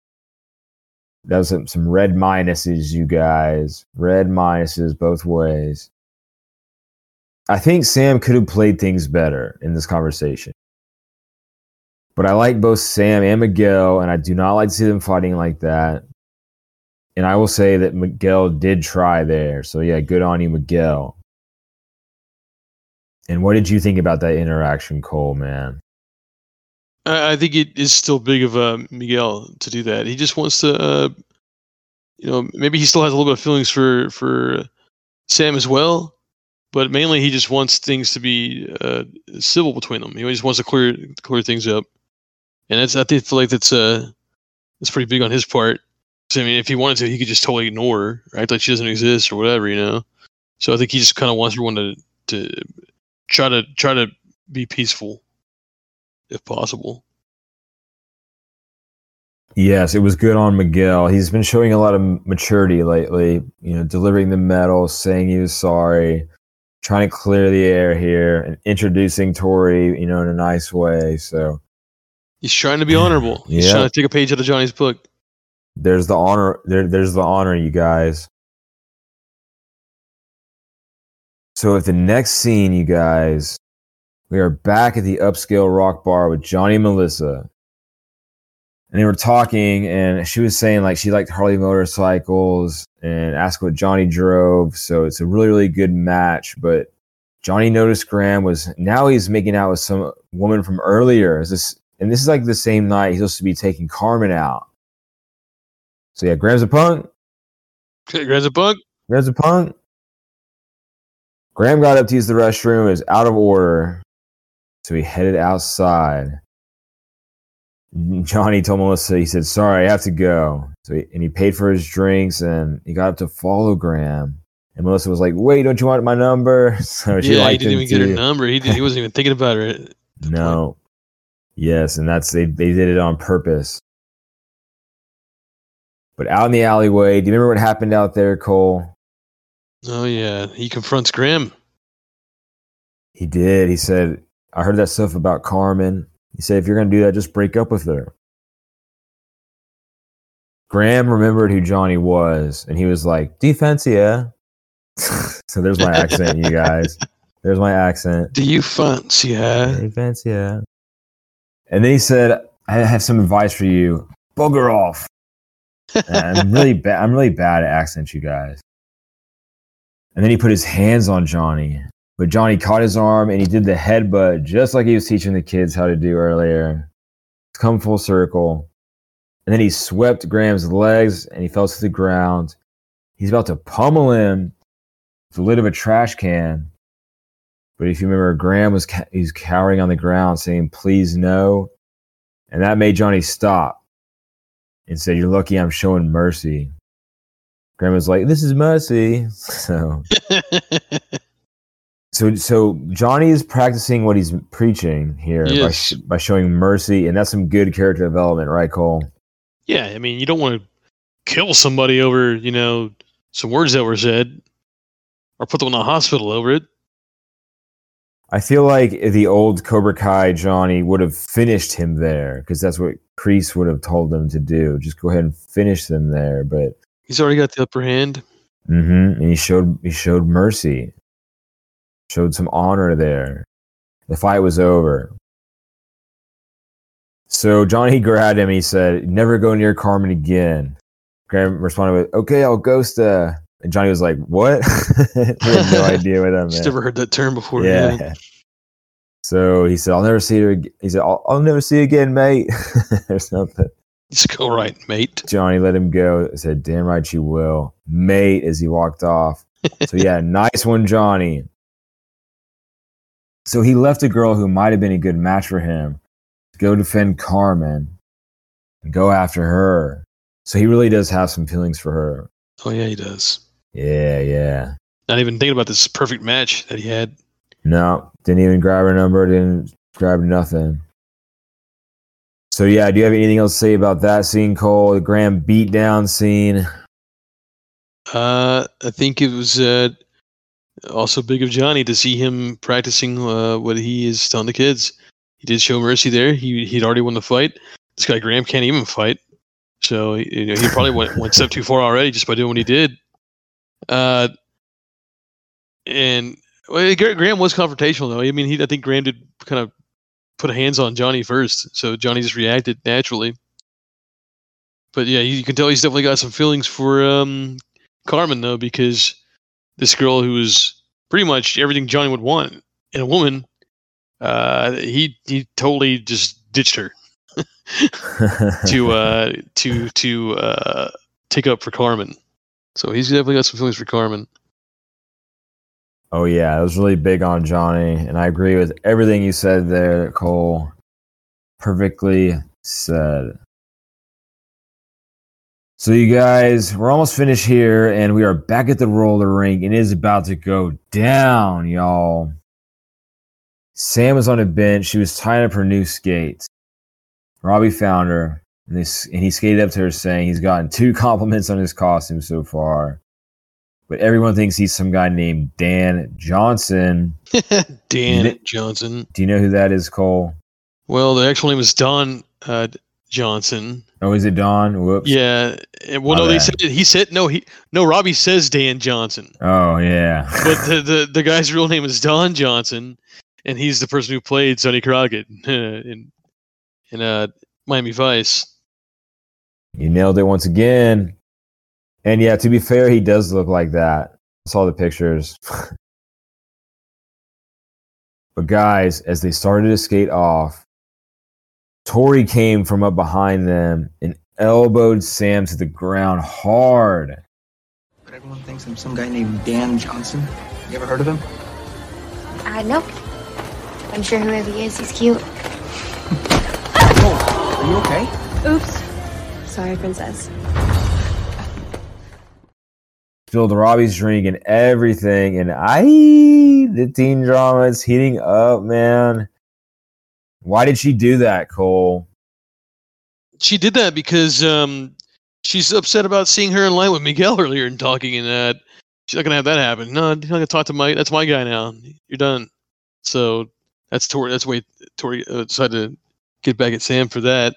That was some, some red minuses, you guys. Red minuses both ways. I think Sam could have played things better in this conversation. But I like both Sam and Miguel, and I do not like to see them fighting like that. And I will say that Miguel did try there. So, yeah, good on you, Miguel. And what did you think about that interaction, Cole, man? I, think it is still big of uh, Miguel to do that. He just wants to, uh, you know, maybe he still has a little bit of feelings for for Sam as well, but mainly he just wants things to be uh, civil between them. He just wants to clear clear things up, and that's I think feel like that's uh that's pretty big on his part. 'Cause, I mean, if he wanted to, he could just totally ignore her, act like she doesn't exist or whatever, you know. So I think he just kind of wants everyone to to try to try to be peaceful, if possible. Yes, it was good on Miguel. He's been showing a lot of maturity lately, you know, delivering the medal, saying he was sorry, trying to clear the air here, and introducing Tory, you know, in a nice way. So He's trying to be honorable. He's Yeah. trying to take a page out of Johnny's book. There's the honor there, there's the honor, you guys. So at the next scene, you guys, we are back at the upscale rock bar with Johnny and Melissa. And they were talking, and she was saying like she liked Harley motorcycles and asked what Johnny drove. So it's a really, really good match. But Johnny noticed Graham was now he's making out with some woman from earlier. Is this and this is like the same night he's supposed to be taking Carmen out. So yeah, Graham's a punk. Graham's a punk. Graham's a punk. Graham got up to use the restroom. It was out of order, so he headed outside. Johnny told Melissa, he said, "Sorry, I have to go." So he, and he paid for his drinks, and he got up to follow Graham. And Melissa was like, "Wait, don't you want my number?" So she yeah, he didn't even get her number. He did, he wasn't even thinking about her. No. Yes, and that's they they did it on purpose. But out in the alleyway, do you remember what happened out there, Cole? Oh yeah, he confronts Graham. He did. He said, I heard that stuff about Carmen. He said, if you're going to do that, just break up with her. Graham remembered who Johnny was, and he was like, Do you fancy her? so there's my accent, you guys. There's my accent. Do you fancy yeah? Do you fancy her? And then he said, I have some advice for you. Bugger off. I'm really bad. I'm really bad at accents, you guys. And then he put his hands on Johnny, but Johnny caught his arm and he did the headbutt just like he was teaching the kids how to do earlier. It's come full circle. And then he swept Graham's legs and he fell to the ground. He's about to pummel him with the lid of a trash can. But if you remember, Graham was ca- he's cowering on the ground saying, please no. And that made Johnny stop and said, You're lucky I'm showing mercy. Graham's like, This is mercy. So so so Johnny is practicing what he's preaching here by, sh- by showing mercy, and that's some good character development, right, Cole? Yeah, I mean, you don't want to kill somebody over, you know, some words that were said, or put them in the hospital over it. I feel like the old Cobra Kai Johnny would have finished him there because that's what Kreese would have told them to do. Just go ahead and finish them there. But He's already got the upper hand. Mm-hmm. and he showed he showed mercy, showed some honor there. The fight was over. So Johnny grabbed him. He said, "Never go near Carmen again." Graham responded with, "Okay, I'll ghost." Uh, and Johnny was like, "What?" he had no idea what that Just never heard that term before. Yeah. So he said, "I'll never see her." ag-" He said, "I'll, I'll never see you again, mate," or something. Just go right, mate. Johnny let him go. I said, "Damn right you will, mate." As he walked off. So yeah, nice one, Johnny. So he left a girl who might have been a good match for him to go defend Carmen and go after her. So he really does have some feelings for her. Oh yeah, he does. Yeah, yeah. Not even thinking about this perfect match that he had. No, didn't even grab her number, didn't grab nothing. So yeah, do you have anything else to say about that scene, Cole? The Graham beatdown scene. Uh, I think it was uh, also big of Johnny to see him practicing uh, what he is telling the kids. He did show mercy there. He he'd already won the fight. This guy Graham can't even fight, so he, you know, he probably went one step too far already just by doing what he did. Uh, and well, Graham was confrontational though. I mean, he I think Graham did kind of put hands on Johnny first, so Johnny just reacted naturally. But yeah, you can tell he's definitely got some feelings for um, Carmen though, because this girl who was pretty much everything Johnny would want in a woman, uh, he he totally just ditched her to uh, to to uh, take up for Carmen. So he's definitely got some feelings for Carmen. Oh yeah, it was really big on Johnny, and I agree with everything you said there, Cole. Perfectly said. So you guys, we're almost finished here, and we are back at the roller rink, and it is about to go down, y'all. Sam was on a bench. She was tying up her new skates. Robby found her, and, this, and he skated up to her saying he's gotten two compliments on his costume so far. But everyone thinks he's some guy named Dan Johnson. Dan Johnson. Do you know who that is, Cole? Well, the actual name is Don uh, Johnson. Oh, is it Don? Whoops. Yeah. Well, My no, they said he said no. He no. Robby says Dan Johnson, Oh, yeah. but the, the the guy's real name is Don Johnson, and he's the person who played Sonny Crockett in in uh, Miami Vice. You nailed it once again. And yeah, to be fair, he does look like that. I saw the pictures. but guys, as they started to skate off, Tory came from up behind them and elbowed Sam to the ground hard. But everyone thinks I'm some guy named Dan Johnson. You ever heard of him? Uh, nope. I'm sure whoever he is, he's cute. Oh, are you okay? Oops. Sorry, princess. spilled Robby's drink and everything. And I, the teen drama is heating up, man. Why did she do that, Cole? She did that because um, she's upset about seeing her in line with Miguel earlier and talking, and that she's not gonna have that happen. No, you're not gonna talk to my. That's my guy now. You're done. So that's Tory. That's why Tory uh, decided to get back at Sam for that.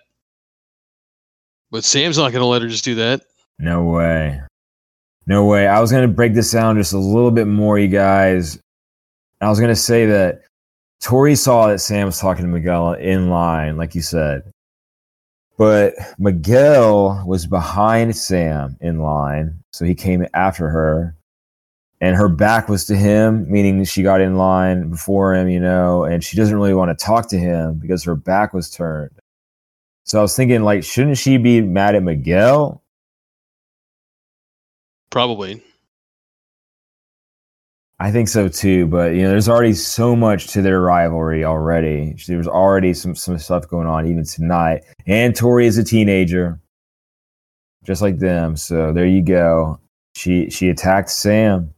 But Sam's not gonna let her just do that. No way. No way. I was going to break this down just a little bit more, you guys. I was going to say that Tory saw that Sam was talking to Miguel in line, like you said. But Miguel was behind Sam in line, so he came after her. And her back was to him, meaning she got in line before him, you know, and she doesn't really want to talk to him because her back was turned. So I was thinking, like, shouldn't she be mad at Miguel? Probably. I think so too, but you know, there's already so much to their rivalry already. There's already some some stuff going on even tonight. And Tory is a teenager, just like them. So there you go. She she attacked Sam.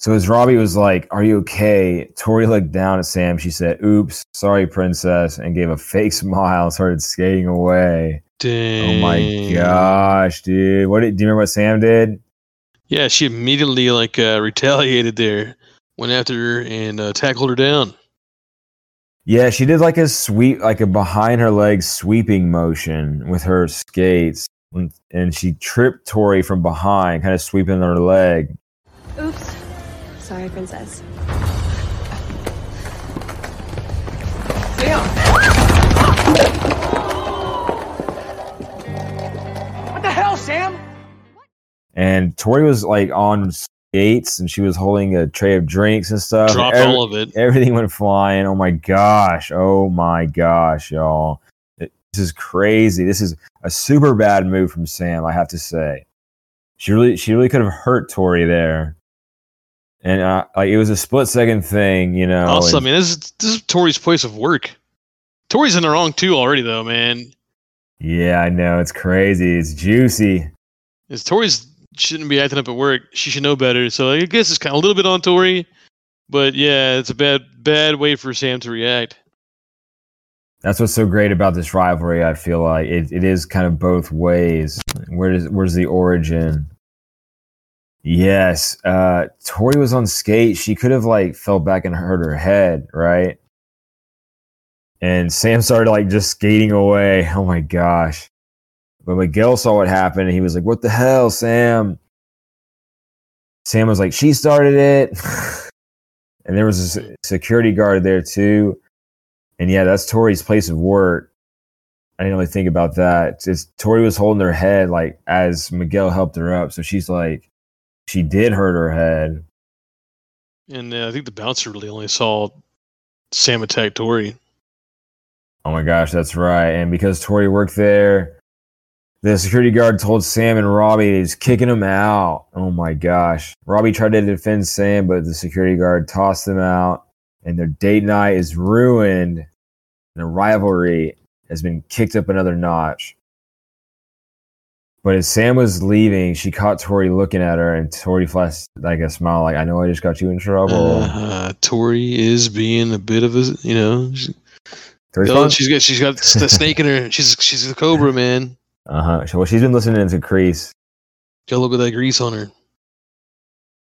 So as Robby was like, "Are you okay?" Tory looked down at Sam. She said, "Oops, sorry, princess," and gave a fake smile and started skating away. Dang. Oh my gosh, dude! What did, do you remember what Sam did? Yeah, she immediately like uh, retaliated there, went after her and uh, tackled her down. Yeah, she did like a sweep, like a behind her legs sweeping motion with her skates, and- and she tripped Tory from behind, kind of sweeping her leg. Oops. Sorry, princess. What the hell, Sam? And Tory was like on skates, and she was holding a tray of drinks and stuff. Dropped Every- all of it. Everything went flying. Oh my gosh! Oh my gosh, y'all! It- This is crazy. This is a super bad move from Sam. I have to say, she really, she really could have hurt Tory there. And uh, like it was a split second thing, you know. Also, I mean, this is this is Tory's place of work. Tory's in the wrong too already, though, man. Yeah, I know. It's crazy. It's juicy. Is Tory's shouldn't be acting up at work. She should know better. So I guess it's kind of a little bit on Tory, but yeah, it's a bad bad way for Sam to react. That's what's so great about this rivalry. I feel like it, it is kind of both ways. Where does where's the origin? Yes, uh, Tory was on skate. She could have like fell back and hurt her head, right? And Sam started like just skating away. Oh my gosh! But Miguel saw what happened, and he was like, "What the hell, Sam?" Sam was like, "She started it," and there was a security guard there too. And yeah, that's Tory's place of work. I didn't really think about that. It's Tory was holding her head like as Miguel helped her up, so she's like, she did hurt her head. And uh, I think the bouncer really only saw Sam attack Tory. Oh my gosh, that's right. And because Tory worked there, the security guard told Sam and Robby he's kicking him out. Oh my gosh. Robby tried to defend Sam, but the security guard tossed him out, and their date night is ruined. And the rivalry has been kicked up another notch. But as Sam was leaving, she caught Tory looking at her, and Tory flashed like a smile, like, I know I just got you in trouble. Uh, Tory is being a bit of a, you know, she, fun? she's got she's got the snake in her. She's she's a cobra, man. Uh huh. Well, she's been listening to Kreese. Got a little bit of that grease on her.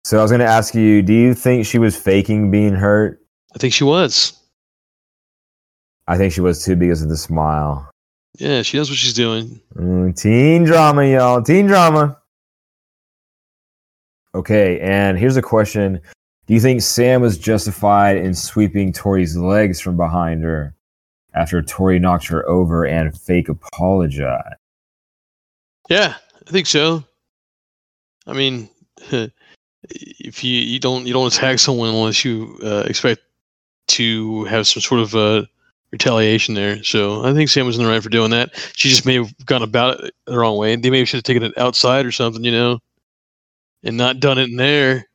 So I was going to ask you, do you think she was faking being hurt? I think she was. I think she was too because of the smile. Yeah, she knows what she's doing. Mm, teen drama, y'all. Teen drama. Okay, and here's a question. Do you think Sam was justified in sweeping Tory's legs from behind her after Tory knocked her over and fake apologized? Yeah, I think so. I mean, if you you don't you don't attack someone unless you uh, expect to have some sort of uh, retaliation there. So I think Sam was in the right for doing that. She just may have gone about it the wrong way. They maybe should have taken it outside or something, you know, and not done it in there.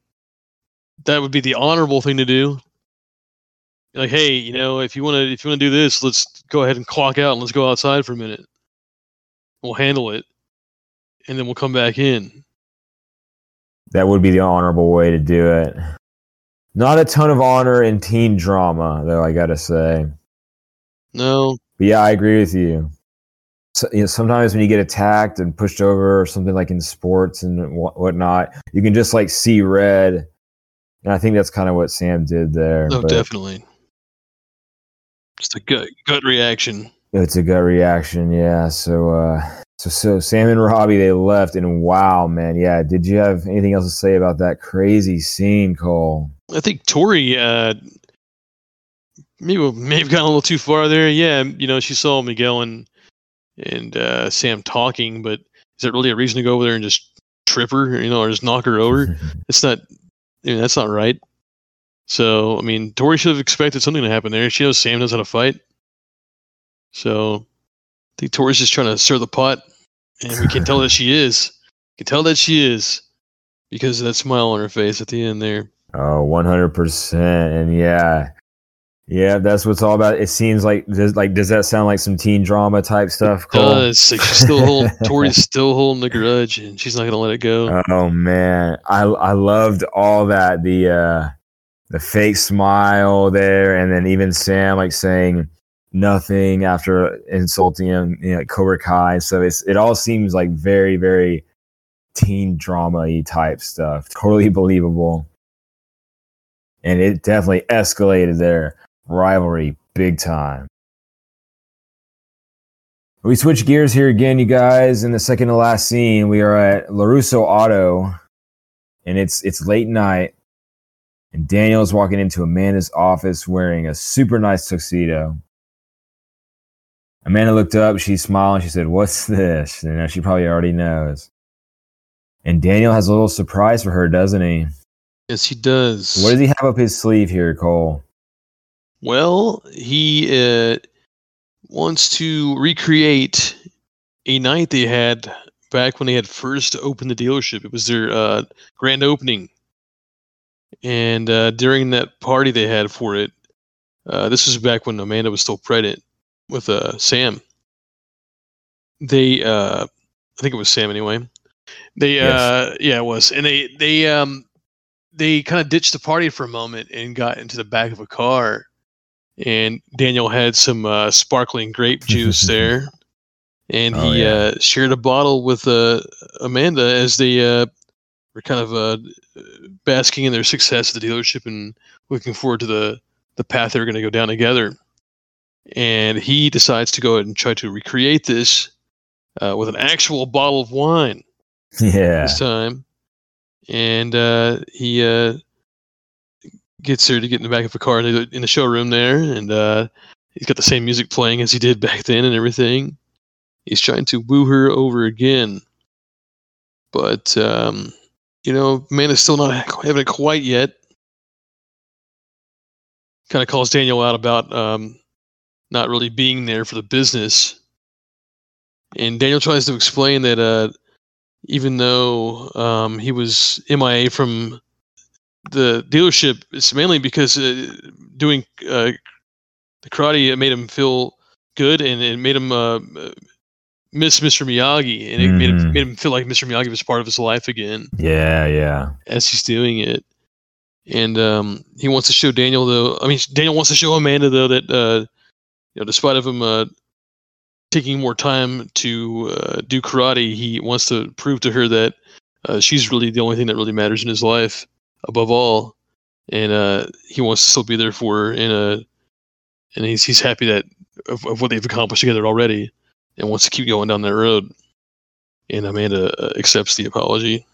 That would be the honorable thing to do. Like, hey, you know, if you want to, if you want to do this, let's go ahead and clock out and let's go outside for a minute. We'll handle it, and then we'll come back in. That would be the honorable way to do it. Not a ton of honor in teen drama, though, I gotta say. No, But yeah, I agree with you. So, you know, sometimes when you get attacked and pushed over or something like in sports and wha- whatnot, you can just like see red. And I think that's kind of what Sam did there. no, but definitely. Just a gut gut reaction. It's a gut reaction, yeah. So, uh, so, so Sam and Robby they left, and wow, man, yeah. Did you have anything else to say about that crazy scene, Cole? I think Tory uh, maybe may have gone a little too far there. Yeah, you know, she saw Miguel and and uh, Sam talking, but is that really a reason to go over there and just trip her, you know, or just knock her over? it's not. I mean, that's not right. So, I mean, Tory should have expected something to happen there. She knows Sam knows how to fight. So, I think Tory's just trying to stir the pot, and we can tell that she is. We can tell that she is because of that smile on her face at the end there. Oh, 100%. And yeah. Yeah, that's what it's all about. It seems like does like does that sound like some teen drama type stuff, Cole? does. Like she's still holding Tory's still holding the grudge and she's not gonna let it go. Oh man. I I loved all that. The uh the fake smile there and then even Sam like saying nothing after insulting him, you know, Cobra Kai. So it's it all seems like very, very teen drama y type stuff. Totally believable. And it definitely escalated their rivalry big time. We switch gears here again, you guys. In the second to last scene, we are at LaRusso Auto, and it's it's late night, and Daniel's walking into Amanda's office wearing a super nice tuxedo. Amanda looked up, she smiled, and she said, What's this? You know, she probably already knows. And Daniel has a little surprise for her, doesn't he? Yes, he does. What does he have up his sleeve here, Cole? Well, he uh, wants to recreate a night they had back when they had first opened the dealership. It was their uh, grand opening, and uh, during that party they had for it, uh, this was back when Amanda was still pregnant with uh, Sam. they uh I think it was Sam anyway. They Yes. uh yeah it was. And they they um they kind of ditched the party for a moment and got into the back of a car. And Daniel had some uh, sparkling grape juice there. And Oh, he yeah. uh, shared a bottle with uh, Amanda as they uh, were kind of uh, basking in their success at the dealership and looking forward to the, the path they're going to go down together. And he decides to go ahead and try to recreate this uh, with an actual bottle of wine Yeah. this time. And uh, he uh, gets her to get in the back of a car in the, showroom there, and uh, he's got the same music playing as he did back then and everything. He's trying to woo her over again, but um, you know, man is still not having it quite yet. Kind of calls Daniel out about um, not really being there for the business, and Daniel tries to explain that uh, even though um, he was MIA from the dealership, it's mainly because uh, doing uh, the karate it made him feel good and it made him uh, uh, miss Mr. Miyagi, and it made him Mhm. made him feel like Mr. Miyagi was part of his life again Yeah, yeah. as he's doing it. And um, he wants to show Daniel though. I mean, Daniel wants to show Amanda though that uh, you know, despite of him uh, taking more time to uh, do karate, he wants to prove to her that uh, she's really the only thing that really matters in his life above all. And uh, he wants to still be there for her. And uh, and he's he's happy that of, of what they've accomplished together already, and wants to keep going down that road. And Amanda uh, accepts the apology.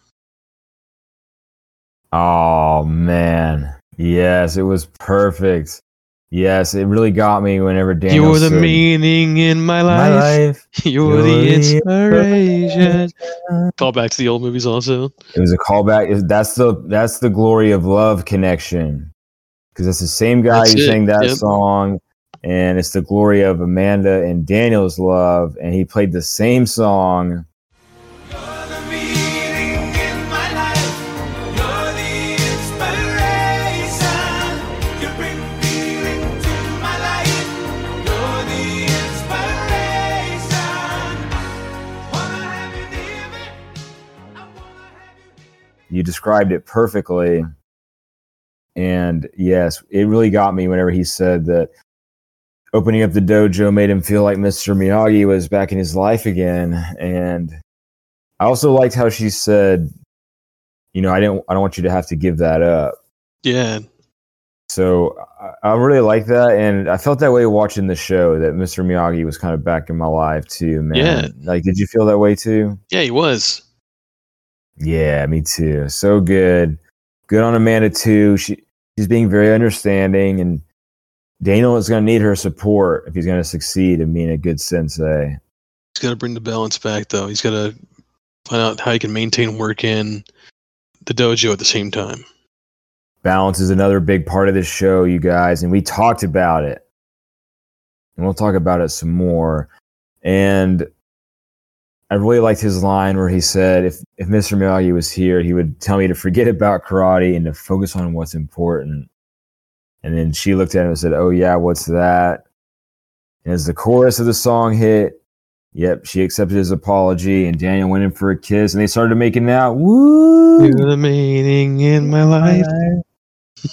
Oh man. Yes, it was perfect. Yes, it really got me whenever Daniel You're the said, meaning in my life. My life. You're, You're the the inspiration. Call back to the old movies also. It was a callback. It- That's the that's the glory of love connection, because it's the same guy That's who it, sang that yep. song, and it's the glory of Amanda and Daniel's love, and he played the same song. You described it perfectly, and yes, it really got me whenever he said that opening up the dojo made him feel like Mr. Miyagi was back in his life again, and I also liked how she said, "You know, I didn't. I don't want you to have to give that up." Yeah. So I, I really like that, and I felt that way watching the show. That Mr. Miyagi was kind of back in my life too, man. Yeah. Like, did you feel that way too? Yeah, he was. Yeah, me too. So good. Good on Amanda too. She she's being very understanding, and Daniel is going to need her support if he's going to succeed in being a good sensei. He's got to bring the balance back, though. He's got to find out how he can maintain work in the dojo at the same time. Balance is another big part of this show, you guys, and we talked about it. And we'll talk about it some more. And I really liked his line where he said, if, if Mr. Miyagi was here, he would tell me to forget about karate and to focus on what's important. And then she looked at him and said, Oh, yeah, what's that? And as the chorus of the song hit, yep, she accepted his apology, and Daniel went in for a kiss, and they started making out. Woo! You're the meaning in my life.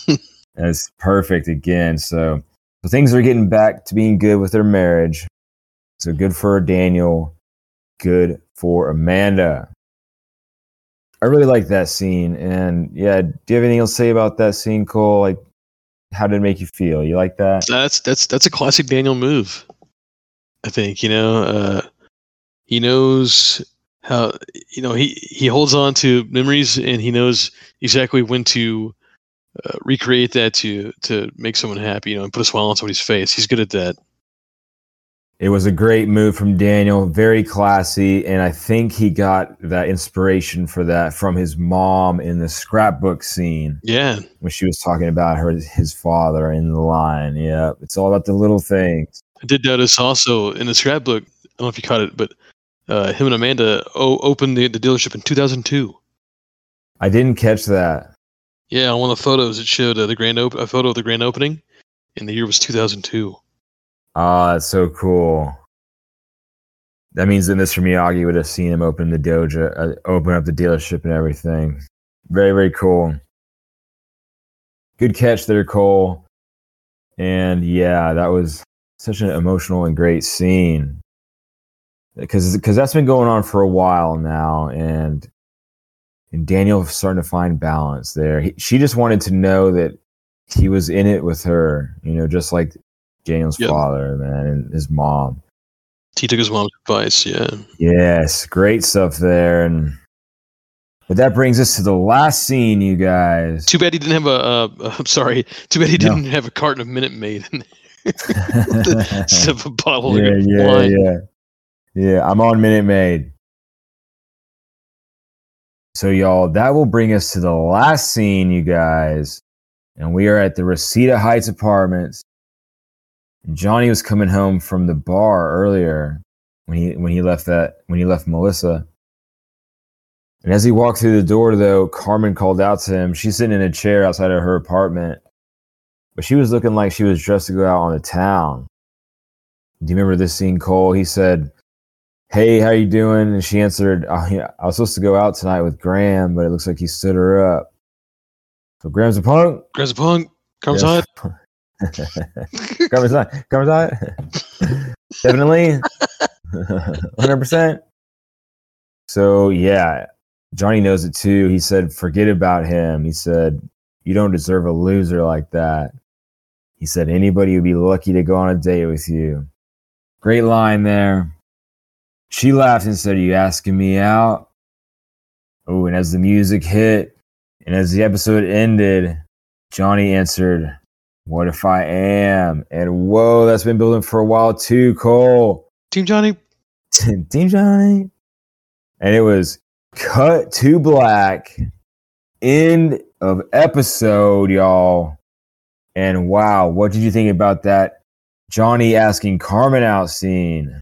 That's perfect again. So, so things are getting back to being good with their marriage. So good for Daniel. Good for Amanda. I really like that scene. And yeah, do you have anything else to say about that scene, Cole? Like, how did it make you feel? You like that? That's that's that's a classic Daniel move. I think you know uh, he knows how you know he he holds on to memories and he knows exactly when to uh, recreate that to to make someone happy. You know, and put a smile on somebody's face. He's good at that. It was a great move from Daniel, very classy, and I think he got that inspiration for that from his mom in the scrapbook scene. Yeah, when she was talking about her his father in the line. Yeah, it's all about the little things. I did notice also in the scrapbook. I don't know if you caught it, but uh, him and Amanda o- opened the, the dealership in 2002. I didn't catch that. Yeah, on one of the photos, it showed uh, the grand op- a photo of the grand opening, and the year was 2002. Ah, that's so cool. that means that Mr. Miyagi would have seen him open the dojo, uh, open up the dealership and everything. Very, very cool. Good catch there, Cole. And yeah, that was such an emotional and great scene because that's been going on for a while now, and and Daniel starting to find balance there. He, she just wanted to know that he was in it with her, you know, just like Daniel's Yep. father, man, and his mom. He took his mom's advice. Yeah. Yes, great stuff there, and but that brings us to the last scene, you guys. Too bad he didn't have a. Uh, I'm sorry. Too bad he didn't have a carton of Minute Maid in there instead of a bottle yeah, of yeah, wine. yeah, yeah. I'm on Minute Maid. So, y'all, that will bring us to the last scene, you guys, and we are at the Reseda Heights Apartments. Johnny was coming home from the bar earlier when he when he left that when he left Melissa. And as he walked through the door, though, Carmen called out to him. She's sitting in a chair outside of her apartment, but she was looking like she was dressed to go out on the town. Do you remember this scene, Cole? He said, "Hey, how you doing?" And she answered, oh, yeah, "I was supposed to go out tonight with Graham, but it looks like he stood her up." So Graham's a punk. Graham's a punk. Comes Yes. on. Graham's not. Graham's not. Definitely. Hundred percent. So yeah, Johnny knows it too. He said, "Forget about him." He said, "You don't deserve a loser like that." He said, "Anybody would be lucky to go on a date with you." Great line there. She laughed and said, "Are you asking me out?" Oh, and as the music hit and as the episode ended, Johnny answered, "What if I am?" And whoa, that's been building for a while too, Cole. Team Johnny. Team Johnny. And it was cut to black. End of episode, y'all. And wow, what did you think about that Johnny asking Carmen out scene?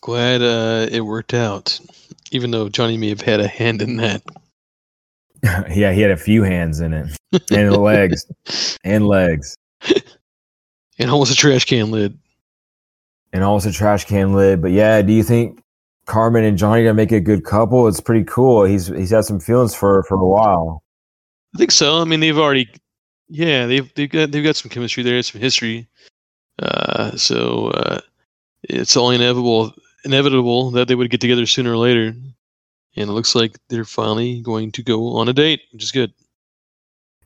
Glad uh, it worked out, even though Johnny may have had a hand in that. yeah, he had a few hands in it. And legs. And legs. And almost a trash can lid. And almost a trash can lid. But yeah, do you think Carmen and Johnny are gonna make a good couple? It's pretty cool. He's he's had some feelings for for a while. I think so. I mean, they've already, yeah, they've they've got they've got some chemistry there, some history. Uh, so uh, it's all inevitable inevitable that they would get together sooner or later. And it looks like they're finally going to go on a date, which is good.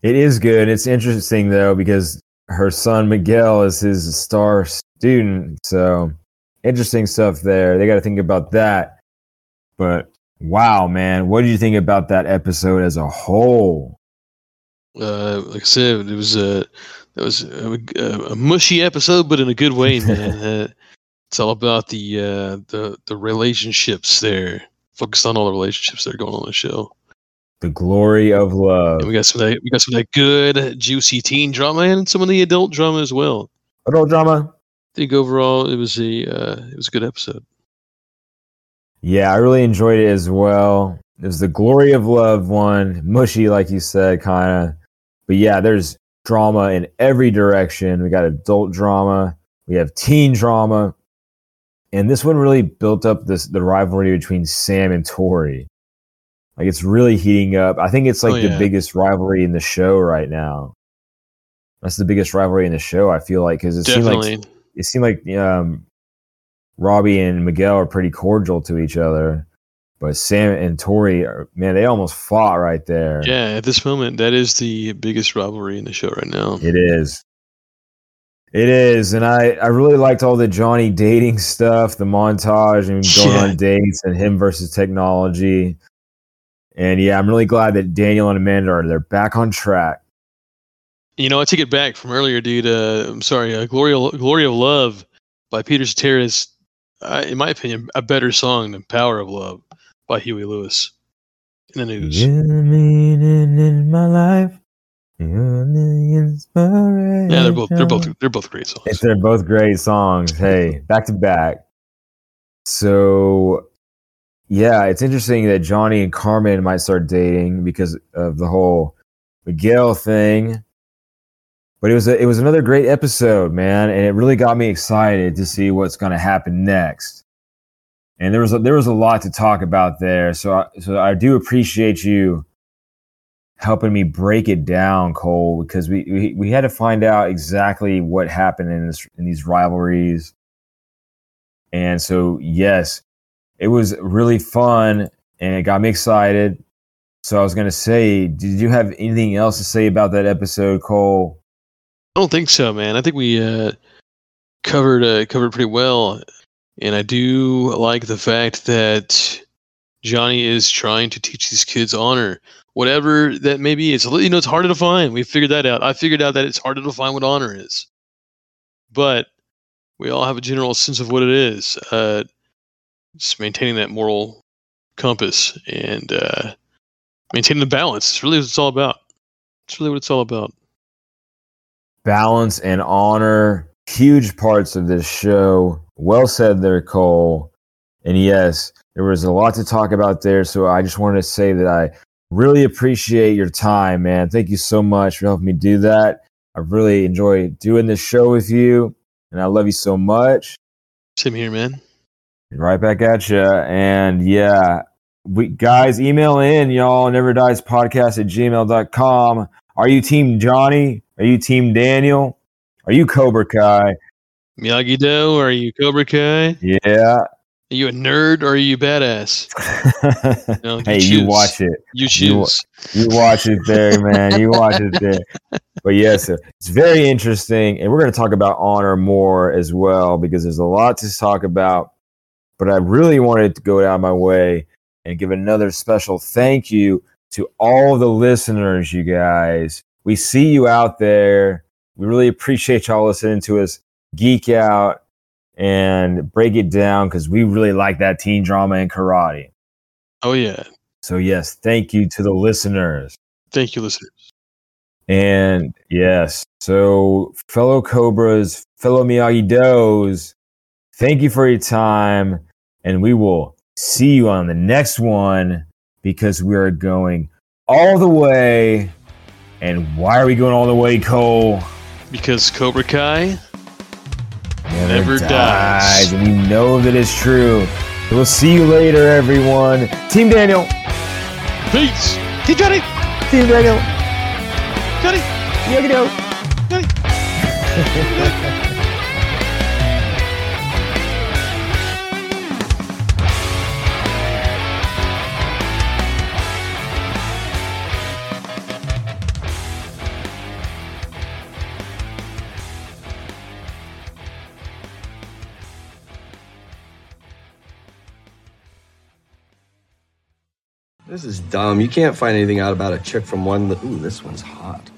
It is good. It's interesting though because her son Miguel is his star student. So interesting stuff there. They got to think about that. But wow, man, what do you think about that episode as a whole? Uh, like I said, it was a that was a, a, a mushy episode, but in a good way, man. uh, it's all about the uh, the the relationships there. Focused on all the relationships that are going on the show. The glory of love. And we got some of that, we got some of that good juicy teen drama and some of the adult drama as well. Adult drama. I think overall it was a uh, it was a good episode. Yeah, I really enjoyed it as well. It was the glory of love one, mushy, like you said, kind of. But yeah, there's drama in every direction. We got adult drama, we have teen drama, and this one really built up this the rivalry between Sam and Tory. Like it's really heating up. I think it's like Oh, the biggest rivalry in the show right now. That's the biggest rivalry in the show. I feel like because it seemed like it seemed like um, Robby and Miguel are pretty cordial to each other, but Sam and Tory, are, man, they almost fought right there. Yeah, at this moment, that is the biggest rivalry in the show right now. It is. It is, and I I really liked all the Johnny dating stuff, the montage and going Yeah. on dates, and him versus technology. And yeah, I'm really glad that Daniel and Amanda are they're back on track. You know, I take it back from earlier, dude. Uh, I'm sorry, uh, "Glory, of, Glory of Love" by Peter Cetera is, uh, in my opinion, a better song than "Power of Love" by Huey Lewis. In the news, in my life. You're the inspiration. yeah, they're both they're both they're both great songs. If they're both great songs, hey, back to back. So, yeah, it's interesting that Johnny and Carmen might start dating because of the whole Miguel thing. But it was a, it was another great episode, man, and it really got me excited to see what's going to happen next. and there was a, there was a lot to talk about there. So I, so I do appreciate you helping me break it down, Cole, because we we, we had to find out exactly what happened in this in these rivalries. And so yes, it was really fun and it got me excited. So I was gonna say, did you have anything else to say about that episode, Cole? I don't think so, man. I think we uh, covered uh, covered pretty well, and I do like the fact that Johnny is trying to teach these kids honor, whatever that may be. It's you know it's harder to find. We figured that out. I figured out that it's harder to find what honor is, but we all have a general sense of what it is. Uh, just maintaining that moral compass and uh, maintaining the balance. It's really what it's all about. It's really what it's all about. balance and honor huge parts of this show well said there cole and yes there was a lot to talk about there so i just wanted to say that i really appreciate your time man. Thank you so much for helping me do that. I really enjoy doing this show with you and i love you so much. Same here, man. right back at you and yeah we guys email in y'all. Never dies podcast at gmail.com are you team johnny? Are you team daniel? Are you cobra kai? Miyagi Do, are you Cobra Kai? yeah Are you a nerd or are you badass? No, you hey you watch it. You You choose. you watch it there man. You watch it there but yes it's very interesting and we're going to talk about honor more as well because there's a lot to talk about but i really wanted to go out of my way and give another special thank you to all the listeners you guys. We see you out there. We really appreciate y'all listening to us geek out and break it down because we really like that teen drama and karate Oh yeah. so yes thank you to the listeners Thank you, listeners. and yes, so fellow Cobras, fellow Miyagi Does, thank you for your time. And we will see you on the next one because we are going all the way. And why are we going all the way, Cole? Because Cobra Kai Never, Never dies. And we know that it's true. We'll see you later, everyone. Team Daniel. Peace. Team Johnny. Team Daniel. Johnny. Miyagi Do. Johnny. This is dumb. You can't find anything out about a chick from one. Ooh, this one's hot.